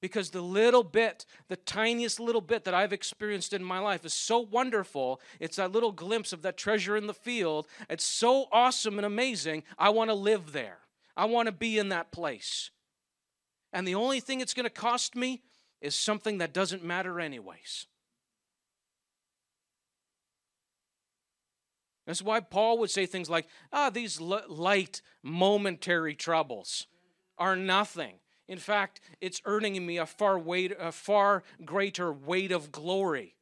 Because the little bit, the tiniest little bit that I've experienced in my life is so wonderful. It's that little glimpse of that treasure in the field. It's so awesome and amazing. I want to live there. I want to be in that place and the only thing it's going to cost me is something that doesn't matter, anyways. That's why Paul would say things like, ah, these light, momentary troubles are nothing. In fact, it's earning me a far, weight, a far greater weight of glory.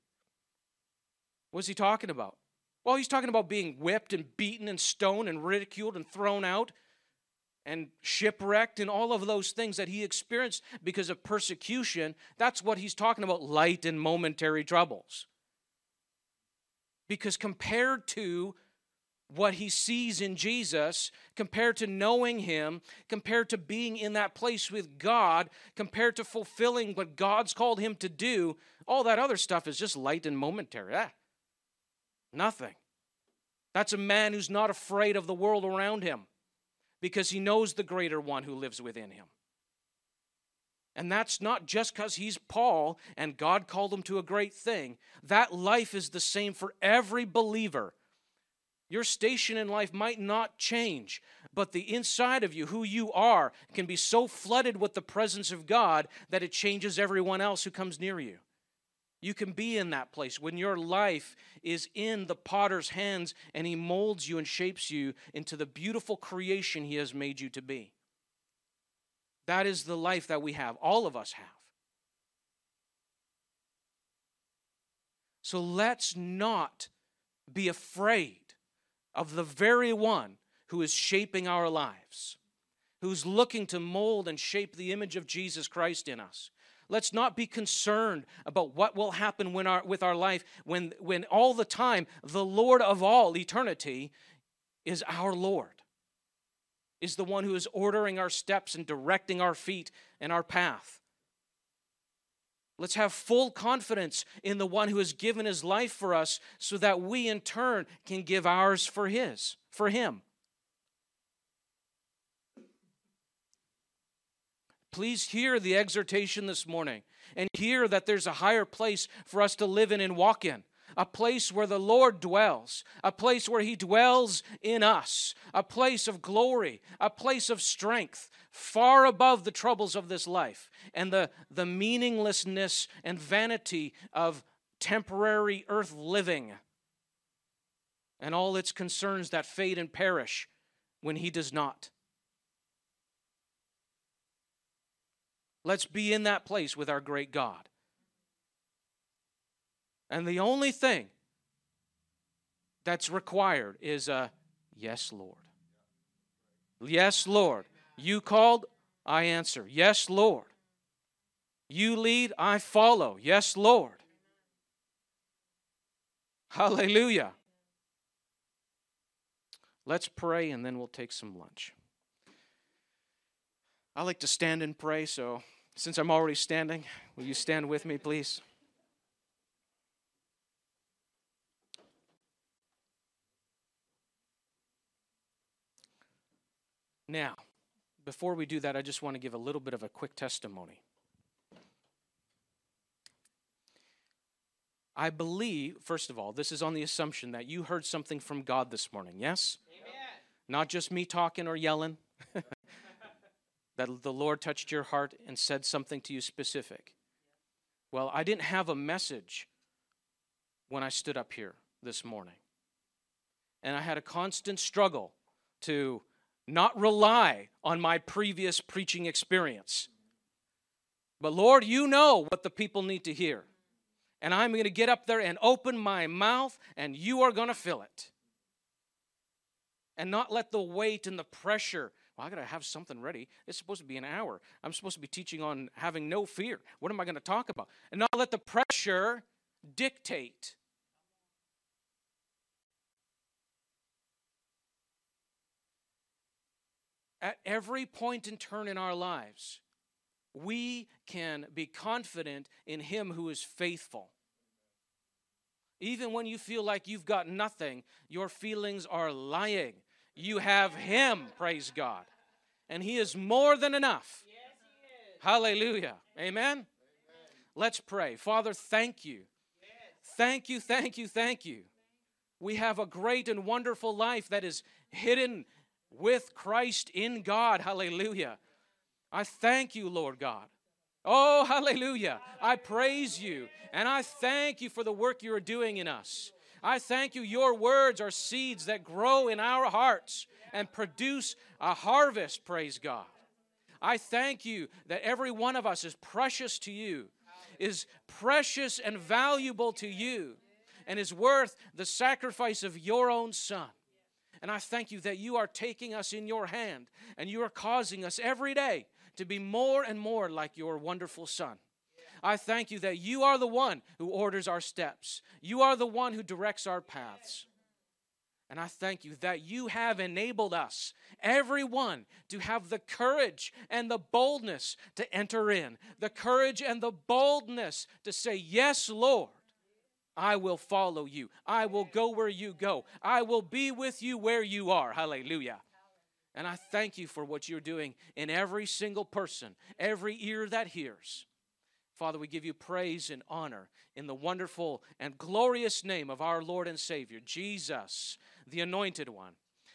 What's he talking about? Well, he's talking about being whipped and beaten and stoned and ridiculed and thrown out and shipwrecked and all of those things that he experienced because of persecution, that's what he's talking about light and momentary troubles. Because compared to what he sees in Jesus, compared to knowing him, compared to being in that place with God, compared to fulfilling what God's called him to do, all that other stuff is just light and momentary. Ah, nothing. That's a man who's not afraid of the world around him because he knows the greater one who lives within him. And that's not just because he's Paul and God called him to a great thing. That life is the same for every believer. Your station in life might not change, but the inside of you, who you are, can be so flooded with the presence of God that it changes everyone else who comes near you. You can be in that place when your life is in the potter's hands and he molds you and shapes you into the beautiful creation he has made you to be. That is the life that we have, all of us have. So let's not be afraid of the very one who is shaping our lives, who's looking to mold and shape the image of Jesus Christ in us. Let's not be concerned about what will happen when our, with our life when, when all the time the Lord of all eternity is our Lord, is the one who is ordering our steps and directing our feet and our path. Let's have full confidence in the one who has given his life for us so that we in turn can give ours for his, for him. Please hear the exhortation this morning and hear that there's a higher place for us to live in and walk in. A place where the Lord dwells, a place where He dwells in us, a place of glory, a place of strength, far above the troubles of this life and the, the meaninglessness and vanity of temporary earth living and all its concerns that fade and perish when He does not. Let's be in that place with our great God. And the only thing that's required is a yes, Lord. Yes, Lord. You called, I answer. Yes, Lord. You lead, I follow. Yes, Lord. Hallelujah. Let's pray and then we'll take some lunch. I like to stand and pray, so since I'm already standing, will you stand with me, please? Now, before we do that, I just want to give a little bit of a quick testimony. I believe, first of all, this is on the assumption that you heard something from God this morning, yes? Amen. Not just me talking or yelling. that the Lord touched your heart and said something to you specific. Well, I didn't have a message when I stood up here this morning. And I had a constant struggle to not rely on my previous preaching experience. But Lord, you know what the people need to hear. And I'm going to get up there and open my mouth, and you are going to fill it. And not let the weight and the pressure well, I got to have something ready. It's supposed to be an hour. I'm supposed to be teaching on having no fear. What am I going to talk about? And not let the pressure dictate. At every point and turn in our lives, we can be confident in Him who is faithful. Even when you feel like you've got nothing, your feelings are lying. You have Him, praise God. And He is more than enough. Yes, Hallelujah. Amen? Amen? Let's pray. Father, thank you. Yes. Thank you, thank you, thank you. We have a great and wonderful life that is hidden with Christ in God. Hallelujah. I thank you, Lord God. Oh, hallelujah. I praise you and I thank you for the work you are doing in us. I thank you. Your words are seeds that grow in our hearts and produce a harvest, praise God. I thank you that every one of us is precious to you, is precious and valuable to you, and is worth the sacrifice of your own Son. And I thank you that you are taking us in your hand and you are causing us every day to be more and more like your wonderful Son. I thank you that you are the one who orders our steps. You are the one who directs our paths. And I thank you that you have enabled us, everyone, to have the courage and the boldness to enter in, the courage and the boldness to say, Yes, Lord. I will follow you. I will go where you go. I will be with you where you are. Hallelujah. And I thank you for what you're doing in every single person, every ear that hears. Father, we give you praise and honor in the wonderful and glorious name of our Lord and Savior, Jesus, the Anointed One.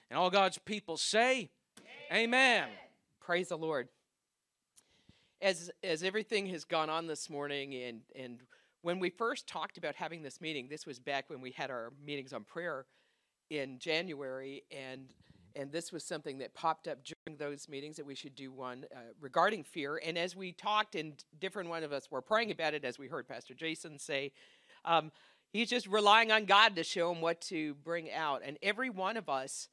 And all God's people say, Amen. Amen. Praise the Lord. As, as everything has gone on this morning, and, and when we first talked about having this meeting, this was back when we had our meetings on prayer in January, and and this was something that popped up during those meetings that we should do one uh, regarding fear. And as we talked, and different one of us were praying about it, as we heard Pastor Jason say, um, he's just relying on God to show him what to bring out. And every one of us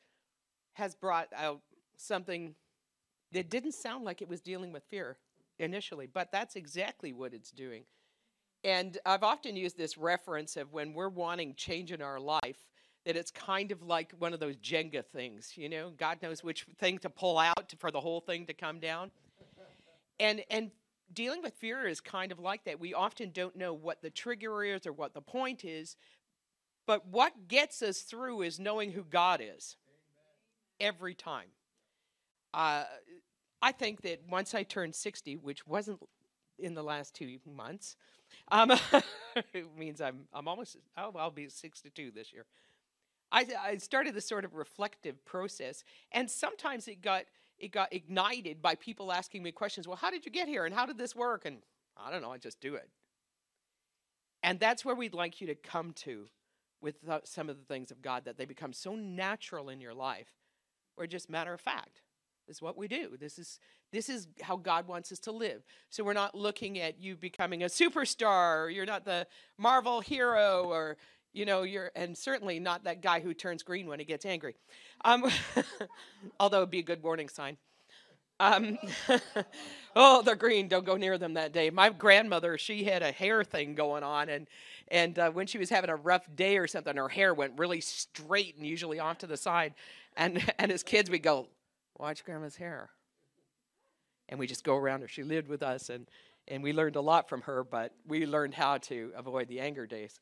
has brought out something that didn't sound like it was dealing with fear initially, but that's exactly what it's doing. And I've often used this reference of when we're wanting change in our life that it's kind of like one of those Jenga things, you know, God knows which thing to pull out to, for the whole thing to come down. And and dealing with fear is kind of like that. We often don't know what the trigger is or what the point is, but what gets us through is knowing who God is. Every time. Uh, I think that once I turned 60, which wasn't in the last two months, um, it means I'm I'm almost oh, I'll be 62 this year. I, I started this sort of reflective process, and sometimes it got it got ignited by people asking me questions. Well, how did you get here, and how did this work? And I don't know. I just do it. And that's where we'd like you to come to with some of the things of God that they become so natural in your life, or just matter of fact. Is what we do. This is this is how God wants us to live. So we're not looking at you becoming a superstar, or you're not the Marvel hero, or you know you're and certainly not that guy who turns green when he gets angry. Um, although it'd be a good warning sign. Um, oh they're green. Don't go near them that day. My grandmother she had a hair thing going on and and uh, when she was having a rough day or something her hair went really straight and usually off to the side. And and as kids we go watch grandma's hair and we just go around her she lived with us and and we learned a lot from her but we learned how to avoid the anger days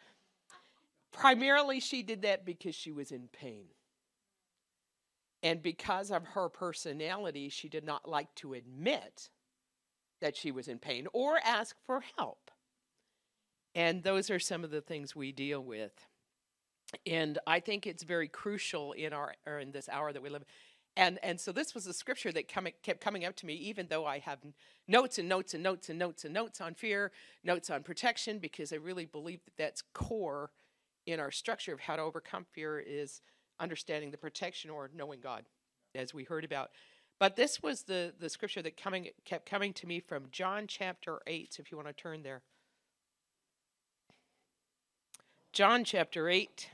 Primarily, she did that because she was in pain. And because of her personality, she did not like to admit that she was in pain or ask for help. And those are some of the things we deal with. And I think it's very crucial in our in this hour that we live. And and so this was a scripture that come, kept coming up to me, even though I have notes and notes and notes and notes and notes on fear, notes on protection, because I really believe that that's core in our structure of how to overcome fear is understanding the protection or knowing God, as we heard about. But this was the the scripture that coming kept coming to me from John chapter eight. So if you want to turn there, John chapter eight.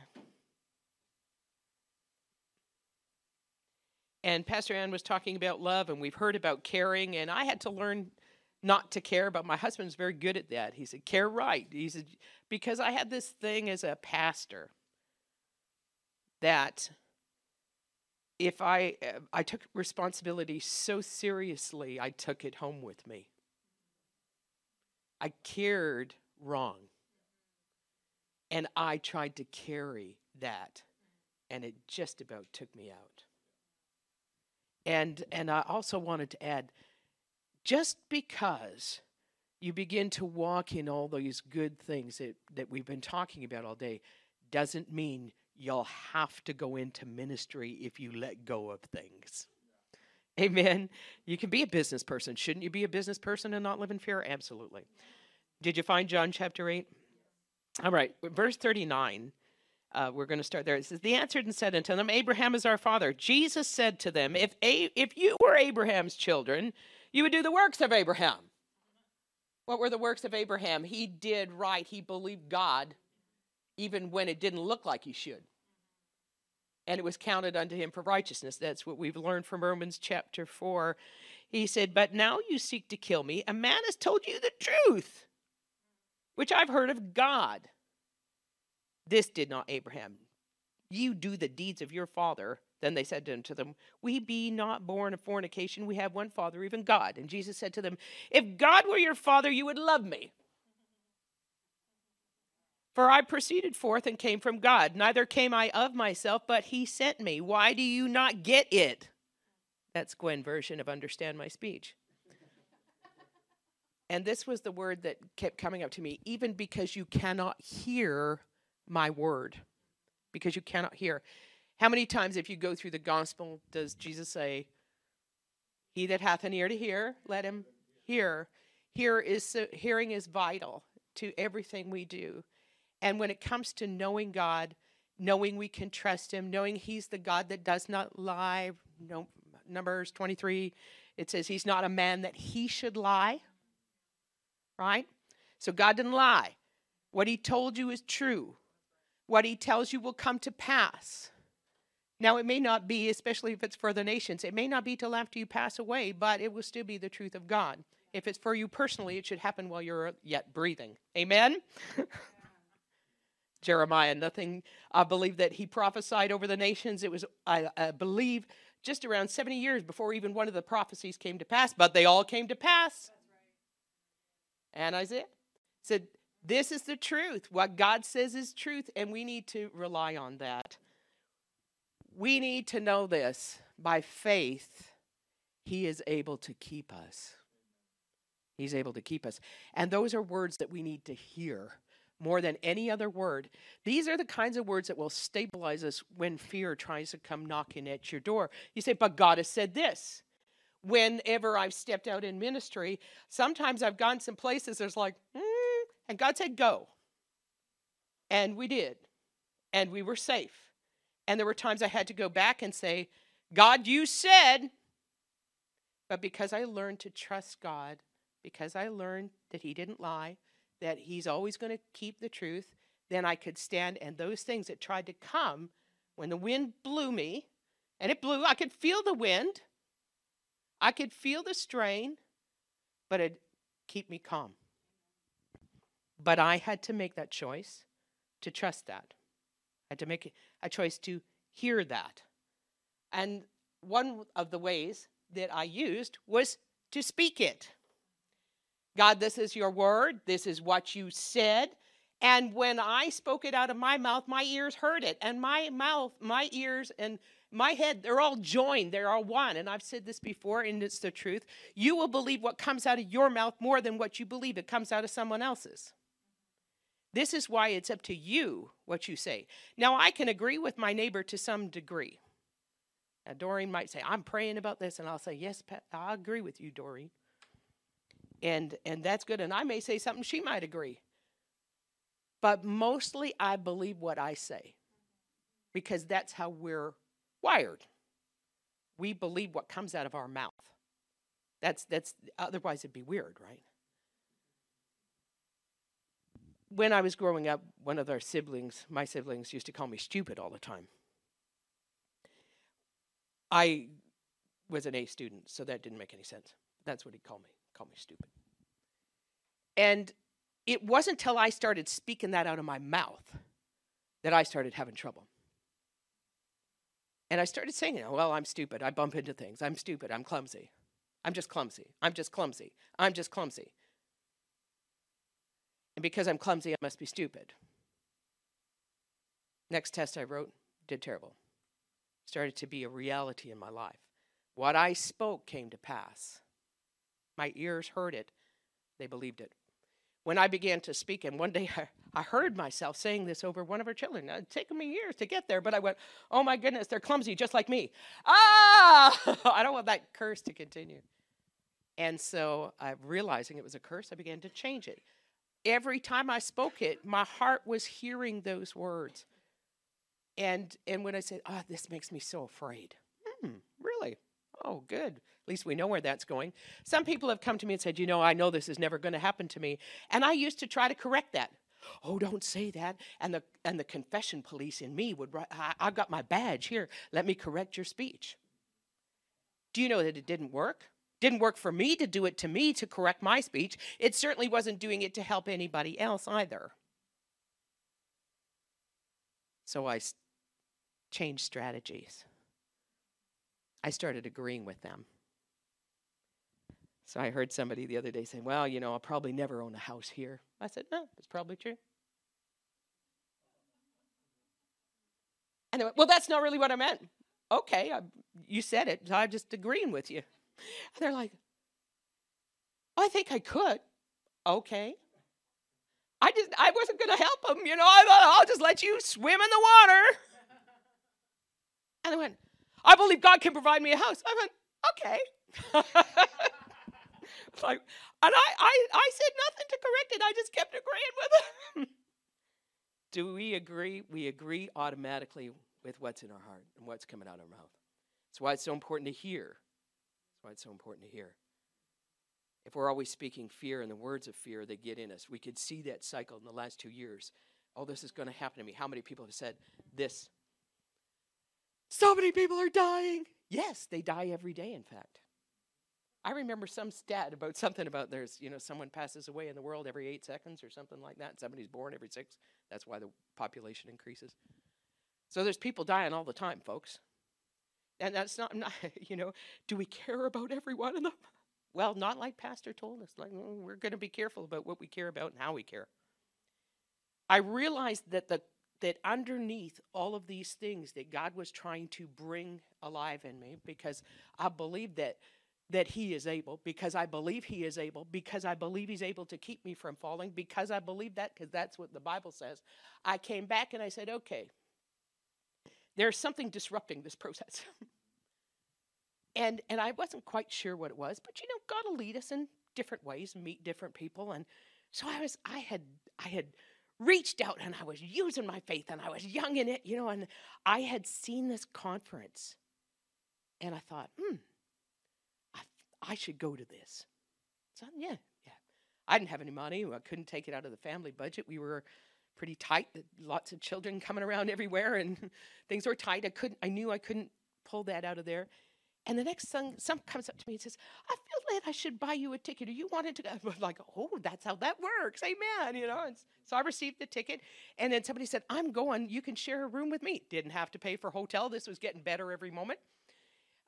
And Pastor Ann was talking about love, and we've heard about caring, and I had to learn not to care, but my husband's very good at that. He said, care right. He said, because I had this thing as a pastor that if I uh, I took responsibility so seriously, I took it home with me. I cared wrong. And I tried to carry that, and it just about took me out. And and I also wanted to add just because you begin to walk in all these good things that, that we've been talking about all day doesn't mean you'll have to go into ministry if you let go of things. Amen. You can be a business person. Shouldn't you be a business person and not live in fear? Absolutely. Did you find John chapter 8? All right, verse 39 uh, we're going to start there. It says, "They answered and said unto them, Abraham is our father." Jesus said to them, "If a- if you were Abraham's children, you would do the works of Abraham." What were the works of Abraham? He did right. He believed God, even when it didn't look like he should, and it was counted unto him for righteousness. That's what we've learned from Romans chapter four. He said, "But now you seek to kill me. A man has told you the truth, which I've heard of God." This did not Abraham. You do the deeds of your father. Then they said unto them, We be not born of fornication. We have one father, even God. And Jesus said to them, If God were your father, you would love me. For I proceeded forth and came from God. Neither came I of myself, but he sent me. Why do you not get it? That's Gwen version of understand my speech. and this was the word that kept coming up to me, even because you cannot hear my word because you cannot hear. How many times, if you go through the gospel, does Jesus say, He that hath an ear to hear, let him hear? Hear is, hearing is vital to everything we do. And when it comes to knowing God, knowing we can trust Him, knowing He's the God that does not lie, no, Numbers 23, it says He's not a man that He should lie, right? So God didn't lie. What He told you is true what he tells you will come to pass. Now, it may not be, especially if it's for the nations, it may not be till after you pass away, but it will still be the truth of God. If it's for you personally, it should happen while you're yet breathing. Amen? Jeremiah, nothing, I believe that he prophesied over the nations. It was, I, I believe, just around 70 years before even one of the prophecies came to pass, but they all came to pass. Right. And Isaiah said, this is the truth. What God says is truth, and we need to rely on that. We need to know this. By faith, He is able to keep us. He's able to keep us. And those are words that we need to hear more than any other word. These are the kinds of words that will stabilize us when fear tries to come knocking at your door. You say, But God has said this. Whenever I've stepped out in ministry, sometimes I've gone some places, there's like, mm, and God said, Go. And we did. And we were safe. And there were times I had to go back and say, God, you said. But because I learned to trust God, because I learned that He didn't lie, that He's always going to keep the truth, then I could stand. And those things that tried to come when the wind blew me, and it blew, I could feel the wind, I could feel the strain, but it'd keep me calm. But I had to make that choice to trust that. I had to make a choice to hear that. And one of the ways that I used was to speak it. God, this is your word. This is what you said. And when I spoke it out of my mouth, my ears heard it. And my mouth, my ears, and my head, they're all joined, they're all one. And I've said this before, and it's the truth. You will believe what comes out of your mouth more than what you believe it comes out of someone else's. This is why it's up to you what you say. Now, I can agree with my neighbor to some degree. Now, Doreen might say, I'm praying about this, and I'll say, Yes, Pat, I agree with you, Doreen. And, and that's good. And I may say something she might agree. But mostly, I believe what I say because that's how we're wired. We believe what comes out of our mouth. That's that's otherwise it'd be weird, right? When I was growing up, one of our siblings, my siblings used to call me stupid all the time. I was an A student, so that didn't make any sense. That's what he called me. Call me stupid. And it wasn't until I started speaking that out of my mouth that I started having trouble. And I started saying, oh, well, I'm stupid. I bump into things. I'm stupid. I'm clumsy. I'm just clumsy. I'm just clumsy. I'm just clumsy. And because I'm clumsy, I must be stupid. Next test I wrote, did terrible. Started to be a reality in my life. What I spoke came to pass. My ears heard it, they believed it when I began to speak. And one day I, I heard myself saying this over one of our children. It's taken me years to get there, but I went, oh my goodness, they're clumsy just like me. Ah! I don't want that curse to continue. And so, I, realizing it was a curse, I began to change it. Every time I spoke it, my heart was hearing those words. And, and when I said, oh, this makes me so afraid. Hmm, really? Oh, good. At least we know where that's going. Some people have come to me and said, You know, I know this is never going to happen to me. And I used to try to correct that. Oh, don't say that. And the, and the confession police in me would write, I, I've got my badge here. Let me correct your speech. Do you know that it didn't work? Didn't work for me to do it to me to correct my speech. It certainly wasn't doing it to help anybody else either. So I changed strategies. I started agreeing with them. So I heard somebody the other day say, Well, you know, I'll probably never own a house here. I said, No, it's probably true. And they went, Well, that's not really what I meant. Okay, I, you said it, so I'm just agreeing with you. And they're like, I think I could. Okay. I just I wasn't going to help them, you know. I thought I'll just let you swim in the water. And they went, I believe God can provide me a house. I went, okay. like, and I, I, I said nothing to correct it. I just kept agreeing with him. Do we agree? We agree automatically with what's in our heart and what's coming out of our mouth. That's why it's so important to hear. That's why it's so important to hear. If we're always speaking fear and the words of fear, they get in us. We could see that cycle in the last two years. Oh, this is going to happen to me. How many people have said this so many people are dying. Yes, they die every day, in fact. I remember some stat about something about there's, you know, someone passes away in the world every eight seconds or something like that. Somebody's born every six. That's why the population increases. So there's people dying all the time, folks. And that's not, not you know, do we care about every one of them? Well, not like Pastor told us. Like, we're going to be careful about what we care about and how we care. I realized that the that underneath all of these things that God was trying to bring alive in me because I believe that that he is able because I believe he is able because I believe he's able to keep me from falling because I believe that because that's what the Bible says. I came back and I said, "Okay. There's something disrupting this process." and and I wasn't quite sure what it was, but you know, God will lead us in different ways, meet different people and so I was I had I had reached out and I was using my faith and I was young in it, you know, and I had seen this conference and I thought, hmm, I, I should go to this. So, yeah, yeah. I didn't have any money. I couldn't take it out of the family budget. We were pretty tight, lots of children coming around everywhere and things were tight. I couldn't, I knew I couldn't pull that out of there. And the next son, some comes up to me and says, I feel like I should buy you a ticket. Are you wanted to go? I'm like, oh, that's how that works. Amen. You know, and so I received the ticket. And then somebody said, I'm going. You can share a room with me. Didn't have to pay for hotel. This was getting better every moment.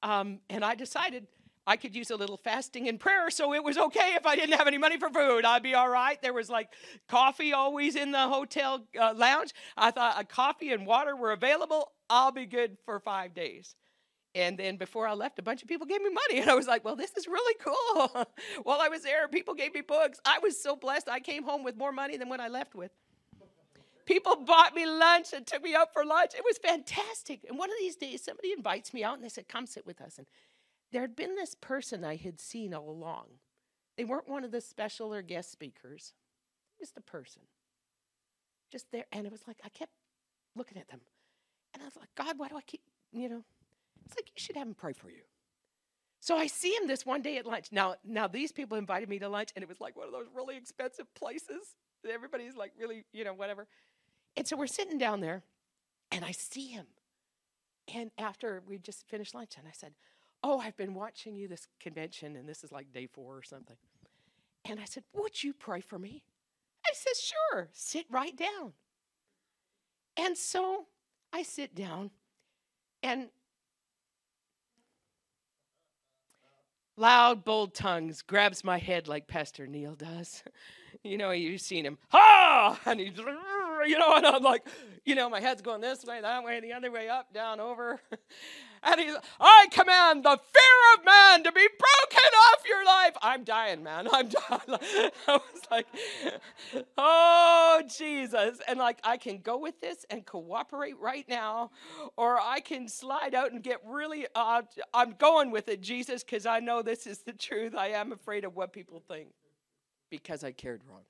Um, and I decided I could use a little fasting and prayer, so it was okay if I didn't have any money for food. I'd be all right. There was like coffee always in the hotel uh, lounge. I thought a coffee and water were available. I'll be good for five days. And then before I left, a bunch of people gave me money. And I was like, well, this is really cool. While I was there, people gave me books. I was so blessed. I came home with more money than what I left with. People bought me lunch and took me out for lunch. It was fantastic. And one of these days, somebody invites me out and they said, come sit with us. And there had been this person I had seen all along. They weren't one of the special or guest speakers, just a person. Just there. And it was like, I kept looking at them. And I was like, God, why do I keep, you know? It's like, you should have him pray for you. So I see him this one day at lunch. Now, now these people invited me to lunch, and it was like one of those really expensive places. Everybody's like really, you know, whatever. And so we're sitting down there, and I see him. And after we just finished lunch, and I said, Oh, I've been watching you this convention, and this is like day four or something. And I said, Would you pray for me? I said, Sure, sit right down. And so I sit down, and loud, bold tongues grabs my head like Pastor Neil does. You know, you've seen him, ha! And he's, you know, and I'm like, you know, my head's going this way, that way, the other way, up, down, over. And he's, I command the fear of man to be broken off your life. I'm dying, man. I'm dying. I was like, oh, Jesus. And like, I can go with this and cooperate right now, or I can slide out and get really, uh, I'm going with it, Jesus, because I know this is the truth. I am afraid of what people think because I cared wrong.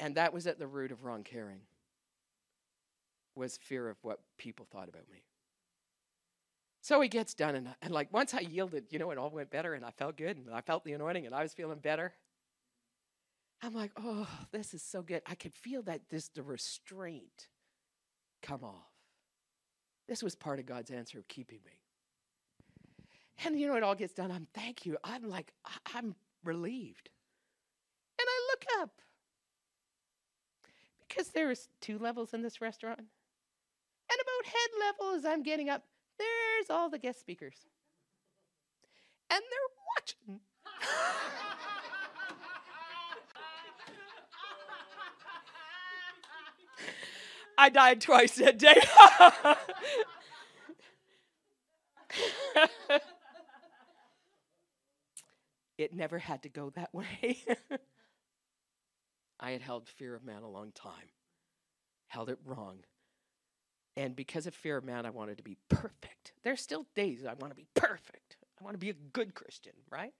And that was at the root of wrong caring was fear of what people thought about me. So he gets done, and, and like once I yielded, you know, it all went better, and I felt good, and I felt the anointing, and I was feeling better. I'm like, oh, this is so good. I could feel that this the restraint come off. This was part of God's answer of keeping me. And you know, it all gets done. I'm thank you. I'm like, I'm relieved. And I look up because there's two levels in this restaurant. And about head level as I'm getting up, there's all the guest speakers. And they're watching. I died twice that day. it never had to go that way. I had held fear of man a long time, held it wrong. And because of fear of man, I wanted to be perfect. There's still days I want to be perfect. I want to be a good Christian, right?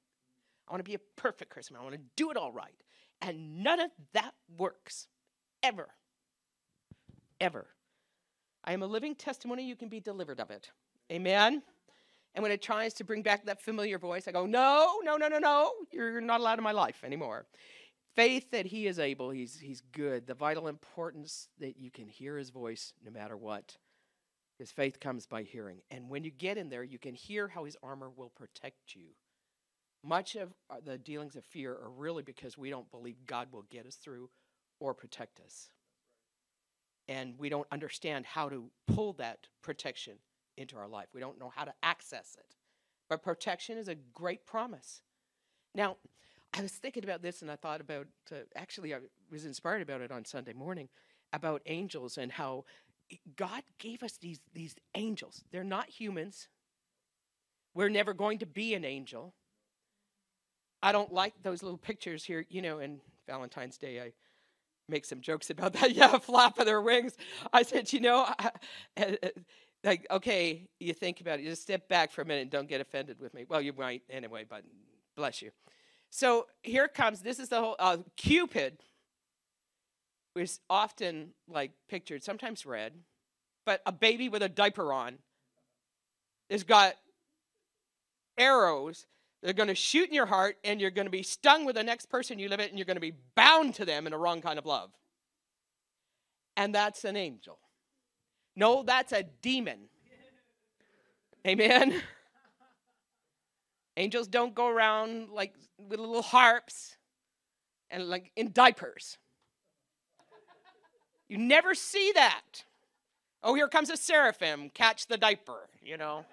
I want to be a perfect Christian. I want to do it all right. And none of that works. Ever. Ever. I am a living testimony. You can be delivered of it. Amen. And when it tries to bring back that familiar voice, I go, no, no, no, no, no. You're not allowed in my life anymore. Faith that he is able, he's, he's good. The vital importance that you can hear his voice no matter what. His faith comes by hearing. And when you get in there, you can hear how his armor will protect you. Much of uh, the dealings of fear are really because we don't believe God will get us through or protect us. And we don't understand how to pull that protection into our life. We don't know how to access it. But protection is a great promise. Now, I was thinking about this and I thought about, uh, actually, I was inspired about it on Sunday morning about angels and how eh, God gave us these, these angels. They're not humans. We're never going to be an angel. I don't like those little pictures here, you know, in Valentine's Day, I make some jokes about that. Yeah, flap of their wings. I said, you know, I, eh, eh, like, okay, you think about it. You just step back for a minute and don't get offended with me. Well, you might anyway, but bless you. So here comes, this is the whole, uh, Cupid was often like pictured, sometimes red, but a baby with a diaper on has got arrows that are going to shoot in your heart and you're going to be stung with the next person you live with and you're going to be bound to them in a wrong kind of love. And that's an angel. No, that's a demon. Amen. Angels don't go around like with little harps and like in diapers. You never see that. Oh, here comes a seraphim, catch the diaper, you know.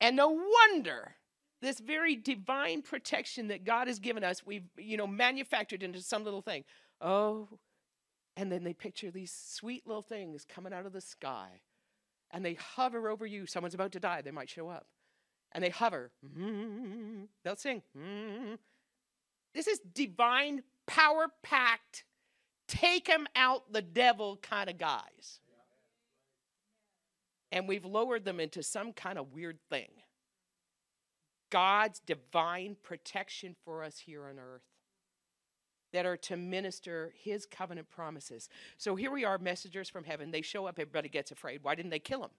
And no wonder this very divine protection that God has given us, we've, you know, manufactured into some little thing. Oh, and then they picture these sweet little things coming out of the sky and they hover over you. Someone's about to die, they might show up. And they hover. They'll sing. This is divine, power packed, take them out the devil kind of guys. And we've lowered them into some kind of weird thing. God's divine protection for us here on earth that are to minister his covenant promises. So here we are, messengers from heaven. They show up, everybody gets afraid. Why didn't they kill him?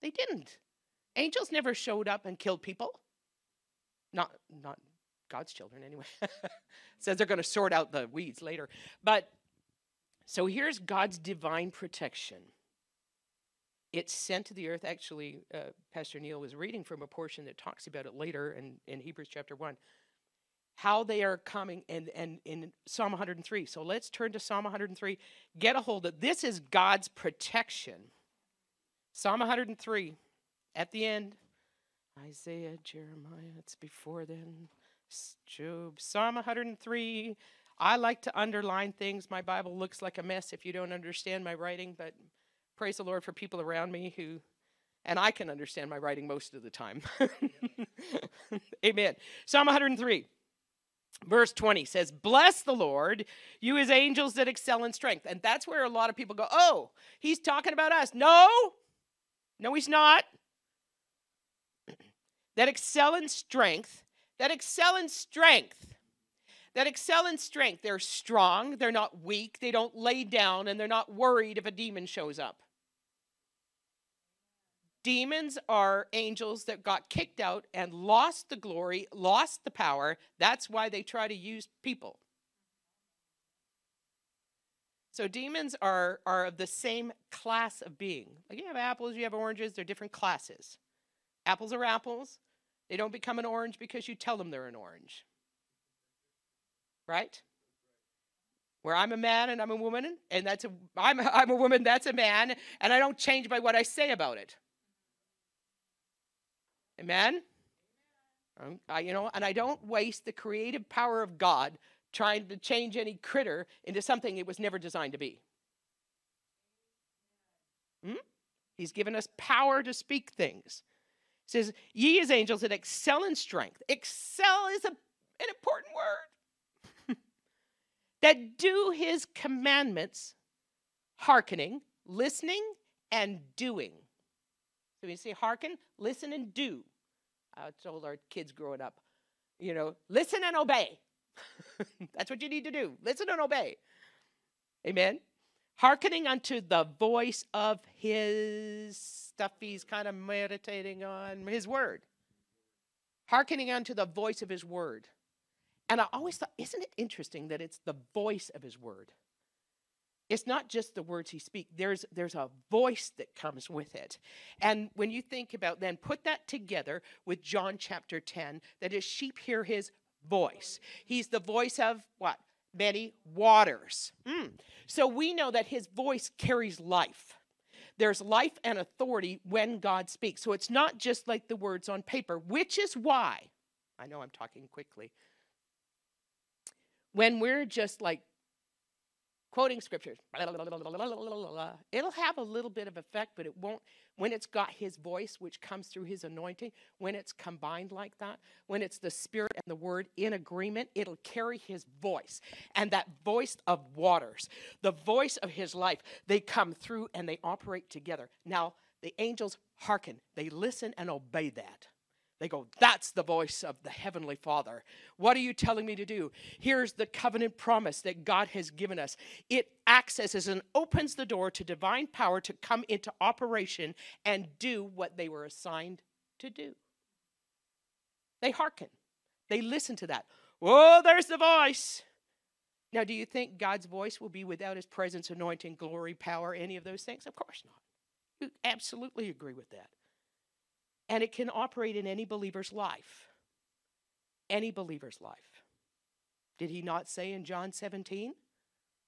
They didn't. Angels never showed up and killed people. Not not God's children anyway. Says they're going to sort out the weeds later. But so here's God's divine protection. It's sent to the earth. Actually, uh, Pastor Neil was reading from a portion that talks about it later in, in Hebrews chapter 1 how they are coming and, and in Psalm 103. So let's turn to Psalm 103. Get a hold of this is God's protection. Psalm 103 at the end. Isaiah, Jeremiah, it's before then. Job, Psalm 103. I like to underline things. My Bible looks like a mess if you don't understand my writing, but praise the Lord for people around me who, and I can understand my writing most of the time. Amen. Psalm 103. Verse 20 says, Bless the Lord, you his angels that excel in strength. And that's where a lot of people go, Oh, he's talking about us. No, no, he's not. That excel in strength, that excel in strength, that excel in strength. They're strong, they're not weak, they don't lay down, and they're not worried if a demon shows up. Demons are angels that got kicked out and lost the glory, lost the power. That's why they try to use people. So demons are, are of the same class of being. Like you have apples, you have oranges, they're different classes. Apples are apples. They don't become an orange because you tell them they're an orange. Right? Where I'm a man and I'm a woman, and that's a I'm a, I'm a woman, that's a man, and I don't change by what I say about it. Amen? Um, I, you know, and I don't waste the creative power of God trying to change any critter into something it was never designed to be. Hmm? He's given us power to speak things. Says, Ye as angels that excel in strength. Excel is a, an important word. that do his commandments, hearkening, listening, and doing. So we say hearken, listen, and do. I told our kids growing up, you know, listen and obey. That's what you need to do. Listen and obey. Amen. Hearkening unto the voice of his stuff he's kind of meditating on, his word. Hearkening unto the voice of his word. And I always thought, isn't it interesting that it's the voice of his word? it's not just the words he speaks there's there's a voice that comes with it and when you think about then put that together with john chapter 10 that his sheep hear his voice he's the voice of what many waters mm. so we know that his voice carries life there's life and authority when god speaks so it's not just like the words on paper which is why i know i'm talking quickly when we're just like quoting scriptures. It'll have a little bit of effect, but it won't when it's got his voice, which comes through his anointing, when it's combined like that, when it's the spirit and the word in agreement, it'll carry his voice. And that voice of waters, the voice of his life, they come through and they operate together. Now, the angels hearken, they listen and obey that. They go, That's the voice of the Heavenly Father. What are you telling me to do? Here's the covenant promise that God has given us. It accesses and opens the door to divine power to come into operation and do what they were assigned to do. They hearken, they listen to that. Oh, there's the voice. Now, do you think God's voice will be without his presence, anointing, glory, power, any of those things? Of course not. You absolutely agree with that. And it can operate in any believer's life. Any believer's life. Did he not say in John 17,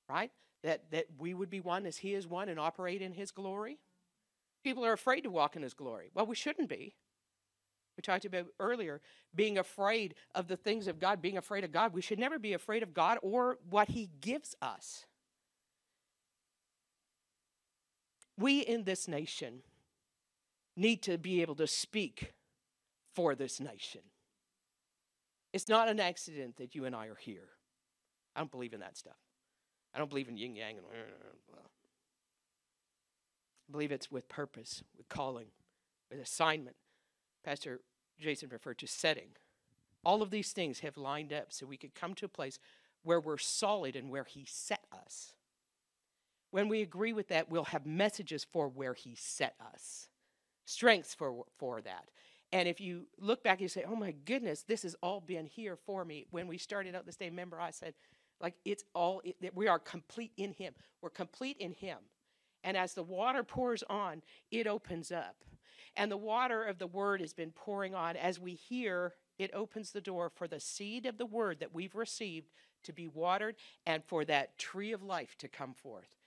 right? That, that we would be one as he is one and operate in his glory? People are afraid to walk in his glory. Well, we shouldn't be. We talked about earlier being afraid of the things of God, being afraid of God. We should never be afraid of God or what he gives us. We in this nation need to be able to speak for this nation. It's not an accident that you and I are here. I don't believe in that stuff. I don't believe in yin yang and blah. I believe it's with purpose, with calling, with assignment. Pastor Jason referred to setting. All of these things have lined up so we could come to a place where we're solid and where He set us. When we agree with that, we'll have messages for where He set us, strengths for, for that. And if you look back and you say, oh my goodness, this has all been here for me. When we started out this day, remember I said, like, it's all, it, we are complete in Him. We're complete in Him. And as the water pours on, it opens up. And the water of the word has been pouring on. As we hear, it opens the door for the seed of the word that we've received to be watered and for that tree of life to come forth.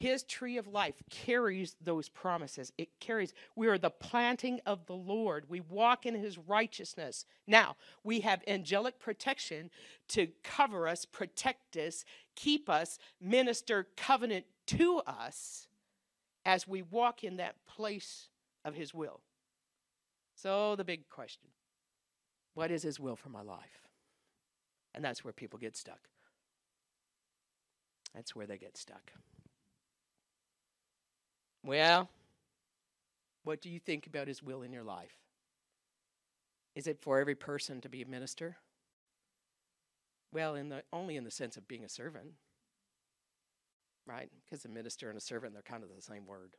His tree of life carries those promises. It carries, we are the planting of the Lord. We walk in his righteousness. Now, we have angelic protection to cover us, protect us, keep us, minister covenant to us as we walk in that place of His will. So, the big question what is His will for my life? And that's where people get stuck. That's where they get stuck. Well, what do you think about His will in your life? Is it for every person to be a minister? Well, in the only in the sense of being a servant right? Because a minister and a servant, they're kind of the same word.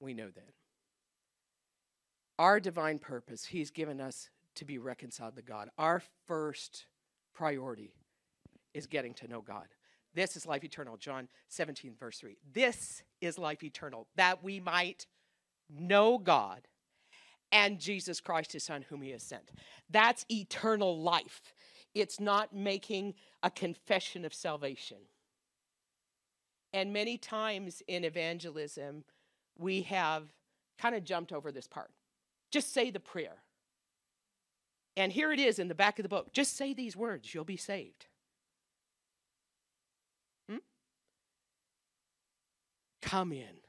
We know that. Our divine purpose, He's given us to be reconciled to God. Our first priority is getting to know God. This is life eternal. John 17, verse 3. This is life eternal, that we might know God and Jesus Christ, his Son, whom he has sent. That's eternal life. It's not making a confession of salvation. And many times in evangelism, we have kind of jumped over this part. Just say the prayer. And here it is in the back of the book. Just say these words, you'll be saved. Come in.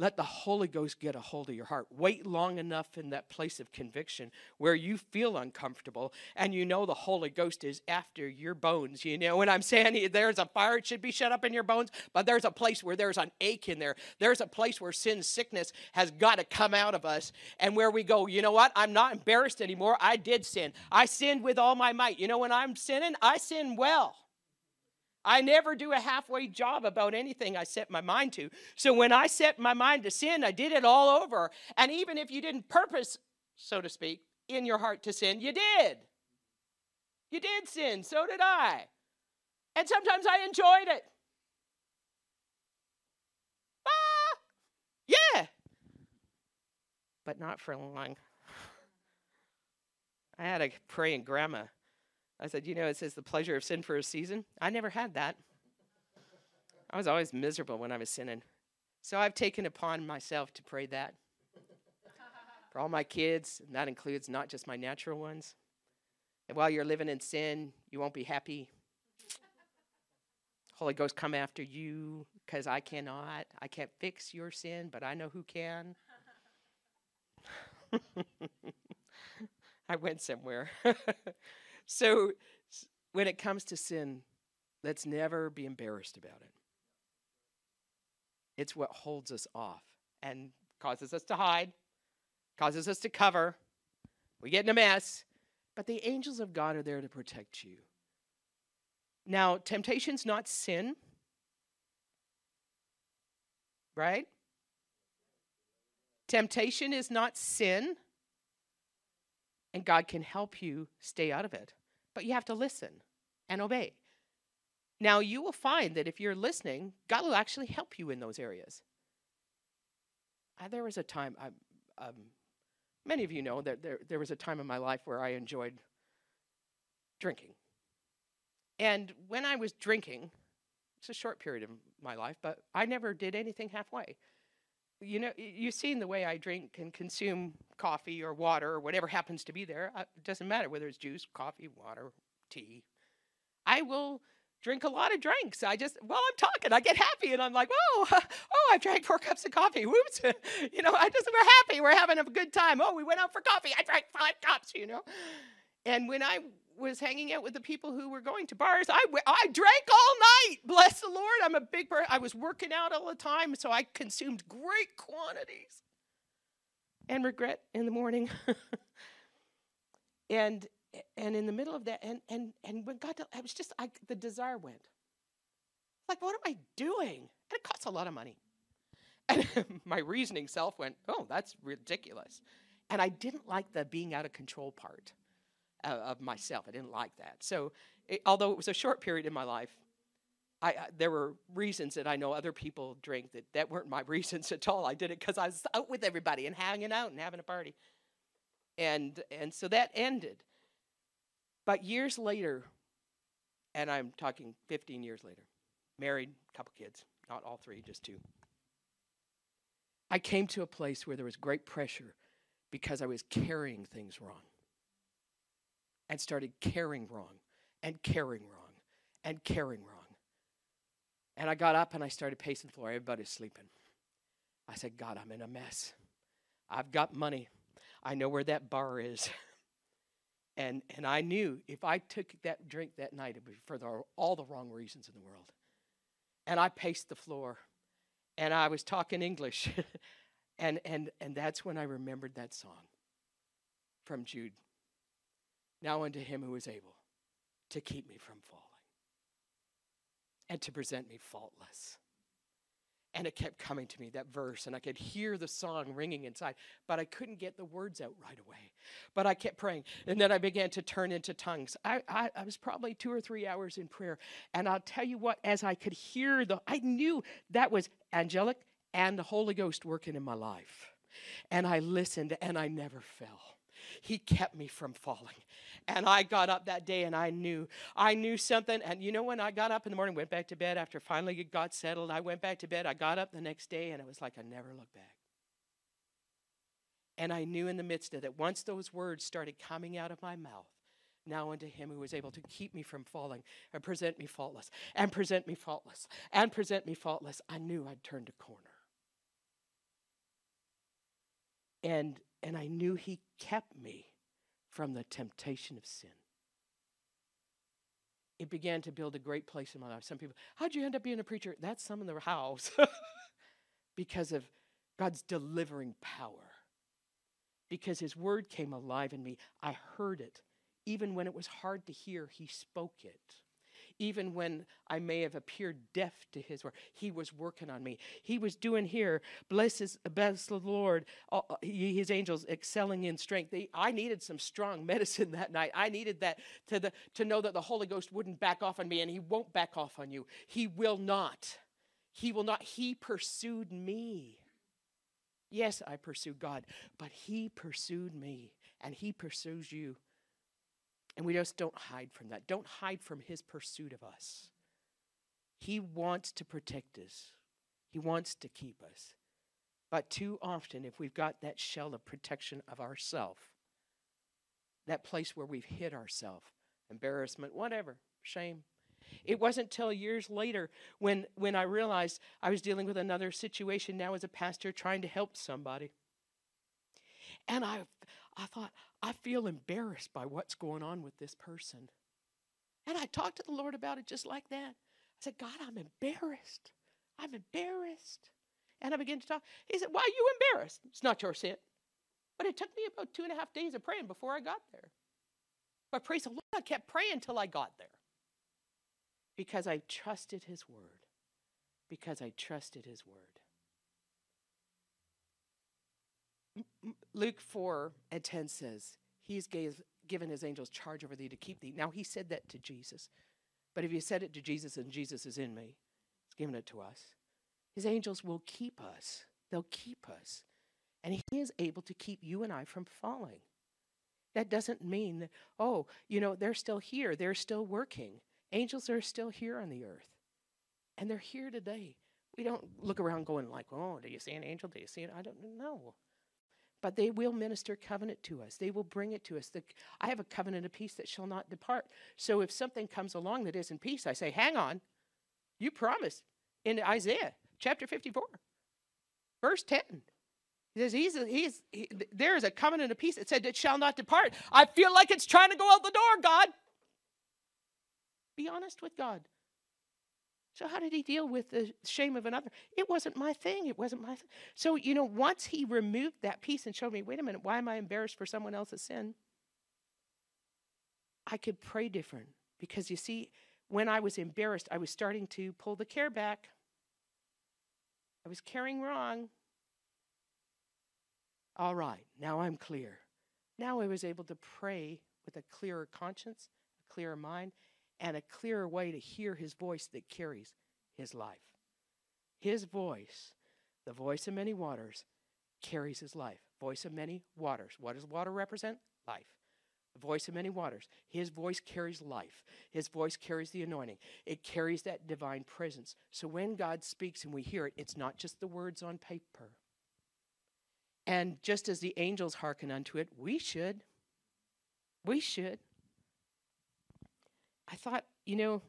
Let the Holy Ghost get a hold of your heart. Wait long enough in that place of conviction where you feel uncomfortable and you know the Holy Ghost is after your bones. You know, when I'm saying there's a fire, it should be shut up in your bones, but there's a place where there's an ache in there. There's a place where sin sickness has got to come out of us and where we go, you know what? I'm not embarrassed anymore. I did sin. I sinned with all my might. You know, when I'm sinning, I sin well. I never do a halfway job about anything I set my mind to. So when I set my mind to sin, I did it all over. And even if you didn't purpose, so to speak, in your heart to sin, you did. You did sin, so did I. And sometimes I enjoyed it. Ah, yeah. But not for long. I had a praying grandma I said, You know, it says the pleasure of sin for a season. I never had that. I was always miserable when I was sinning. So I've taken upon myself to pray that for all my kids, and that includes not just my natural ones. And while you're living in sin, you won't be happy. Holy Ghost, come after you because I cannot. I can't fix your sin, but I know who can. I went somewhere. So when it comes to sin, let's never be embarrassed about it. It's what holds us off and causes us to hide, causes us to cover. We get in a mess, but the angels of God are there to protect you. Now, temptation's not sin, right? Temptation is not sin, and God can help you stay out of it but you have to listen and obey. Now, you will find that if you're listening, God will actually help you in those areas. There was a time, I, um, many of you know that there, there was a time in my life where I enjoyed drinking. And when I was drinking, it's a short period of my life, but I never did anything halfway. You know, you've seen the way I drink and consume coffee or water or whatever happens to be there. Uh, It doesn't matter whether it's juice, coffee, water, tea. I will drink a lot of drinks. I just, while I'm talking, I get happy and I'm like, oh, oh, I drank four cups of coffee. Whoops. you know, I just, we're happy. We're having a good time. Oh, we went out for coffee. I drank five cups, you know. And when I was hanging out with the people who were going to bars, I, I drank all night. Bless the Lord. I'm a big person. I was working out all the time, so I consumed great quantities and regret in the morning. and and in the middle of that, and and and when God, I was just, I, the desire went. Like, what am I doing? And it costs a lot of money. And my reasoning self went, oh, that's ridiculous. And I didn't like the being out of control part uh, of myself. I didn't like that. So, it, although it was a short period in my life, I, there were reasons that I know other people drink that that weren't my reasons at all. I did it because I was out with everybody and hanging out and having a party, and and so that ended. But years later, and I'm talking 15 years later, married, couple kids, not all three, just two. I came to a place where there was great pressure because I was carrying things wrong and started caring wrong and caring wrong and caring wrong. And I got up and I started pacing the floor. Everybody's sleeping. I said, God, I'm in a mess. I've got money. I know where that bar is. and, and I knew if I took that drink that night, it would be for the, all the wrong reasons in the world. And I paced the floor and I was talking English. and, and, and that's when I remembered that song from Jude. Now unto him who is able to keep me from falling and to present me faultless. And it kept coming to me, that verse, and I could hear the song ringing inside, but I couldn't get the words out right away. But I kept praying, and then I began to turn into tongues. I, I, I was probably two or three hours in prayer, and I'll tell you what, as I could hear the, I knew that was angelic and the Holy Ghost working in my life. And I listened, and I never fell. He kept me from falling. And I got up that day and I knew, I knew something. And you know, when I got up in the morning, went back to bed after finally it got settled, I went back to bed. I got up the next day and it was like I never looked back. And I knew in the midst of that, once those words started coming out of my mouth, now unto him who was able to keep me from falling and present me faultless, and present me faultless, and present me faultless, I knew I'd turned a corner. And and I knew he kept me from the temptation of sin. It began to build a great place in my life. Some people, how'd you end up being a preacher? That's some of the house. because of God's delivering power. Because his word came alive in me. I heard it. Even when it was hard to hear, he spoke it even when I may have appeared deaf to his word. He was working on me. He was doing here, bless, his, bless the Lord, uh, uh, his angels excelling in strength. I needed some strong medicine that night. I needed that to, the, to know that the Holy Ghost wouldn't back off on me, and he won't back off on you. He will not. He will not. He pursued me. Yes, I pursued God, but he pursued me, and he pursues you. And we just don't hide from that. Don't hide from his pursuit of us. He wants to protect us, he wants to keep us. But too often, if we've got that shell of protection of ourself, that place where we've hid ourselves, embarrassment, whatever, shame. It wasn't till years later when, when I realized I was dealing with another situation now as a pastor trying to help somebody. And I, I thought, I feel embarrassed by what's going on with this person. And I talked to the Lord about it just like that. I said, God, I'm embarrassed. I'm embarrassed. And I began to talk. He said, Why are you embarrassed? It's not your sin. But it took me about two and a half days of praying before I got there. But praise the Lord, I kept praying until I got there. Because I trusted His word. Because I trusted His word. M- M- Luke 4 and 10 says, He's gave, given His angels charge over thee to keep thee. Now, He said that to Jesus. But if He said it to Jesus and Jesus is in me, He's given it to us. His angels will keep us, they'll keep us. And He is able to keep you and I from falling. That doesn't mean that, oh, you know, they're still here, they're still working. Angels are still here on the earth. And they're here today. we don't look around going like, oh, do you see an angel? Do you see it? I don't know. But they will minister covenant to us. They will bring it to us. The, I have a covenant of peace that shall not depart. So if something comes along that isn't peace, I say, hang on. You promised in Isaiah chapter 54, verse 10. He says, he's, he's, he, there is a covenant of peace that said it shall not depart. I feel like it's trying to go out the door, God. Be honest with God. So, how did he deal with the shame of another? It wasn't my thing. It wasn't my thing. So, you know, once he removed that piece and showed me, wait a minute, why am I embarrassed for someone else's sin? I could pray different because you see, when I was embarrassed, I was starting to pull the care back. I was caring wrong. All right, now I'm clear. Now I was able to pray with a clearer conscience, a clearer mind, and a clearer way to hear his voice that carries his life. His voice, the voice of many waters, carries his life. Voice of many waters. What does water represent? Life. The voice of many waters. His voice carries life. His voice carries the anointing. It carries that divine presence. So when God speaks and we hear it, it's not just the words on paper. And just as the angels hearken unto it, we should. We should. I thought, you know,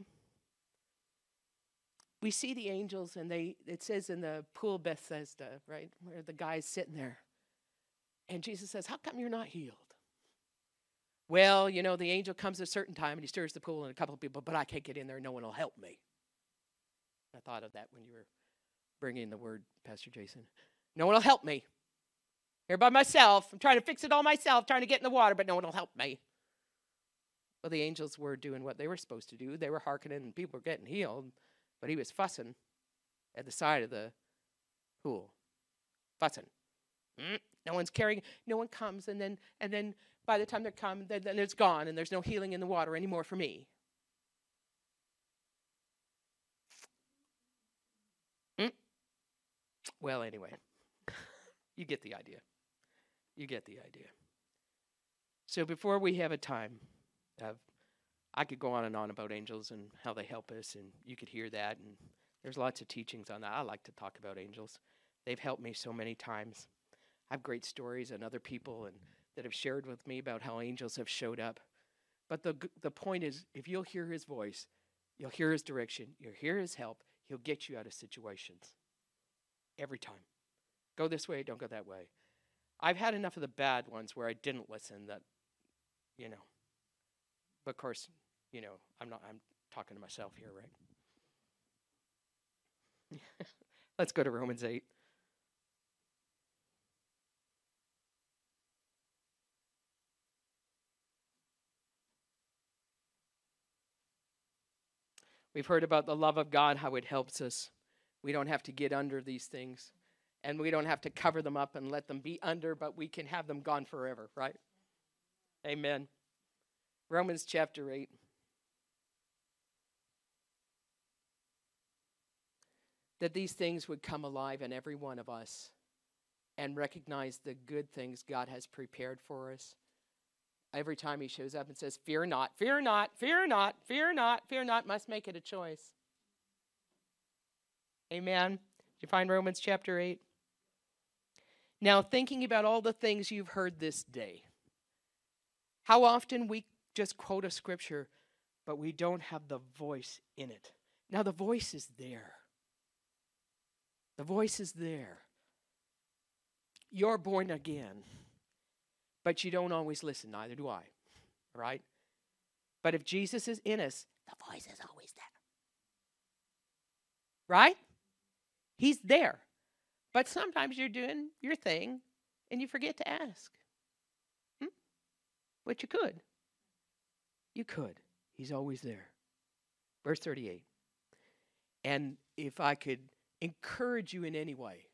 we see the angels and they it says in the pool Bethesda, right, where the guy's sitting there. And Jesus says, How come you're not healed? Well, you know, the angel comes at a certain time and he stirs the pool and a couple of people, but I can't get in there, no one will help me. I thought of that when you were bringing the word, Pastor Jason. No one will help me. Here by myself. I'm trying to fix it all myself, trying to get in the water, but no one will help me. Well, the angels were doing what they were supposed to do. They were hearkening and people were getting healed, but he was fussing at the side of the pool. Fussing. Mm, no one's carrying, no one comes, and then and then by the time they come, then, then it's gone, and there's no healing in the water anymore for me. Mm. Well, anyway, you get the idea. You get the idea. So before we have a time I could go on and on about angels and how they help us, and you could hear that. And there's lots of teachings on that. I like to talk about angels. They've helped me so many times. I have great stories and other people and that have shared with me about how angels have showed up. But the the point is, if you'll hear His voice, you'll hear His direction, you'll hear His help. He'll get you out of situations every time. Go this way, don't go that way. I've had enough of the bad ones where I didn't listen. That you know but of course, you know, I'm not I'm talking to myself here, right? Let's go to Romans 8. We've heard about the love of God, how it helps us. We don't have to get under these things, and we don't have to cover them up and let them be under, but we can have them gone forever, right? Amen. Romans chapter 8. That these things would come alive in every one of us and recognize the good things God has prepared for us. Every time he shows up and says, Fear not, fear not, fear not, fear not, fear not, must make it a choice. Amen. Did you find Romans chapter 8? Now, thinking about all the things you've heard this day, how often we just quote a scripture, but we don't have the voice in it. Now, the voice is there. The voice is there. You're born again, but you don't always listen, neither do I, right? But if Jesus is in us, the voice is always there. Right? He's there. But sometimes you're doing your thing and you forget to ask. Hmm? But you could. You could. He's always there. Verse 38. And if I could encourage you in any way,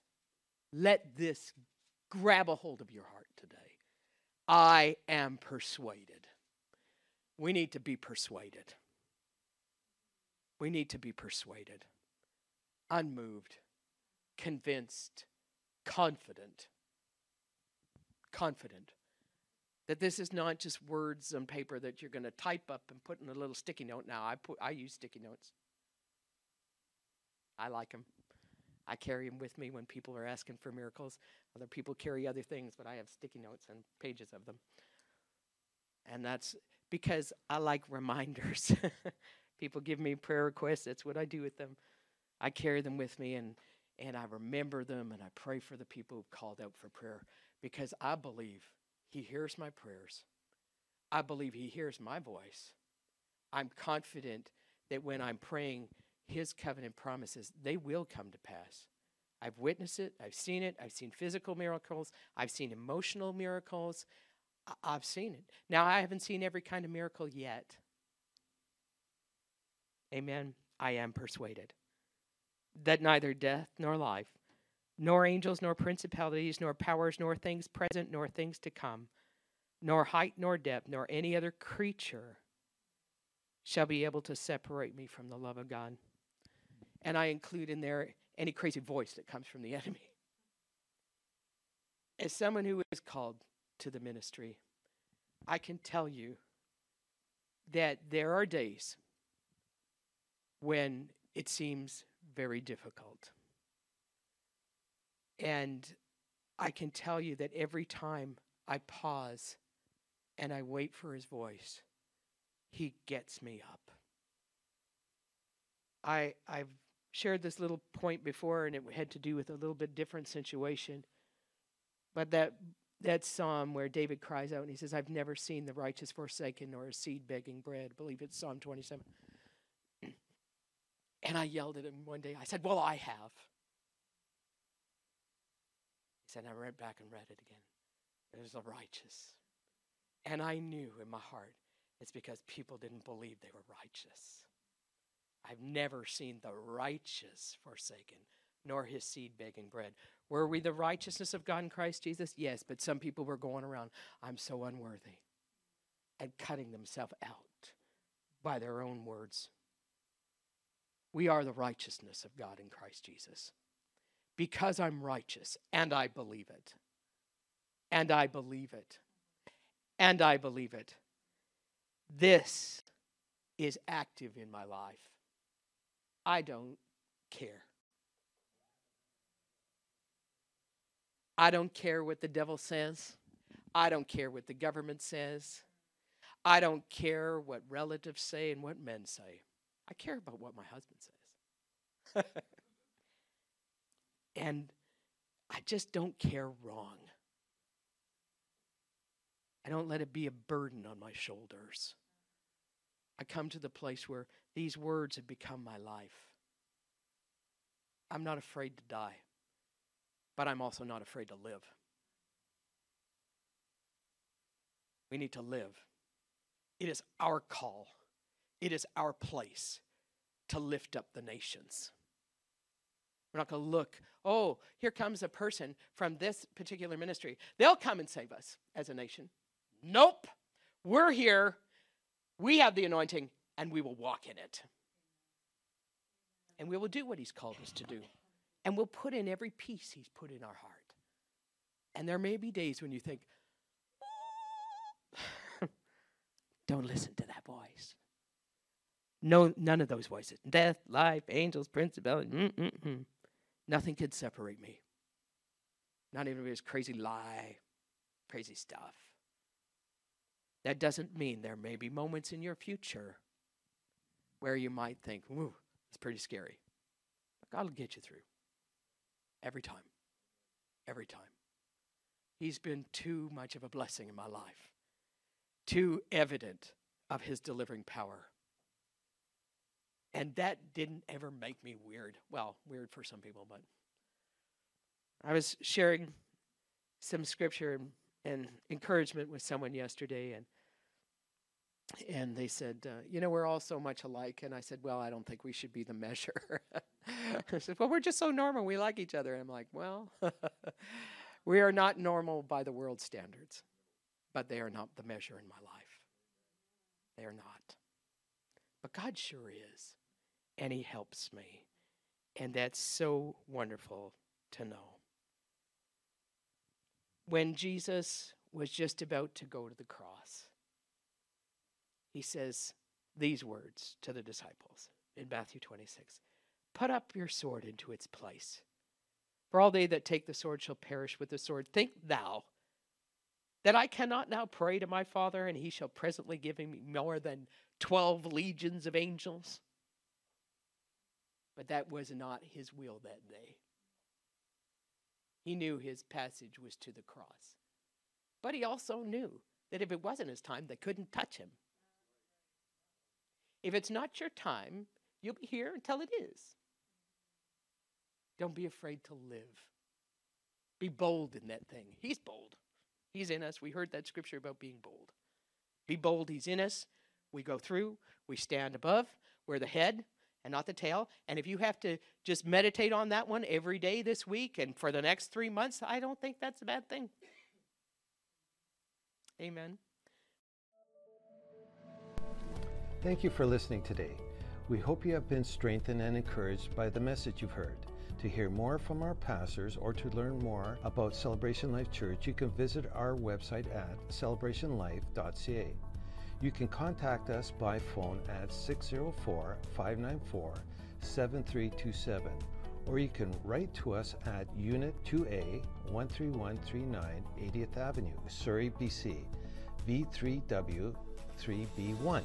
let this grab a hold of your heart today. I am persuaded. We need to be persuaded. We need to be persuaded, unmoved, convinced, confident. Confident that this is not just words on paper that you're going to type up and put in a little sticky note. Now, I, put, I use sticky notes. I like them. I carry them with me when people are asking for miracles. Other people carry other things, but I have sticky notes and pages of them. And that's because I like reminders. people give me prayer requests, that's what I do with them. I carry them with me and and I remember them and I pray for the people who've called out for prayer because I believe he hears my prayers. I believe he hears my voice. I'm confident that when I'm praying his covenant promises, they will come to pass. I've witnessed it, I've seen it, I've seen physical miracles, I've seen emotional miracles. I- have seen it. Now, I haven't seen every kind of miracle yet. Amen. I am persuaded that neither death nor life, nor angels, nor principalities, nor powers, nor things present, nor things to come, nor height, nor depth, nor any other creature shall be able to separate me from the love of God. And I include in there any crazy voice that comes from the enemy. As someone who is called to the ministry, I can tell you that there are days when it seems very difficult. And I can tell you that every time I pause and I wait for his voice, he gets me up. I, I've shared this little point before, and it had to do with a little bit different situation. But that that psalm where David cries out and he says, I've never seen the righteous forsaken nor a seed begging bread. I believe it's Psalm 27. And I yelled at him one day. I said, Well, I have. Said, I went back and read it again. It was the righteous. And I knew in my heart it's because people didn't believe they were righteous. I've never seen the righteous forsaken, nor his seed begging bread. Were we the righteousness of God in Christ Jesus? Yes, but some people were going around, I'm so unworthy, and cutting themselves out by their own words. We are the righteousness of God in Christ Jesus. Because I'm righteous and I believe it. And I believe it. And I believe it. This is active in my life. I don't care. I don't care what the devil says. I don't care what the government says. I don't care what relatives say and what men say. I care about what my husband says. and I just don't care wrong. I don't let it be a burden on my shoulders. I come to the place where these words have become my life. I'm not afraid to die, but I'm also not afraid to live. We need to live. It is our call it is our place to lift up the nations. We're not going to look, oh, here comes a person from this particular ministry. They'll come and save us as a nation. Nope. We're here. We have the anointing, and we will walk in it. And we will do what He's called us to do. And we'll put in every piece He's put in our heart. And there may be days when you think, don't listen to that voice. No, none of those voices. Death, life, angels, principality. Mm-mm-mm. Nothing could separate me. Not even this crazy lie, crazy stuff. That doesn't mean there may be moments in your future where you might think, "Ooh, it's pretty scary." But God will get you through. Every time. Every time. He's been too much of a blessing in my life. Too evident of his delivering power and that didn't ever make me weird. Well, weird for some people, but I was sharing some scripture and, and encouragement with someone yesterday, and and they said, uh, you know, we're all so much alike. And I said, well, I don't think we should be the measure. I said, well, we're just so normal. We like each other. And I'm like, well, we are not normal by the world standards, but they are not the measure in my life. They are not. But God sure is and He helps me. And that's so wonderful to know. When Jesus was just about to go to the cross, He says these words to the disciples in Matthew 26 Put up your sword into its place. For all they that take the sword shall perish with the sword. Think thou that I cannot now pray to my Father, and he shall presently give me more than twelve legions of angels? But that was not his will that day. He knew his passage was to the cross. But he also knew that if it wasn't his time, they couldn't touch him. If it's not your time, you'll be here until it is. Don't be afraid to live. Be bold in that thing. He's bold. He's in us. We heard that scripture about being bold. Be bold. He's in us. We go through. We stand above. We're the head and not the tail. And if you have to just meditate on that one every day this week and for the next three months, I don't think that's a bad thing. Amen. Thank you for listening today. We hope you have been strengthened and encouraged by the message you've heard. To hear more from our pastors or to learn more about Celebration Life Church, you can visit our website at celebrationlife.ca. You can contact us by phone at 604 594 7327 or you can write to us at Unit 2A 13139 80th Avenue, Surrey, BC, V3W3B1.